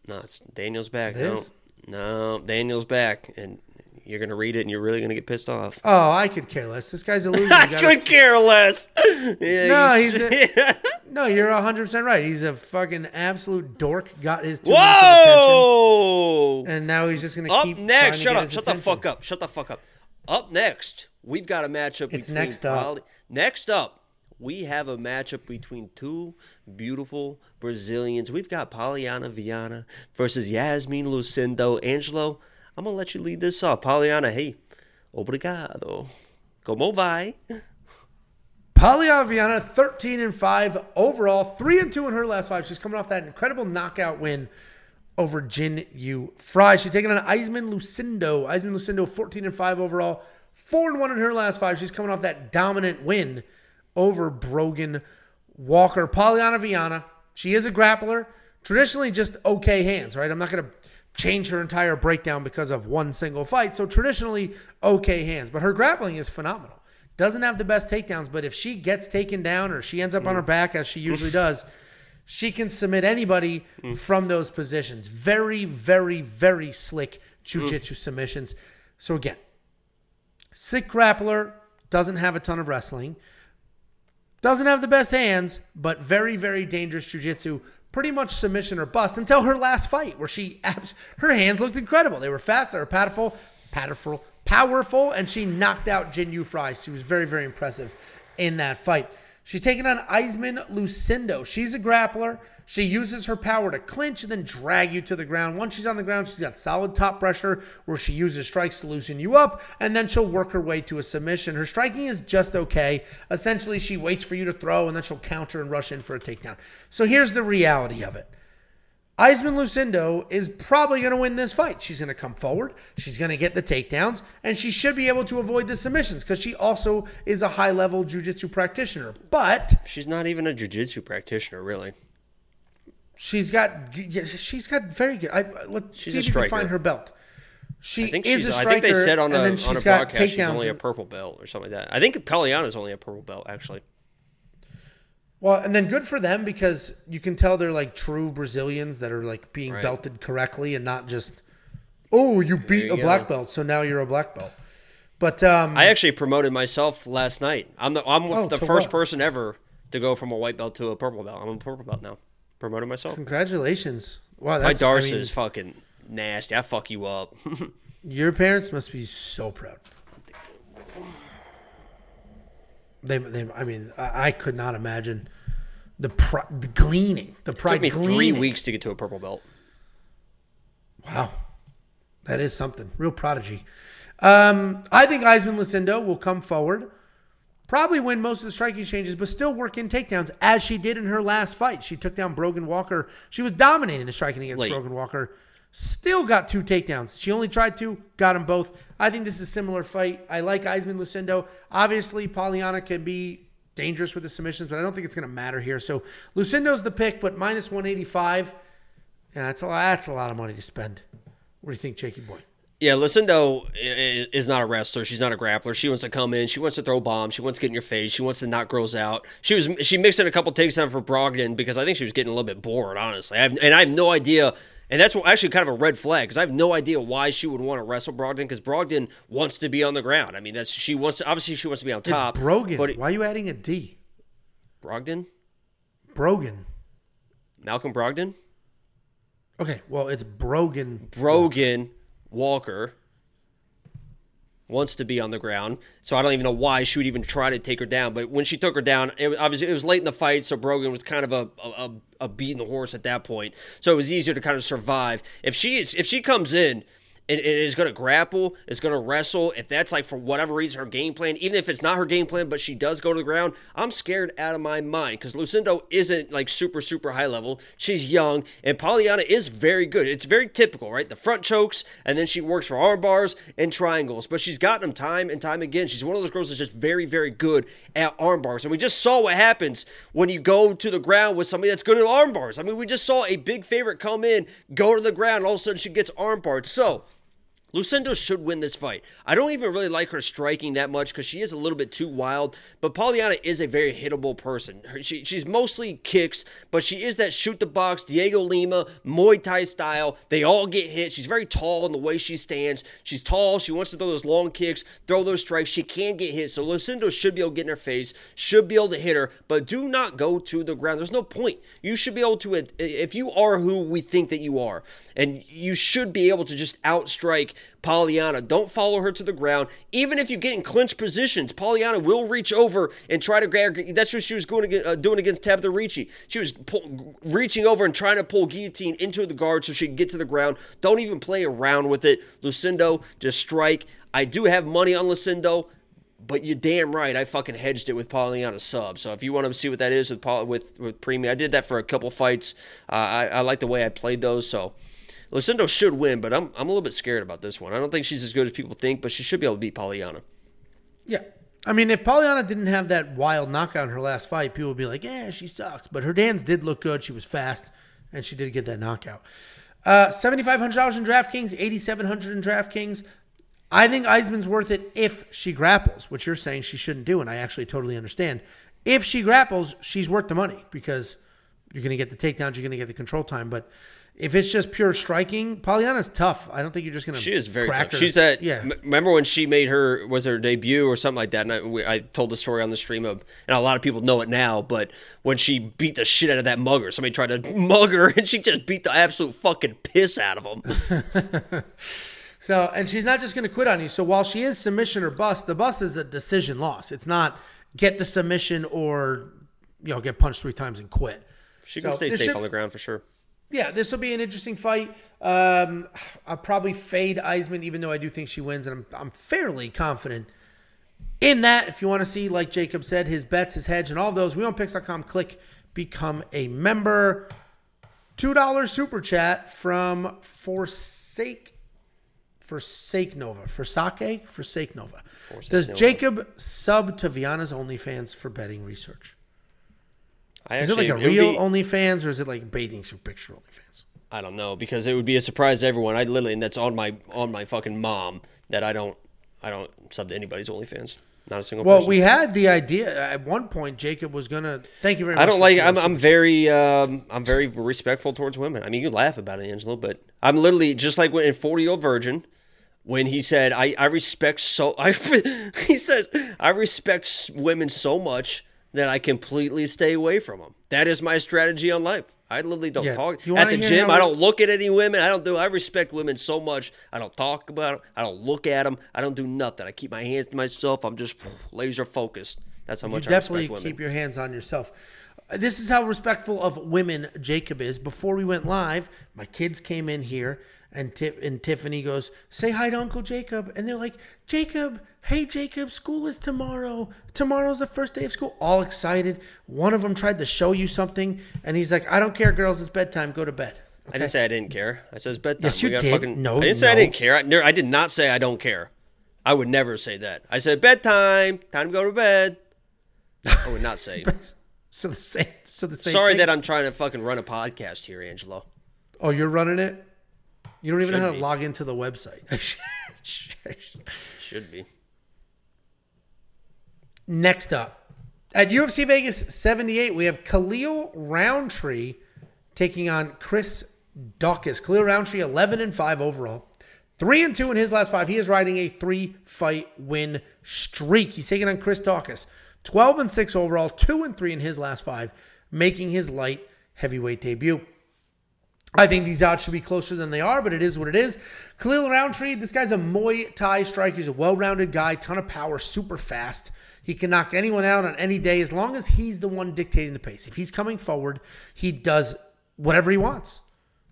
no, it's Daniel's back. It No, no, Daniel's back, and you're gonna read it, and you're really gonna get pissed off. Oh, I could care less. This guy's a loser. I could care less. Yeah, No, you he's sh- no, you're 100% right. He's a fucking absolute dork. Got his attention, Whoa! and now he's just going to keep. Up next, to shut up, shut the fuck up, shut the fuck up. Up next, we've got a matchup. It's between next up. Poly- Next up, we have a matchup between two beautiful Brazilians. We've got Polyana Viana versus Yasmin Lucindo. Angelo, I'm gonna let you lead this off. Polyana, hey, obrigado. Como vai? Polyana Viana, 13 and 5 overall, 3 and 2 in her last five. She's coming off that incredible knockout win over Jinh Yu Frey. She's taking on Yasmin Lucindo. Yasmin Lucindo, 14 and 5 overall, 4 and 1 in her last five. She's coming off that dominant win over Brogan Walker. Polyana Viana, she is a grappler. Traditionally, just okay hands, right? I'm not going to change her entire breakdown because of one single fight. So, traditionally, okay hands. But her grappling is phenomenal. Doesn't have the best takedowns, but if she gets taken down or she ends up on her back, as she usually does, she can submit anybody from those positions. Very, very, very slick jujitsu submissions. So, again, sick grappler, doesn't have a ton of wrestling. Doesn't have the best hands, but very, very dangerous jujitsu. Pretty much submission or bust until her last fight, where she her hands looked incredible. They were fast, they were powerful, powerful, powerful, and she knocked out Jinh Yu Frey. She was very, very impressive in that fight. She's taking on Yasmin Lucindo. She's a grappler. She uses her power to clinch and then drag you to the ground. Once she's on the ground, she's got solid top pressure where she uses strikes to loosen you up, and then she'll work her way to a submission. Her striking is just okay. Essentially, she waits for you to throw, and then she'll counter and rush in for a takedown. So here's the reality of it. Yasmin Lucindo is probably going to win this fight. She's going to come forward. She's going to get the takedowns, and she should be able to avoid the submissions because she also is a high level jujitsu practitioner. But She's not even a jiu-jitsu practitioner, really. she's got she's got very good. I, let's She's see if you can find her belt. She I is she's. a I striker, think they said on and a then on she's a got broadcast she's only a purple belt or something like that. I think Polyana's only a purple belt actually. Well, and then good for them because you can tell they're like true Brazilians that are like being Right. belted correctly and not just, oh, you beat you a black belt, so now you're a black belt. But um, I actually promoted myself last night. I'm the I'm Oh, the first what? person ever to go from a white belt to a purple belt. I'm a purple belt now. Promoted myself. congratulations! Wow, My Darce I mean, is fucking nasty. I fuck you up. Your parents must be so proud. They, they I mean, I, I could not imagine the pri- the gleaning, the pride Took me three weeks to get to a purple belt. Wow, that is something. Real prodigy. Um, I think Yasmin Lucindo will come forward, probably win most of the striking exchanges, but still work in takedowns as she did in her last fight. She took down Brogan Walker. She was dominating the striking against Late. Brogan Walker. Still got two takedowns. She only tried two, got them both. I think this is a similar fight. I like Yasmin Lucindo. Obviously, Polyana can be dangerous with the submissions, but I don't think it's going to matter here. So Lucindo's the pick, but minus 185. Yeah, that's a lot, that's a lot of money to spend. What do you think, Jakey boy? Yeah, Lucindo is not a wrestler. She's not a grappler. She wants to come in. She wants to throw bombs. She wants to get in your face. She wants to knock girls out. She was she mixed in a couple takedowns for Brogdon because I think she was getting a little bit bored, honestly. I have, and I have no idea. And that's what- actually kind of a red flag because I have no idea why she would want to wrestle Brogdon because Brogdon wants to be on the ground. I mean, that's she wants to obviously she wants to be on top. it's Brogan. but it- Why are you adding a D? Brogdon, Brogan. Malcolm Brogdon, Okay, well, it's Brogan. Brogan Walker wants to be on the ground. So I don't even know why she would even try to take her down. But when she took her down, it, obviously it was late in the fight, so Brogan was kind of a a, a beating the horse at that point. So it was easier to kind of survive. If she is if she comes in. And and is going to grapple, is going to wrestle. If that's like for whatever reason her game plan, even if it's not her game plan, but she does go to the ground, I'm scared out of my mind because Lucindo isn't like super super high level. She's young, and Polyana is very good. It's very typical, right? The front chokes, and then she works for arm bars and triangles. But she's gotten them time and time again. She's one of those girls that's just very very good at arm bars, and we just saw what happens when you go to the ground with somebody that's good at arm bars. I mean, we just saw a big favorite come in, go to the ground, all of a sudden she gets arm barred. So Lucindo should win this fight. I don't even really like her striking that much because she is a little bit too wild. But Polyana is a very hittable person. Her, she, she's mostly kicks, but she is that Chute Boxe, Diego Lima, Muay Thai style. They all get hit. She's very tall in the way she stands. She's tall. She wants to throw those long kicks, throw those strikes. She can get hit. So Lucindo should be able to get in her face, should be able to hit her, but do not go to the ground. There's no point. You should be able to, if you are who we think that you are, and you should be able to just outstrike Polyana. Don't follow her to the ground. Even if you get in clinch positions, Polyana will reach over and try to grab. That's what she was going to, uh, doing against Tabitha Ricci. She was pull, reaching over and trying to pull guillotine into the guard so she could get to the ground. Don't even play around with it. Lucindo, just strike. I do have money on Lucindo. But you're damn right. I fucking hedged it with Polyana sub. So if you want to see what that is with with with premium, I did that for a couple fights. Uh, I, I like the way I played those. So Lucindo should win, but I'm I'm a little bit scared about this one. I don't think she's as good as people think, but she should be able to beat Polyana. Yeah. I mean, if Polyana didn't have that wild knockout in her last fight, people would be like, yeah, she sucks. But her dance did look good. She was fast, and she did get that knockout. Uh, $7,500 in DraftKings, 8700 in DraftKings. I think Yasmin's worth it if she grapples, which you're saying she shouldn't do, and I actually totally understand. If she grapples, she's worth the money because you're going to get the takedowns, you're going to get the control time. But if it's just pure striking, Polyana's tough. I don't think you're just going to. She is very tough. her. She's at. Yeah. m- Remember when she made her was her debut or something like that? And I, we, I told the story on the stream of, and a lot of people know it now. But when she beat the shit out of that mugger, somebody tried to mug her, and she just beat the absolute fucking piss out of him. So, and she's not just going to quit on you. So, while she is submission or bust, the bust is a decision loss. It's not get the submission or you know get punched three times and quit. She can So, stay safe should- on the ground for sure. Yeah, this will be an interesting fight. Um, I'll probably fade Yasmin, even though I do think she wins, and I'm, I'm fairly confident in that. If you want to see, like Jacob said, his bets, his hedge, and all those, WeWantPicks.com. Click become a member. Two dollars super chat from Forsake Forsake Nova. Forsake? Forsake Nova. Forsake Does Nova. Jacob sub to Viana's OnlyFans for betting research? I Is it like a would real be- OnlyFans or is it like bathing suit picture OnlyFans? I don't know because it would be a surprise to everyone. I literally, and that's on my on my fucking mom that I don't I don't sub to anybody's OnlyFans. Not a single Well, person. we had the idea at one point. Jacob was gonna. Thank you very much. I don't like. I'm, I'm very. Um, I'm very respectful towards women. I mean, you laugh about it, Angelo, but I'm literally just like when in 40 year old virgin, when he said, "I I respect so." I he says, "I respect women so much that I completely stay away from them." That is my strategy on life. I literally don't Yeah. talk You at the gym. I don't look at any women. I don't do. I respect women so much. I don't talk about them. I don't look at them. I don't do nothing. I keep my hands to myself. I'm just laser focused. That's how You much I definitely respect women. keep your hands on yourself. Uh, This is how respectful of women Jacob is. Before we went live, my kids came in here, and Tip and Tiffany goes, "Say hi to Uncle Jacob," and they're like, "Jacob, hey Jacob, school is tomorrow. Tomorrow's the first day of school." All excited. One of them tried to show you something, and he's like, "I don't care, girls. It's bedtime. Go to bed." I didn't say I didn't care. I said it's bedtime. Yes, you We did. Fucking, No, I didn't say I didn't care. I, I did not say I don't care. I would never say that. I said bedtime. Time to go to bed. I would not say. So the same. So the same. Sorry thing. that I'm trying to fucking run a podcast here, Angelo. Oh, you're running it. You don't even know Should how to be. log into the website. Should be. Next up, at UFC Vegas 78, we have Khalil Rountree taking on Chris Daukaus. Khalil Rountree, 11 and 5 overall. 3 and 2 in his last five. He is riding a three fight win streak. He's taking on Chris Daukaus. 12 and 6 overall, 2 and 3 in his last five, making his light heavyweight debut. I think these odds should be closer than they are, but it is what it is. Khalil Rountree, this guy's a Muay Thai striker. He's a well-rounded guy, ton of power, super fast. He can knock anyone out on any day as long as he's the one dictating the pace. If he's coming forward, he does whatever he wants.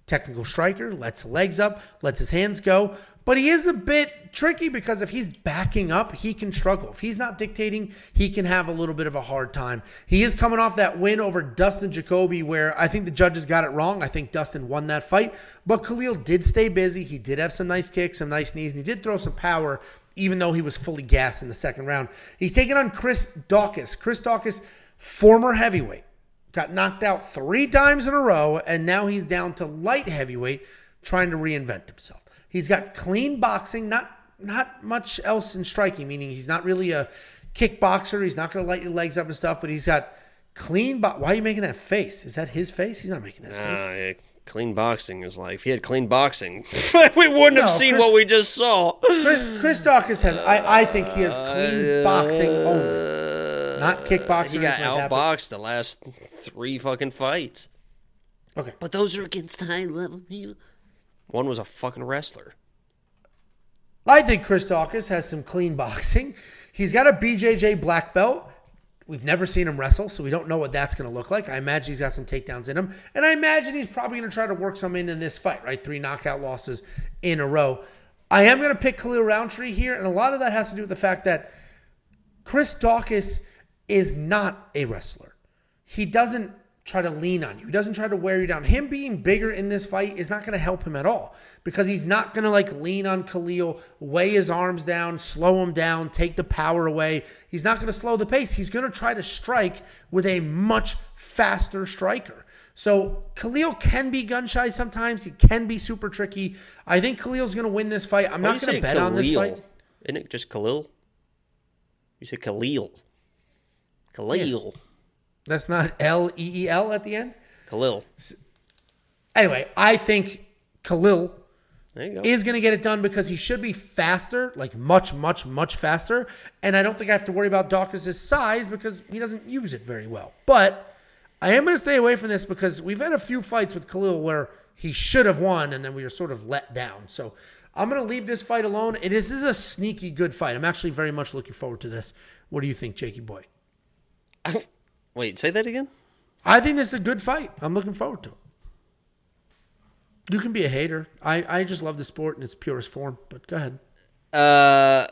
Technical striker, lets legs up, lets his hands go. But he is a bit tricky because if he's backing up, he can struggle. If he's not dictating, he can have a little bit of a hard time. He is coming off that win over Dustin Jacoby, where I think the judges got it wrong. I think Dustin won that fight. But Khalil did stay busy. He did have some nice kicks, some nice knees, and he did throw some power, even though he was fully gassed in the second round. He's taking on Chris Daukaus. Chris Daukaus, former heavyweight got knocked out three times in a row, and now he's down to light heavyweight, trying to reinvent himself. He's got clean boxing, not not much else in striking, meaning he's not really a kickboxer. He's not going to light your legs up and stuff, but he's got clean. Bo- Why are you making that face? Is that his face? He's not making that face. Uh, yeah, clean boxing is like if he had clean boxing, we wouldn't have seen Chris- what we just saw. Chris, Chris Daukaus has. I, I think he has clean boxing only, not kickboxing. He or got anything like that, but- outboxed the last three fucking fights. Okay. But those are against high level people. One was a fucking wrestler. I think Chris Daukaus has some clean boxing. He's got a BJJ black belt. We've never seen him wrestle, so we don't know what that's going to look like. I imagine he's got some takedowns in him, and I imagine he's probably going to try to work some in in this fight. Right, three knockout losses in a row. I am going to pick Khalil Rountree here, and a lot of that has to do with the fact that Chris Daukaus is not a wrestler. He doesn't try to lean on you. He doesn't try to wear you down. Him being bigger in this fight is not going to help him at all because he's not going to like lean on Khalil, weigh his arms down, slow him down, take the power away. He's not going to slow the pace. He's going to try to strike with a much faster striker. So Khalil can be gun shy sometimes. He can be super tricky. I think Khalil's going to win this fight. I'm Why not going to bet on this Khalil? fight. Isn't it just Khalil? You said Khalil. Khalil. That's not L E E L at the end. Khalil. Anyway, I think Khalil There you go. is going to get it done because he should be faster, like much, much, much faster. And I don't think I have to worry about Daukaus' size because he doesn't use it very well. But I am going to stay away from this because we've had a few fights with Khalil where he should have won and then we were sort of let down. So I'm going to leave this fight alone. It is, this is a sneaky good fight. I'm actually very much looking forward to this. What do you think, Jakey boy? Wait, say that again? I think this is a good fight. I'm looking forward to it. You can be a hater. I, I just love the sport in its purest form, but go ahead. Uh,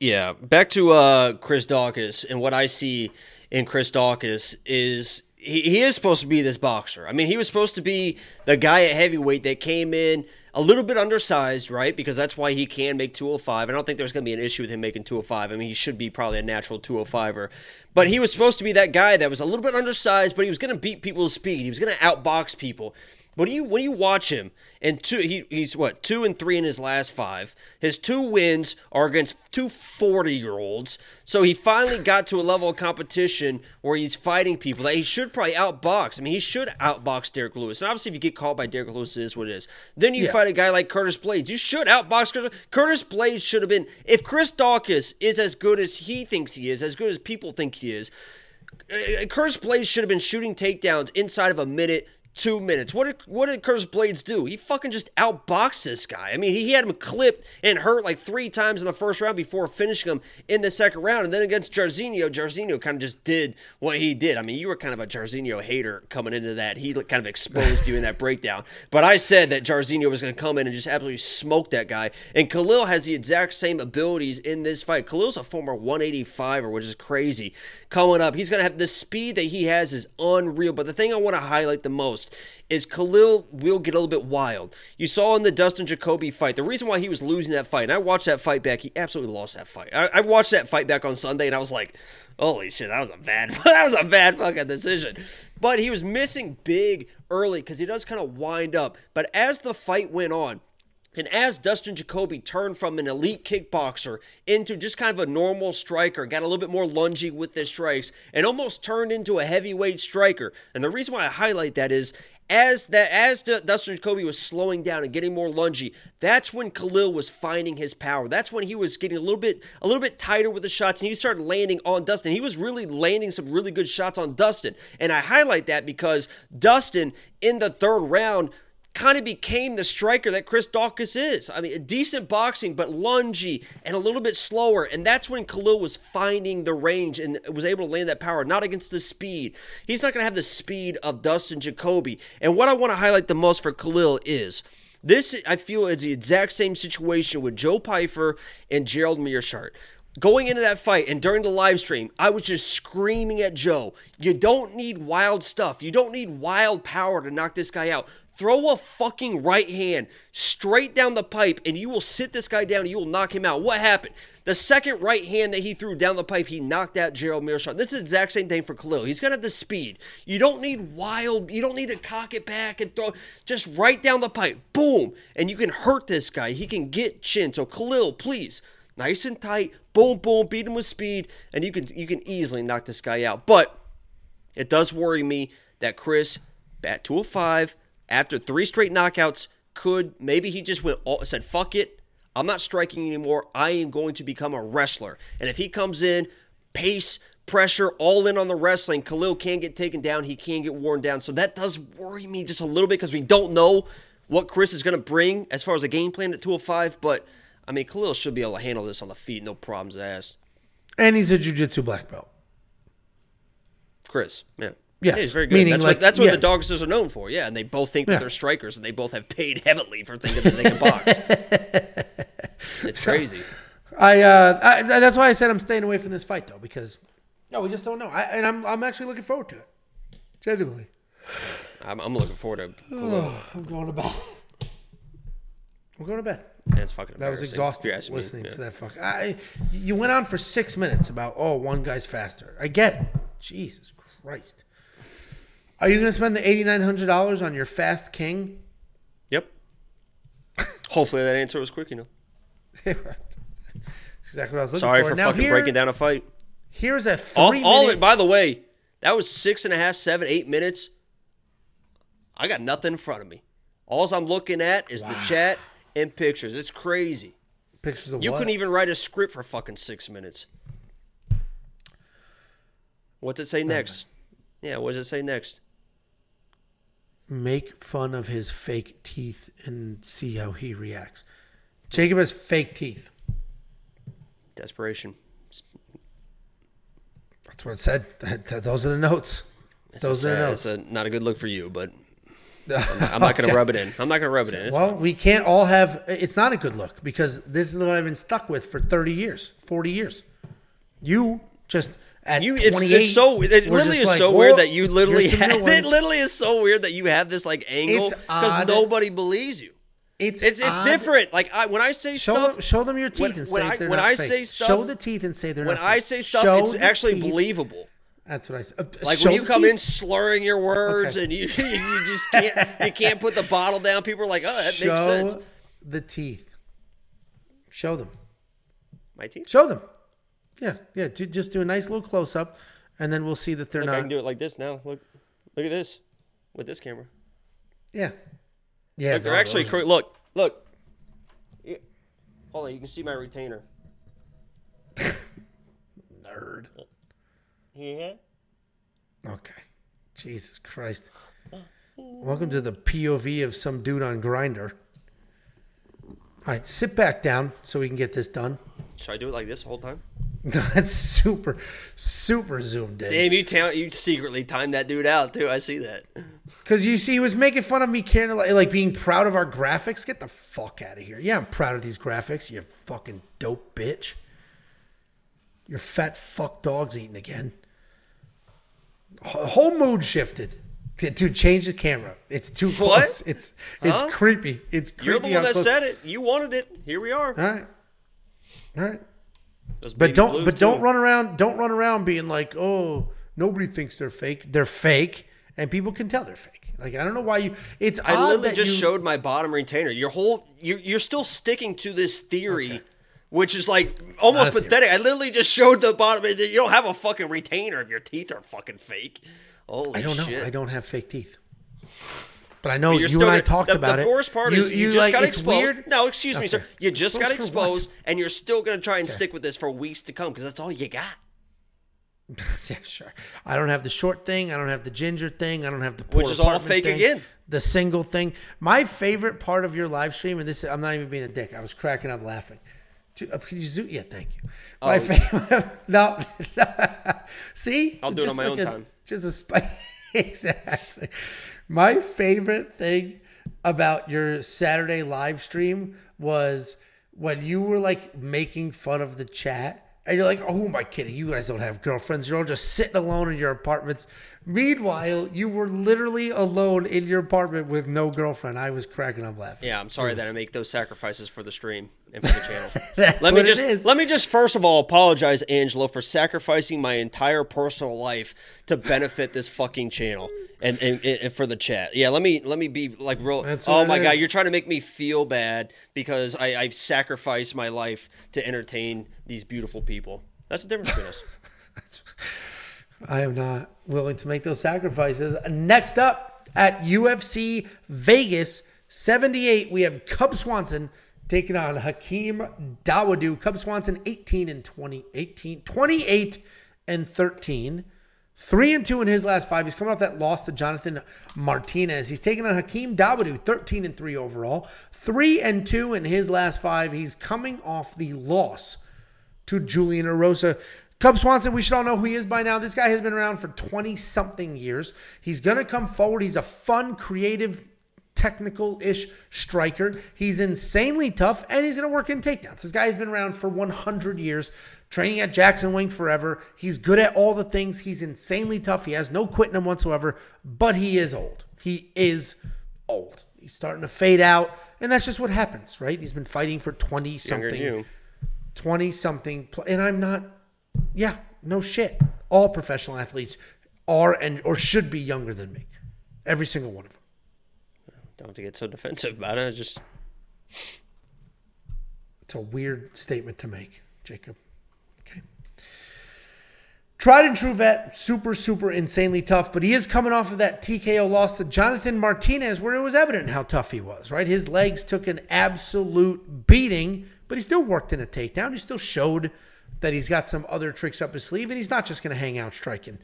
yeah. Back to uh, Chris Daukaus and what I see in Chris Daukaus is he, he is supposed to be this boxer. I mean, he was supposed to be the guy at heavyweight that came in a little bit undersized, right? Because that's why he can make 205. I don't think there's going to be an issue with him making 205. I mean, he should be probably a natural 205er. But he was supposed to be that guy that was a little bit undersized, but he was going to beat people's speed. He was going to outbox people. When you when you watch him, and two he, he's what two and three in his last five. His two wins are against two 40 year olds. So he finally got to a level of competition where he's fighting people that he should probably outbox. I mean, he should outbox Derrick Lewis. And obviously, if you get caught by Derrick Lewis, it is what it is. Then you Yeah. fight a guy like Curtis Blaydes. You should outbox Curtis. Blaydes. Curtis Blaydes should have been. If Chris Daukaus is as good as he thinks he is, as good as people think he is, uh, Curtis Blaydes should have been shooting takedowns inside of a minute, two minutes. What did what did Curtis Blaydes do? He fucking just outboxed this guy. I mean, he, he had him clipped and hurt like three times in the first round before finishing him in the second round. And then against Jairzinho, Jairzinho kind of just did what he did. I mean, you were kind of a Jairzinho hater coming into that. He kind of exposed you in that breakdown. But I said that Jairzinho was going to come in and just absolutely smoke that guy. And Khalil has the exact same abilities in this fight. Khalil's a former 185er, which is crazy. Coming up, he's going to have the speed that he has is unreal. But the thing I want to highlight the most is Khalil will get a little bit wild. You saw in the Dustin Jacoby fight, the reason why he was losing that fight, and I watched that fight back, he absolutely lost that fight. I, I watched that fight back on Sunday, and I was like, holy shit, that was a bad, that was a bad fucking decision. But he was missing big early because he does kind of wind up. But as the fight went on, and as Dustin Jacoby turned from an elite kickboxer into just kind of a normal striker, got a little bit more lungy with his strikes, and almost turned into a heavyweight striker. And the reason why I highlight that is as that as Dustin Jacoby was slowing down and getting more lungy, that's when Khalil was finding his power. That's when he was getting a little bit a little bit tighter with the shots, and he started landing on Dustin. He was really landing some really good shots on Dustin, and I highlight that because Dustin in the third round kind of became the striker that Chris Daukaus is. I mean, decent boxing, but lungy and a little bit slower. And that's when Khalil was finding the range and was able to land that power, not against the speed. He's not going to have the speed of Dustin Jacoby. And what I want to highlight the most for Khalil is. This, I feel, is the exact same situation with Joe Pyfer and Gerald Meerschaert. Going into that fight and during the live stream, I was just screaming at Joe, you don't need wild stuff. You don't need wild power to knock this guy out. Throw a fucking right hand straight down the pipe, and you will sit this guy down and you will knock him out. What happened? The second right hand that he threw down the pipe, he knocked out Gerald Meerschaert. This is the exact same thing for Khalil. He's gonna have the speed. You don't need wild. You don't need to cock it back and throw. Just right down the pipe, boom, and you can hurt this guy. He can get chin. So Khalil, please, nice and tight, boom, boom, beat him with speed, and you can you can easily knock this guy out. But it does worry me that Chris, bat 205, after three straight knockouts, could maybe he just went all, said, fuck it. I'm not striking anymore. I am going to become a wrestler. And if he comes in, pace, pressure, all in on the wrestling, Khalil can get taken down. He can get worn down. So that does worry me just a little bit because we don't know what Chris is going to bring as far as a game plan at 205. But I mean, Khalil should be able to handle this on the feet, no problems asked. And he's a jiu-jitsu black belt. Chris, yeah. Yes, Yeah, he's very good. meaning that's like- what that's what yeah. the Dogsters are known for. Yeah, and they both think that Yeah. they're strikers, and they both have paid heavily for thinking that they can box. it's crazy. I, uh, I that's why I said I'm staying away from this fight though because no, we just don't know. I, and I'm I'm actually looking forward to it. Genuinely. I'm, I'm looking forward to. Khalil. I'm going to bed. I'm going to bed. It's fucking. That was exhausting me. listening to that fuck. I, you went on for six minutes about oh one guy's faster. I get it. Jesus Christ. Are you going to spend the eighty nine hundred dollars on your fast king? Yep. Hopefully that answer was quick enough. That's exactly what I was looking for. Sorry for. for now fucking here, breaking down a fight. Here's a three all minute. it. By the way, that was six and a half, seven, eight minutes. I got nothing in front of me. All I'm looking at is the chat and pictures. It's crazy. pictures of You what? couldn't even write a script for fucking six minutes. What's it say next? Yeah, what does it say next? Make fun of his fake teeth and see how he reacts. Jacob has fake teeth. Desperation. That's what it said. That- that- those are the notes. It's Those a are the notes. It's a, not a good look for you, but I'm not going to rub it in. I'm not going to rub it in. It's Well, we can't all have. It's not a good look because this is what I've been stuck with for 30 years, 40 years. You just at You, it's, 28. it's so it literally is like, so weird "Oh, that you literally have it. Literally is so weird that you have this like angle because nobody believes you. It's It's it's different. Like I, when I say Show stuff, them, show them your teeth when- and when say I- they're when not I fake. say stuff- show the teeth and say they're when not. I fake. say stuff, Show it's actually teeth. believable. That's what I said. Uh, Like when you come teeth. in slurring your words Okay. and you you just can't you can't put the bottle down. People are like, oh, that show makes sense. the teeth. Show them. My teeth. Show them. Yeah, yeah. do- Just do a nice little close up, and then we'll see that they're Look, I can do it like this now. Look, look at this with this camera. Yeah, yeah. Look, they're no, actually those look, look. Yeah. Hold on, you can see my retainer. nerd. Yeah. Okay. Jesus Christ. Welcome to the POV of some dude on Grindr. All right, sit back down so we can get this done. Should I do it like this the whole time? That's super, super zoomed in. Damn, you ta- you secretly timed that dude out too. I see that. Because you see, he was making fun of me, caring like, like being proud of our graphics. Get the fuck out of here. Yeah, I'm proud of these graphics. You fucking dope bitch. Your fat fuck dog's eating again. Whole mood shifted. Dude, change the camera. It's too What? close. It's it's Huh? creepy. It's creepy. You're the one that close- said it. You wanted it. Here we are. All right. All right. But don't but don't run around don't run around being like, "Oh, nobody thinks they're fake." They're fake and people can tell they're fake. Like I don't know why you it's I literally just you, showed my bottom retainer. Your whole you're you're still sticking to this theory, which is like almost pathetic. I literally just showed the bottom. You don't have a fucking retainer if your teeth are fucking fake. Holy I don't know. I don't have fake teeth. But I know You're you and I talked the, about the it. The worst part you, is you, you just like, got exposed. Weird. No, excuse me, sir. You just got Exposed what? exposed, and you're still gonna try and stick with this for weeks to come because that's all you got. yeah, sure. I don't have the short thing. I don't have the ginger thing. I don't have the Which is all fake thing, again. The single thing. My favorite part of your live stream, and this I'm not even being a dick. I was cracking up laughing. Uh, you zoom? Yeah, thank you. My favorite. No, see, Oh. I'll do it on Just my own a- time. Just a spike. exactly. My favorite thing about your Saturday live stream was when you were like making fun of the chat and you're like, oh, who am I kidding? You guys don't have girlfriends. You're all just sitting alone in your apartments. Meanwhile, you were literally alone in your apartment with no girlfriend. I was cracking up laughing. Yeah, I'm sorry that I make those sacrifices for the stream and for the channel. That's let me just it is. let me just first of all apologize, Angelo, for sacrificing my entire personal life to benefit this fucking channel and, and, and for the chat. Yeah, let me let me be like real. That's oh my it god, you're trying to make me feel bad because I, I've sacrificed my life to entertain these beautiful people. That's the difference between us. I am not willing to make those sacrifices. Next up at UFC Vegas 78, we have Cub Swanson taking on Hakeem Dawodu. Cub Swanson 18 and 20, 18, 28 and 13. Three and two in his last five. He's coming off that loss to Jonathan Martinez. He's taking on Hakeem Dawodu, 13 and three overall. Three and two in his last five. He's coming off the loss to Julian Erosa. Cub Swanson, we should all know who he is by now. This guy has been around for 20 something years. He's going to come forward. He's a fun, creative, technical ish striker. He's insanely tough and he's going to work in takedowns. This guy has been around for 100 years, training at Jackson Wink forever. He's good at all the things. He's insanely tough. He has no quit in him whatsoever, but he is old. He is old. He's starting to fade out. And that's just what happens, right? He's been fighting for 20 something 20 something and I'm not yeah, no shit. All professional athletes are and or should be younger than me. Every single one of them. Don't have to get so defensive about it. It's just It's a weird statement to make, Jacob. Okay. Tried and true vet, super, super insanely tough, but he is coming off of that TKO loss to Jonathan Martinez, where it was evident how tough he was, right? His legs took an absolute beating, but he still worked in a takedown. He still showed that he's got some other tricks up his sleeve, and he's not just going to hang out striking.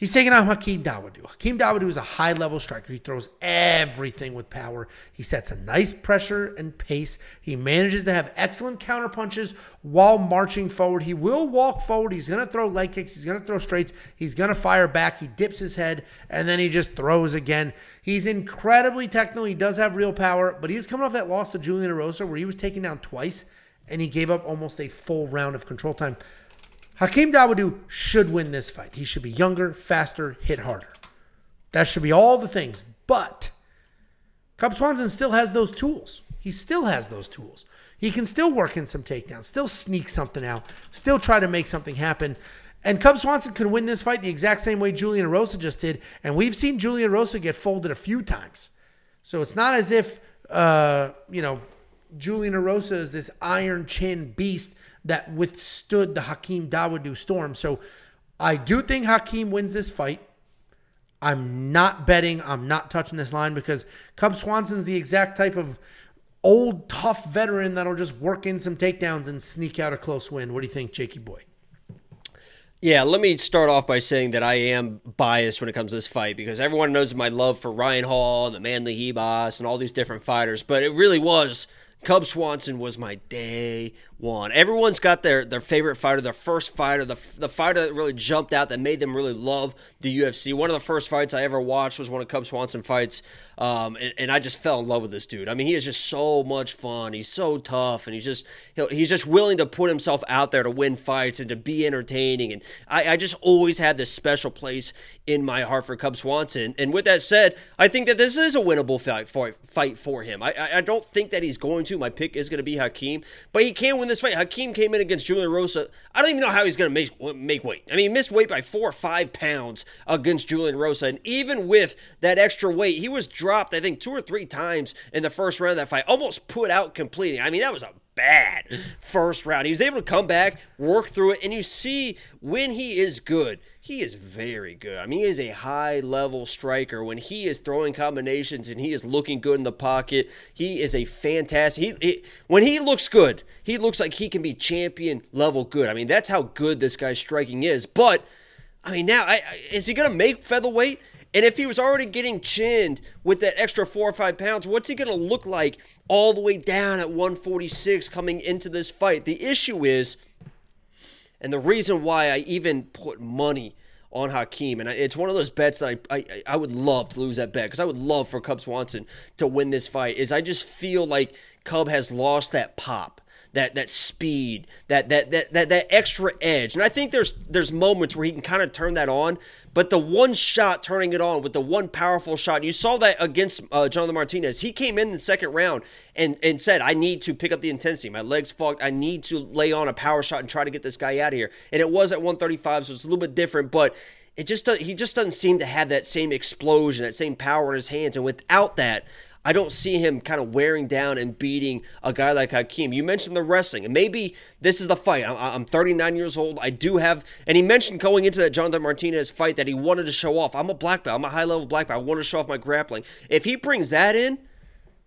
He's taking on Hakeem Dawodu. Hakeem Dawodu is a high level striker. He throws everything with power. He sets a nice pressure and pace. He manages to have excellent counter punches while marching forward. He will walk forward. He's going to throw leg kicks. He's going to throw straights. He's going to fire back. He dips his head and then he just throws again. He's incredibly technical. He does have real power, but he's coming off that loss to Julian Erosa where he was taken down twice and he gave up almost a full round of control time. Hakeem Dawodu should win this fight. He should be younger, faster, hit harder. That should be all the things. But Cub Swanson still has those tools. He still has those tools. He can still work in some takedowns, still sneak something out, still try to make something happen. And Cub Swanson could win this fight the exact same way Julian Erosa just did. And we've seen Julian Erosa get folded a few times. So it's not as if, uh, you know, Julian Erosa is this iron chin beast that withstood the Hakeem Dawodu storm. So I do think Hakeem wins this fight. I'm not betting. I'm not touching this line because Cub Swanson's the exact type of old, tough veteran that'll just work in some takedowns and sneak out a close win. What do you think, Jakey boy? Yeah, let me start off by saying that I am biased when it comes to this fight because everyone knows my love for Ryan Hall and the Manly Hebos and all these different fighters, but it really was Cub Swanson was my day one. Everyone's got their, their favorite fighter, their first fighter, the, the fighter that really jumped out, that made them really love the UFC. One of the first fights I ever watched was one of Cub Swanson fights, um, and, and I just fell in love with this dude. I mean, he is just so much fun. He's so tough, and he's just he's just willing to put himself out there to win fights and to be entertaining. And I, I just always had this special place in my heart for Cub Swanson. And with that said, I think that this is a winnable fight for fight for him. I, I don't think that he's going to. My pick is going to be Hakeem, but he can win this fight. Hakeem came in against Julian Erosa. I don't even know how he's going to make make weight. I mean, he missed weight by four or five pounds against Julian Erosa, and even with that extra weight, he was dropped. I think two or three times in the first round of that fight, almost put out completely. I mean, that was a bad first round. He was able to come back, work through it, and you see when he is good, he is very good. I mean, he is a high level striker. When he is throwing combinations and he is looking good in the pocket, he is a fantastic. He, he when he looks good, he looks like he can be champion level good. I mean, that's how good this guy's striking is. But I mean, now I, I- is he going to make featherweight? And if he was already getting chinned with that extra four or five pounds, what's he going to look like all the way down at 146 coming into this fight? The issue is, and the reason why I even put money on Hakeem, and I- it's one of those bets that I, I, I would love to lose that bet because I would love for Cub Swanson to win this fight, is I just feel like Cub has lost that pop that that speed, that that that that, that extra edge. And I think there's there's moments where he can kind of turn that on. But the one shot turning it on with the one powerful shot, you saw that against uh, Jonathan Martinez. He came in the second round and and said, "I need to pick up the intensity. My legs fucked. I need to lay on a power shot and try to get this guy out of here." And it was at 135, so it's a little bit different, but it just he just doesn't seem to have that same explosion, that same power in his hands. And without that, I don't see him kind of wearing down and beating a guy like Hakeem. You mentioned the wrestling, and maybe this is the fight. I'm 39 years old. I do have, and he mentioned going into that Jonathan Martinez fight that he wanted to show off. I'm a black belt. I'm a high level black belt. I want to show off my grappling. If he brings that in,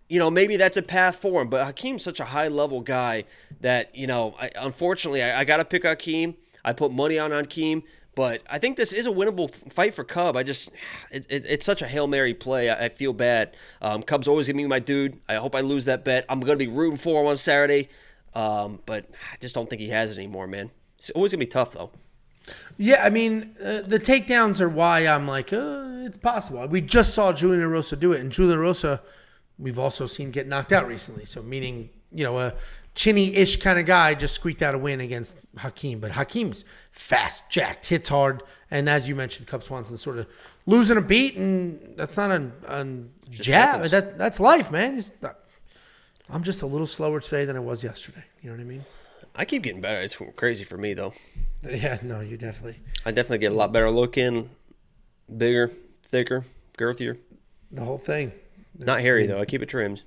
you know, maybe that's a path for him. But Hakeem's such a high level guy that, you know, I, unfortunately, I, I got to pick Hakeem. I put money on Hakeem. But I think this is a winnable fight for Cub. I just, it, it, it's such a hail mary play. I, I feel bad. Um, Cub's always gonna be my dude. I hope I lose that bet. I'm gonna be rooting for him on Saturday, um, but I just don't think he has it anymore, man. It's always gonna be tough though. Yeah, I mean, uh, the takedowns are why I'm like, uh, it's possible. We just saw Julian Erosa do it, and Julian Erosa, we've also seen get knocked out recently. So, meaning, you know, a chinny-ish kind of guy just squeaked out a win against Hakeem. But Hakeem's fast, jacked, hits hard, and as you mentioned, Cub Swanson sort of losing a beat, and that's not a, a jab. happens. That that's life, man. Not, I'm just a little slower today than I was yesterday. You know what I mean? I keep getting better. It's crazy for me though. Yeah, no, you definitely I definitely get a lot better looking, bigger, thicker, girthier. the whole thing. Not hairy though. I keep it trimmed.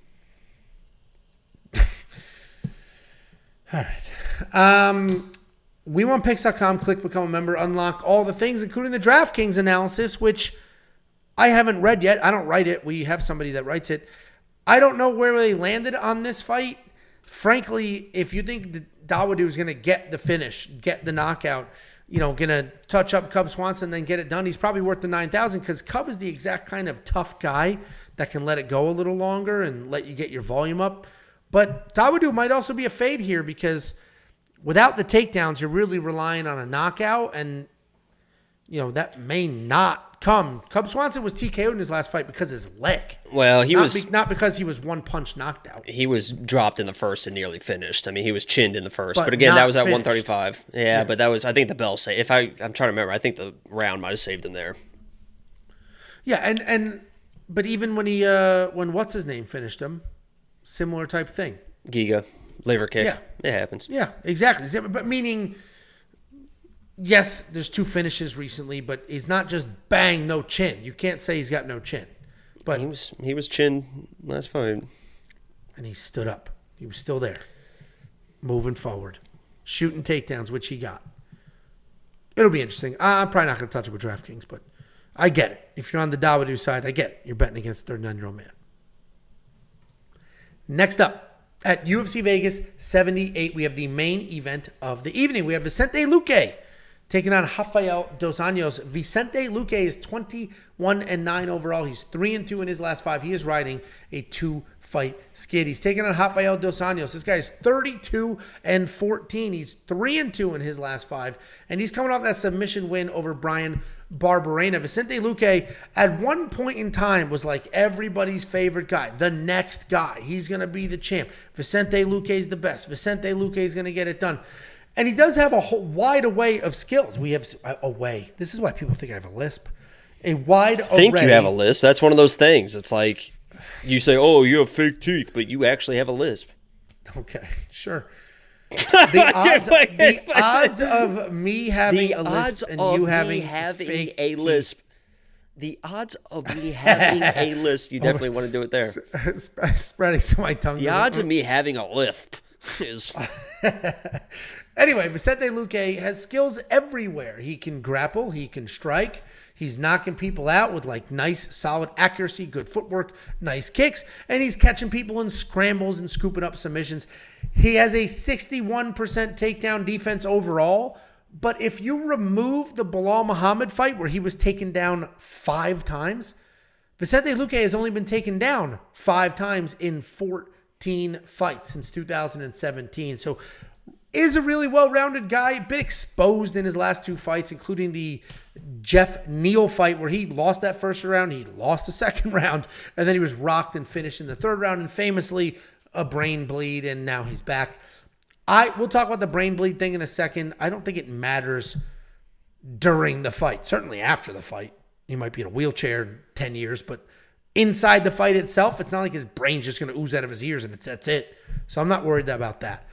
All right. Um, WeWantPicks.com, click become a member, unlock all the things, including the DraftKings analysis, which I haven't read yet. I don't write it. We have somebody that writes it. I don't know where they landed on this fight. Frankly, if you think Dawodu is going to get the finish, get the knockout, you know, going to touch up Cub Swanson, and then get it done, he's probably worth the 9,000 because Cub is the exact kind of tough guy that can let it go a little longer and let you get your volume up. But Dawodu might also be a fade here because without the takedowns, you're really relying on a knockout, and you know that may not come. Cub Swanson was TKO'd in his last fight because his leg. Well, he not was be- not because he was one punch knocked out. he was dropped in the first and nearly finished. I mean, he was chinned in the first, But but, again, that was at finished. 135. Yeah, Yes. but that was I think the bell saved. If I I'm trying to remember, I think the round might have saved him there. Yeah, and and but even when he uh when what's his name finished him, similar type thing. Giga liver kick. Yeah. it happens. Yeah, exactly. But meaning, yes, there's two finishes recently, but he's not just bang no chin. You can't say he's got no chin, but He was he was chinned last fight. and he stood up. He was still there, moving forward, shooting takedowns, which he got. It'll be interesting. I'm probably not going to touch it with DraftKings, but I get it. If you're on the Dawodu side, I get it. You're betting against a 39 year old man. Next up, at UFC Vegas 78, we have the main event of the evening. We have Vicente Luque taking on Rafael Dos Anjos. Vicente Luque is 21 and 9 overall. He's 3 and 2 in his last five. He is riding a two fight skid. He's taking on Rafael Dos Anjos. This guy is 32 and 14. He's 3 and 2 in his last five. And he's coming off that submission win over Brian Barberena. Vicente Luque, at one point in time, was like everybody's favorite guy, the next guy. He's going to be the champ. Vicente Luque is the best. Vicente Luque is going to get it done. And he does have a whole wide array of skills. We have a, a way. This is why people think I have a lisp. A wide I think array. you have a lisp. That's one of those things. It's like you say, "Oh, you have fake teeth," but you actually have a lisp. Okay, sure. The odds, the odds of me having The a lisp and you having having a lisp. The odds of me having a lisp. You definitely want to do it there. Spreading to my tongue. The odds of me having a lisp is Anyway, Vicente Luque has skills everywhere. He can grapple, he can strike. He's knocking people out with like nice, solid accuracy, good footwork, nice kicks, and he's catching people in scrambles and scooping up submissions. He has a 61% takedown defense overall. But if you remove the Belal Muhammad fight where he was taken down five times, Vicente Luque has only been taken down five times in 14 fights since 2017. So is a really well-rounded guy, bit exposed in his last two fights, including the Geoff Neal fight where he lost that first round, he lost the second round, and then he was rocked and finished in the third round, and famously a brain bleed, and now he's back. I we'll talk about the brain bleed thing in a second. I don't think it matters during the fight. Certainly after the fight, he might be in a wheelchair in ten years, but inside the fight itself, it's not like his brain's just going to ooze out of his ears and that's it. So I'm not worried about that.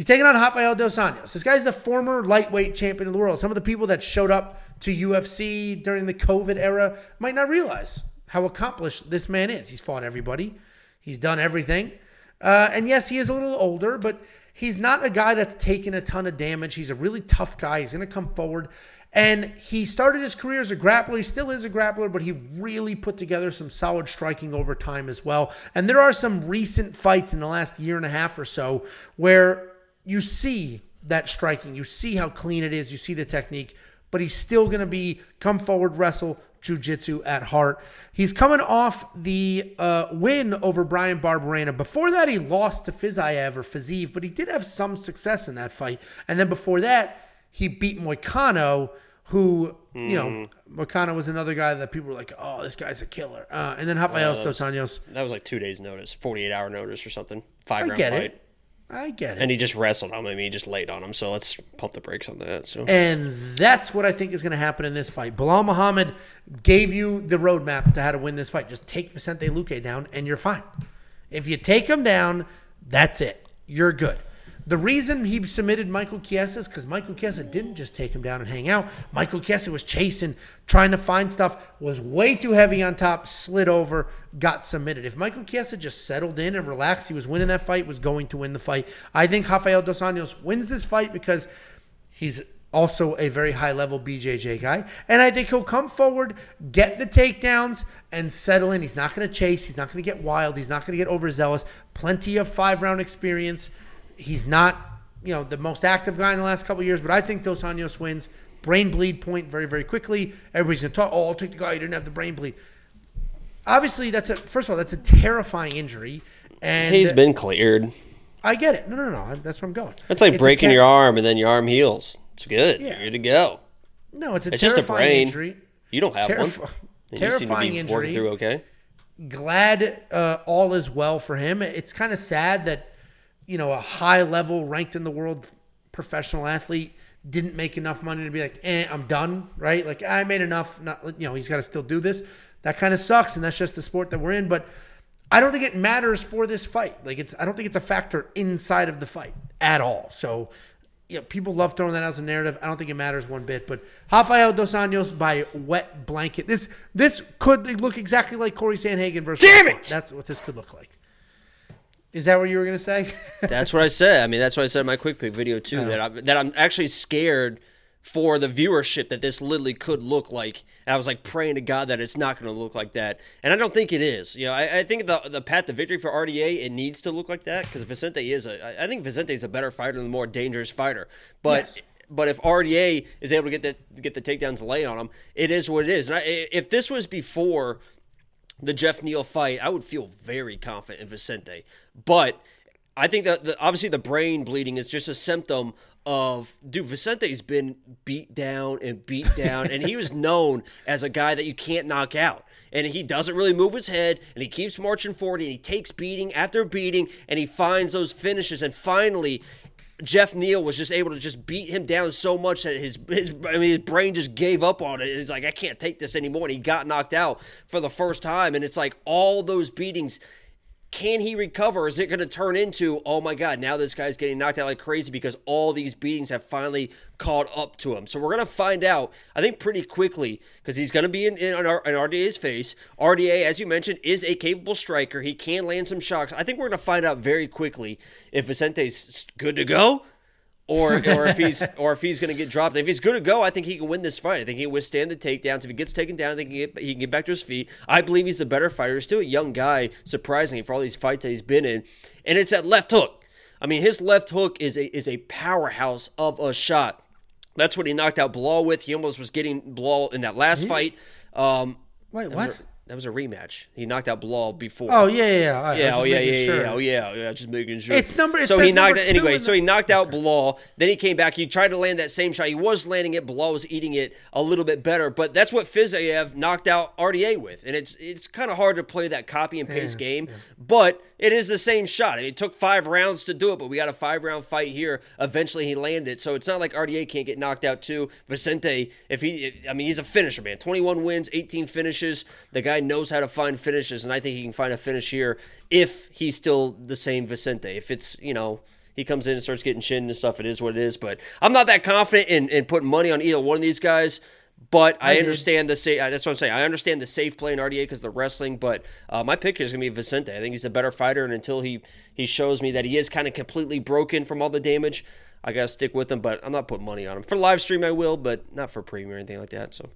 He's taking on Rafael Dos Anjos. This guy's the former lightweight champion of the world. Some of the people that showed up to UFC during the COVID era might not realize how accomplished this man is. He's fought everybody. He's done everything. Uh, and yes, he is a little older, but he's not a guy that's taken a ton of damage. He's a really tough guy. He's going to come forward. And he started his career as a grappler. He still is a grappler, but he really put together some solid striking over time as well. And there are some recent fights in the last year and a half or so where you see that striking. You see how clean it is. You see the technique, but he's still going to be come forward, wrestle, jujitsu at heart. He's coming off the uh, win over Bryan Barberena. Before that, he lost to Fiziev or Fiziev, but he did have some success in that fight. And then before that, he beat Moicano, who, you know, Moicano was another guy that people were like, oh, this guy's a killer. Uh, and then Rafael was- Anjos. That was like two days' notice, 48 hour notice or something. Five I round get fight. it. I get it. And he just wrestled him. I mean, he just laid on him. So let's pump the brakes on that. So And that's what I think is going to happen in this fight. Belal Muhammad gave you the roadmap to how to win this fight. Just take Vicente Luque down, and you're fine. If you take him down, that's it. You're good. The reason he submitted Michael Chiesa is because Michael Chiesa didn't just take him down and hang out. Michael Chiesa was chasing, trying to find stuff, was way too heavy on top, slid over, got submitted. If Michael Chiesa just settled in and relaxed, he was winning that fight, was going to win the fight. I think Rafael Dos Anjos wins this fight because He's also a very high level BJJ guy. And I think he'll come forward, get the takedowns, and settle in. He's not going to chase. He's not going to get wild. He's not going to get overzealous. Plenty of five round experience. He's not, you know, the most active guy in the last couple of years, but I think Dos Anjos wins. Brain bleed point very, very quickly. Everybody's going to talk, oh, I'll take the guy who didn't have the brain bleed. Obviously, that's a, first of all, that's a terrifying injury. And he's been cleared. I get it. No, no, no. That's where I'm going. That's like It's breaking your arm and then your arm heals. It's good. Yeah. You're good to go. No, it's a It's just a brain. injury. You don't have Terrif- one. And you seem to terrifying be injury. working through okay. glad uh, all is well for him. It's kind of sad that you know a high level ranked in the world professional athlete didn't make enough money to be like, eh, I'm done, right? Like I made enough. Not you know he's got to still do this. That kind of sucks, and that's just the sport that we're in. But I don't think it matters for this fight. Like it's I don't think it's a factor inside of the fight at all. So. You know, people love throwing that out as a narrative. I don't think it matters one bit. But Rafael Dos Anjos by wet blanket. This this could look exactly like Cory Sandhagen versus. Damn it! That's what this could look like. Is that what you were gonna say? That's what I said. I mean, that's what I said in my quick pick video too. Uh-huh. That I'm that I'm actually scared for the viewership that this literally could look like. And I was like praying to God that it's not going to look like that, and I don't think it is. You know, I, I think the the path to victory for RDA it needs to look like that because Vicente is a I think Vicente is a better fighter and a more dangerous fighter, but. Yes. But if RDA is able to get the get the takedowns lay on him, it is what it is. And I, if this was before the Geoff Neal fight, I would feel very confident in Vicente. But I think that the, obviously the brain bleeding is just a symptom of dude. Vicente's been beat down and beat down, and he was known as a guy that you can't knock out. And he doesn't really move his head, and he keeps marching forward, and he takes beating after beating, and he finds those finishes. And finally, Geoff Neal was just able to just beat him down so much that his, his I mean his brain just gave up on it. He's like, I can't take this anymore. And he got knocked out for the first time. And it's like all those beatings. Can he recover? Is it going to turn into, oh my God, now this guy's getting knocked out like crazy because all these beatings have finally caught up to him? So we're going to find out, I think, pretty quickly because he's going to be in, in, in RDA's face. RDA, as you mentioned, is a capable striker. He can land some shocks. I think we're going to find out very quickly if Vicente's good to go or or if he's or if he's going to get dropped. If he's good to go, I think he can win this fight. I think he can withstand the takedowns. If he gets taken down, I think he can get, he can get back to his feet. I believe he's a better fighter. He's still a young guy, surprisingly, for all these fights that he's been in. And it's that left hook. I mean, his left hook is a is a powerhouse of a shot. That's what he knocked out Belal with. He almost was getting Belal in that last fight. Um, Wait, what? That was a rematch. He knocked out Belal before. Oh yeah, yeah, yeah. Right, Yeah, oh yeah, yeah, sure. yeah, oh yeah, yeah. Just making sure. It's number- it so he knocked two anyway. So he knocked out Belal. Then he came back. He tried to land that same shot. He was landing it. Bilal was eating it a little bit better. But that's what Fiziev knocked out RDA with. And it's it's kind of hard to play that copy and paste game. But it is the same shot. I mean, it took five rounds to do it, but we got a five round fight here. Eventually, he landed. So it's not like RDA can't get knocked out too. Vicente, if he, I mean, he's a finisher, man. 21 wins, 18 finishes. The guy knows how to find finishes, and I think he can find a finish here if he's still the same Vicente. If it's, you know, he comes in and starts getting chin and stuff, it is what it is. But I'm not that confident in, in putting money on either one of these guys. But I, did. understand the safe. That's what I'm saying. I understand the safe play in RDA because the wrestling. But uh, my pick is gonna be Vicente. I think he's a better fighter, and until he he shows me that he is kind of completely broken from all the damage, I gotta stick with him. But I'm not putting money on him for live stream. I will, but not for premium or anything like that. So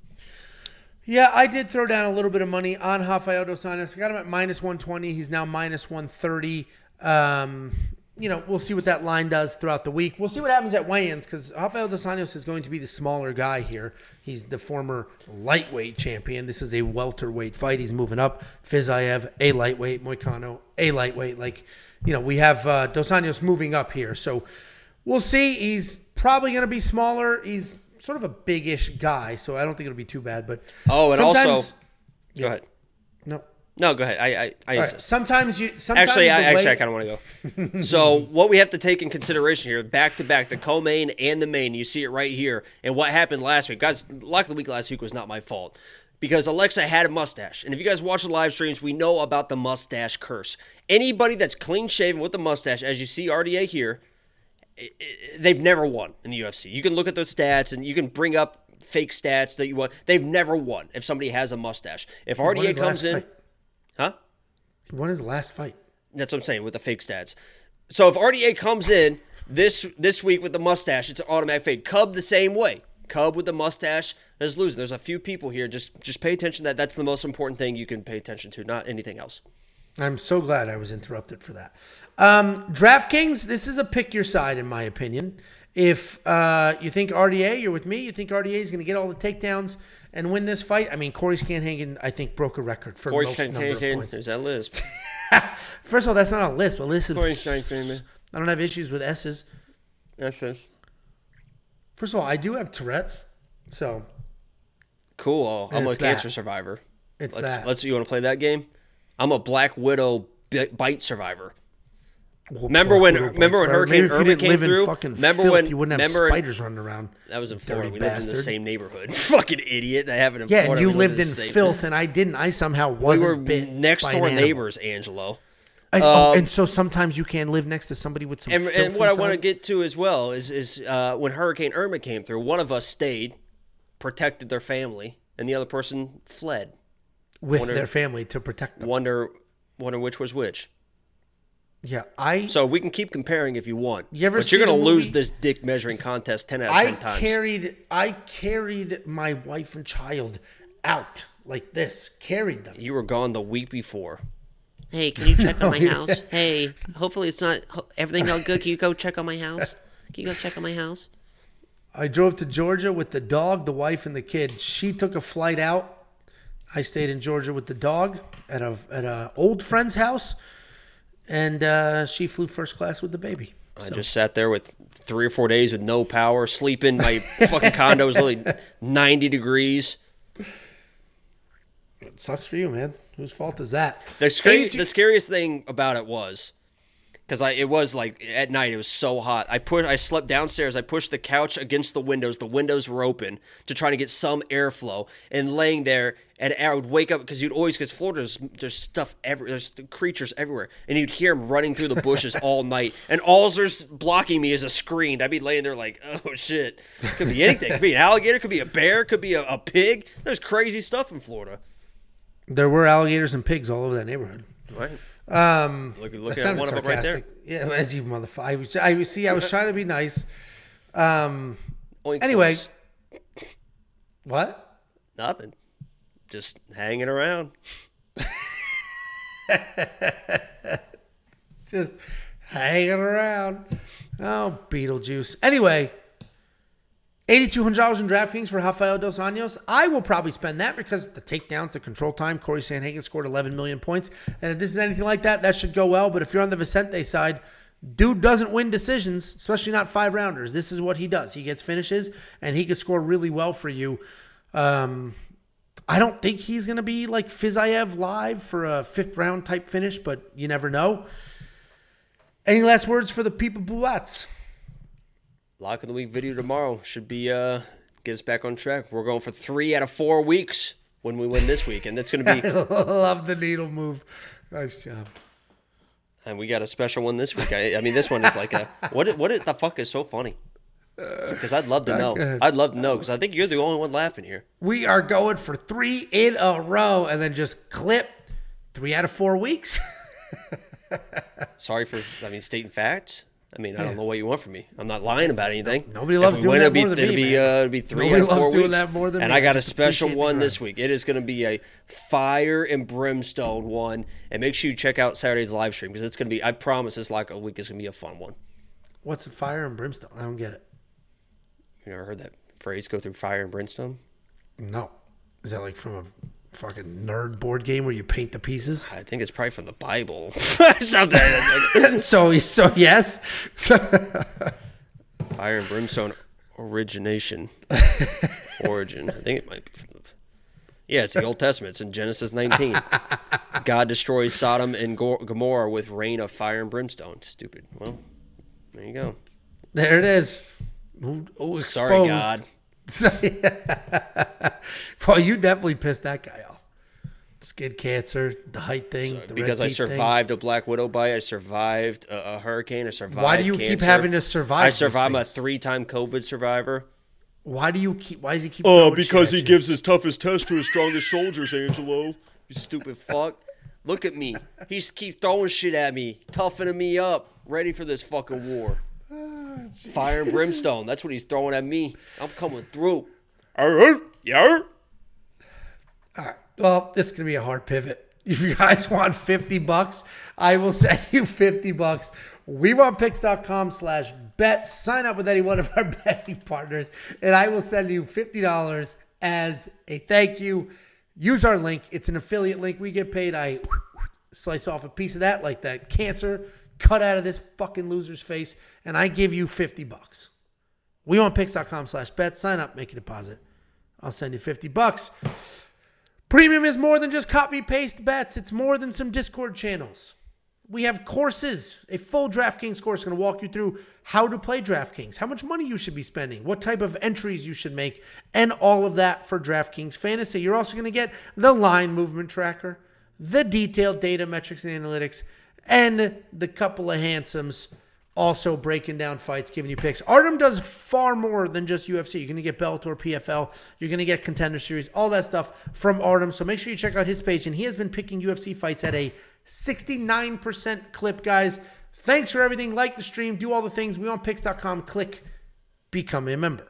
Yeah, I did throw down a little bit of money on Rafael dos Anjos. I got him at minus 120. He's now minus 130. Um, you know, we'll see what that line does throughout the week. We'll see what happens at weigh-ins because Rafael dos Anjos is going to be the smaller guy here. He's the former lightweight champion. This is a welterweight fight. He's moving up. Fiziev, a lightweight. Moicano, a lightweight. Like, you know, we have uh, dos Anjos moving up here. So we'll see. He's probably going to be smaller. He's sort of a big-ish guy, so I don't think it'll be too bad. But oh, and also sometimes- go ahead. no. No, go ahead. I I, I right. Sometimes you. Sometimes Actually, I, actually, way- I kind of want to go. so, what we have to take in consideration here, back to back, the co-main and the main, you see it right here. And what happened last week, guys? Luck of the week last week was not my fault because Alexa had a mustache. And if you guys watch the live streams, we know about the mustache curse. Anybody that's clean shaven with a mustache, as you see RDA here, they've never won in the UFC. You can look at those stats and you can bring up fake stats that you want. They've never won if somebody has a mustache. If RDA comes in, fight. huh? He won his last fight. That's what I'm saying with the fake stats. So if RDA comes in this this week with the mustache, it's an automatic fade. Cub the same way. Cub with the mustache is losing. There's a few people here. Just just pay attention. That that's the most important thing you can pay attention to, not anything else. I'm so glad I was interrupted for that. Um, DraftKings, this is a pick your side, in my opinion. If uh, you think RDA, you're with me. You think RDA is going to get all the takedowns and win this fight. I mean, Cory Sandhagen, I think, broke a record for Corey most number of points. There's that list. First of all, that's not a list, but listen, Corey Shannon. I don't have issues with S's. S's. First of all, I do have Tourette's, so Cool. I'm a cancer that. survivor. it's Let's that. let's. You want to play that game? I'm a Black Widow bite survivor. Remember when- remember when Hurricane Maybe if you Irma came in through? Remember filth, when- you wouldn't have remember- spiders running around. That was in Florida. We lived in the same neighborhood. Fucking idiot. I have it in Yeah, Florida. and you We lived lived in same- filth, and I didn't. I somehow wasn't We were next door an neighbors, Angelo. And, oh, Um, and so sometimes you can live next to somebody with some. And, and what I want to get to as well is is uh, when Hurricane Irma came through, one of us stayed, protected their family, and the other person fled. with wonder- their family to protect them. Wonder wonder which was which. Yeah, I So we can keep comparing if you want. You ever but you're gonna lose this dick measuring contest ten out of I ten times. carried I carried my wife and child out like this. Carried them. You were gone the week before. Hey, can you check on my oh, house? Hey, hopefully it's not everything all good. Can you go check on my house? Can you go check on my house? I drove to Georgia with the dog, the wife, and the kid. She took a flight out. I stayed in Georgia with the dog at a at a old friend's house, and uh, she flew first class with the baby. I just sat there with three or four days with no power, sleeping. My fucking condo was literally ninety degrees. It sucks for you, man. Whose fault is that? The, scary, the scariest thing about it was because I it was like at night it was so hot. I put I slept downstairs. I pushed the couch against the windows. The windows were open to try to get some airflow. And laying there, and I would wake up because you'd always because Florida's there's stuff every there's creatures everywhere, and you'd hear them running through the bushes all night. And all there's blocking me is a screen. I'd be laying there like, oh shit, could be anything. Could be an alligator. Could be a bear. Could be a, a pig. There's crazy stuff in Florida. There were alligators and pigs all over that neighborhood. Right. Um, Look, look at one of them right there. sarcastic. Yeah, as you motherfucker. I was, I see, I was trying to be nice. Um, Oink, Anyway. oinks. what? Nothing. Just hanging around. Just hanging around. Oh, Beetlejuice. Anyway, $8,200 in DraftKings for Rafael Dos Anjos. I will probably spend that because the takedowns, the control time, Cory Sandhagen scored 11 million points. And if this is anything like that, that should go well. But if you're on the Vicente side, dude doesn't win decisions, especially not five rounders. This is what he does. He gets finishes and he could score really well for you. Um, I don't think he's going to be like Fiziev live for a fifth round type finish, but you never know. Any last words for the people Buats? Lock of the week video tomorrow should be uh get us back on track. We're going for three out of four weeks when we win this week, and that's going to be. Love the needle move. Nice job. and we got a special one this week. I, I mean, this one is like a what? What the fuck is so funny? Because I'd love to know. I'd love to know because I think you're the only one laughing here. We are going for three in a row and then just clip three out of four weeks. Sorry for, I mean, stating facts. I mean, I don't know what you want from me. I'm not lying about anything. Nobody loves doing that be, more than it'll me, be, man. uh, it'll be three Nobody out four loves doing weeks. that more than and me. I got a special one this week. It is going to be a fire and brimstone one. And make sure you check out Saturday's live stream because it's going to be, I promise this like a week is going to be a fun one. What's a fire and brimstone? I don't get it. You ever heard that phrase, go through fire and brimstone? No. Is that like from a fucking nerd board game where you paint the pieces? I think it's probably from the Bible. So, so yes. Fire and brimstone origination. Origin. I think it might be. From the, yeah, it's the Old Testament. It's in Genesis 19. God destroys Sodom and Gomorrah with rain of fire and brimstone. Stupid. Well, there you go. there it is. Ooh, Sorry, exposed. God. well, you definitely pissed that guy off. Skin cancer, the height thing, the red because I teeth thing. survived a black widow bite. I survived a, a hurricane. I survived. Why do you keep having to survive I these survived. I'm a three-time COVID survivor. Why do you keep? Why does he keep? Oh, throwing because he you? gives his toughest test to his strongest soldiers, Angelo. You stupid fuck. Look at me. He's keep throwing shit at me, toughening me up, ready for this fucking war. Fire and brimstone. That's what he's throwing at me. I'm coming through. Yeah. All right. Well, this is gonna be a hard pivot. If you guys want 50 bucks, I will send you 50 bucks. WeWantPicks.com slash bet. Sign up with any one of our betting partners, and I will send you $50 as a thank you. Use our link. It's an affiliate link. We get paid. I slice off a piece of that like that cancer cut out of this fucking loser's face, and I give you 50 bucks. WeWantPicks.com slash bet. Sign up, make a deposit. I'll send you 50 bucks. Premium is more than just copy paste bets. It's more than some Discord channels. We have courses, a full DraftKings course going to walk you through how to play DraftKings, how much money you should be spending, what type of entries you should make, and all of that for DraftKings Fantasy. You're also going to get the line movement tracker, the detailed data metrics and analytics, and the couple of handsomes also breaking down fights, giving you picks. Artem does far more than just UFC. You're going to get Bellator, PFL, you're going to get Contender Series, all that stuff from Artem. So make sure you check out his page. And he has been picking UFC fights at a 69% clip, guys. Thanks for everything. Like the stream, do all the things. WeWantPicks.com. Click, become a member.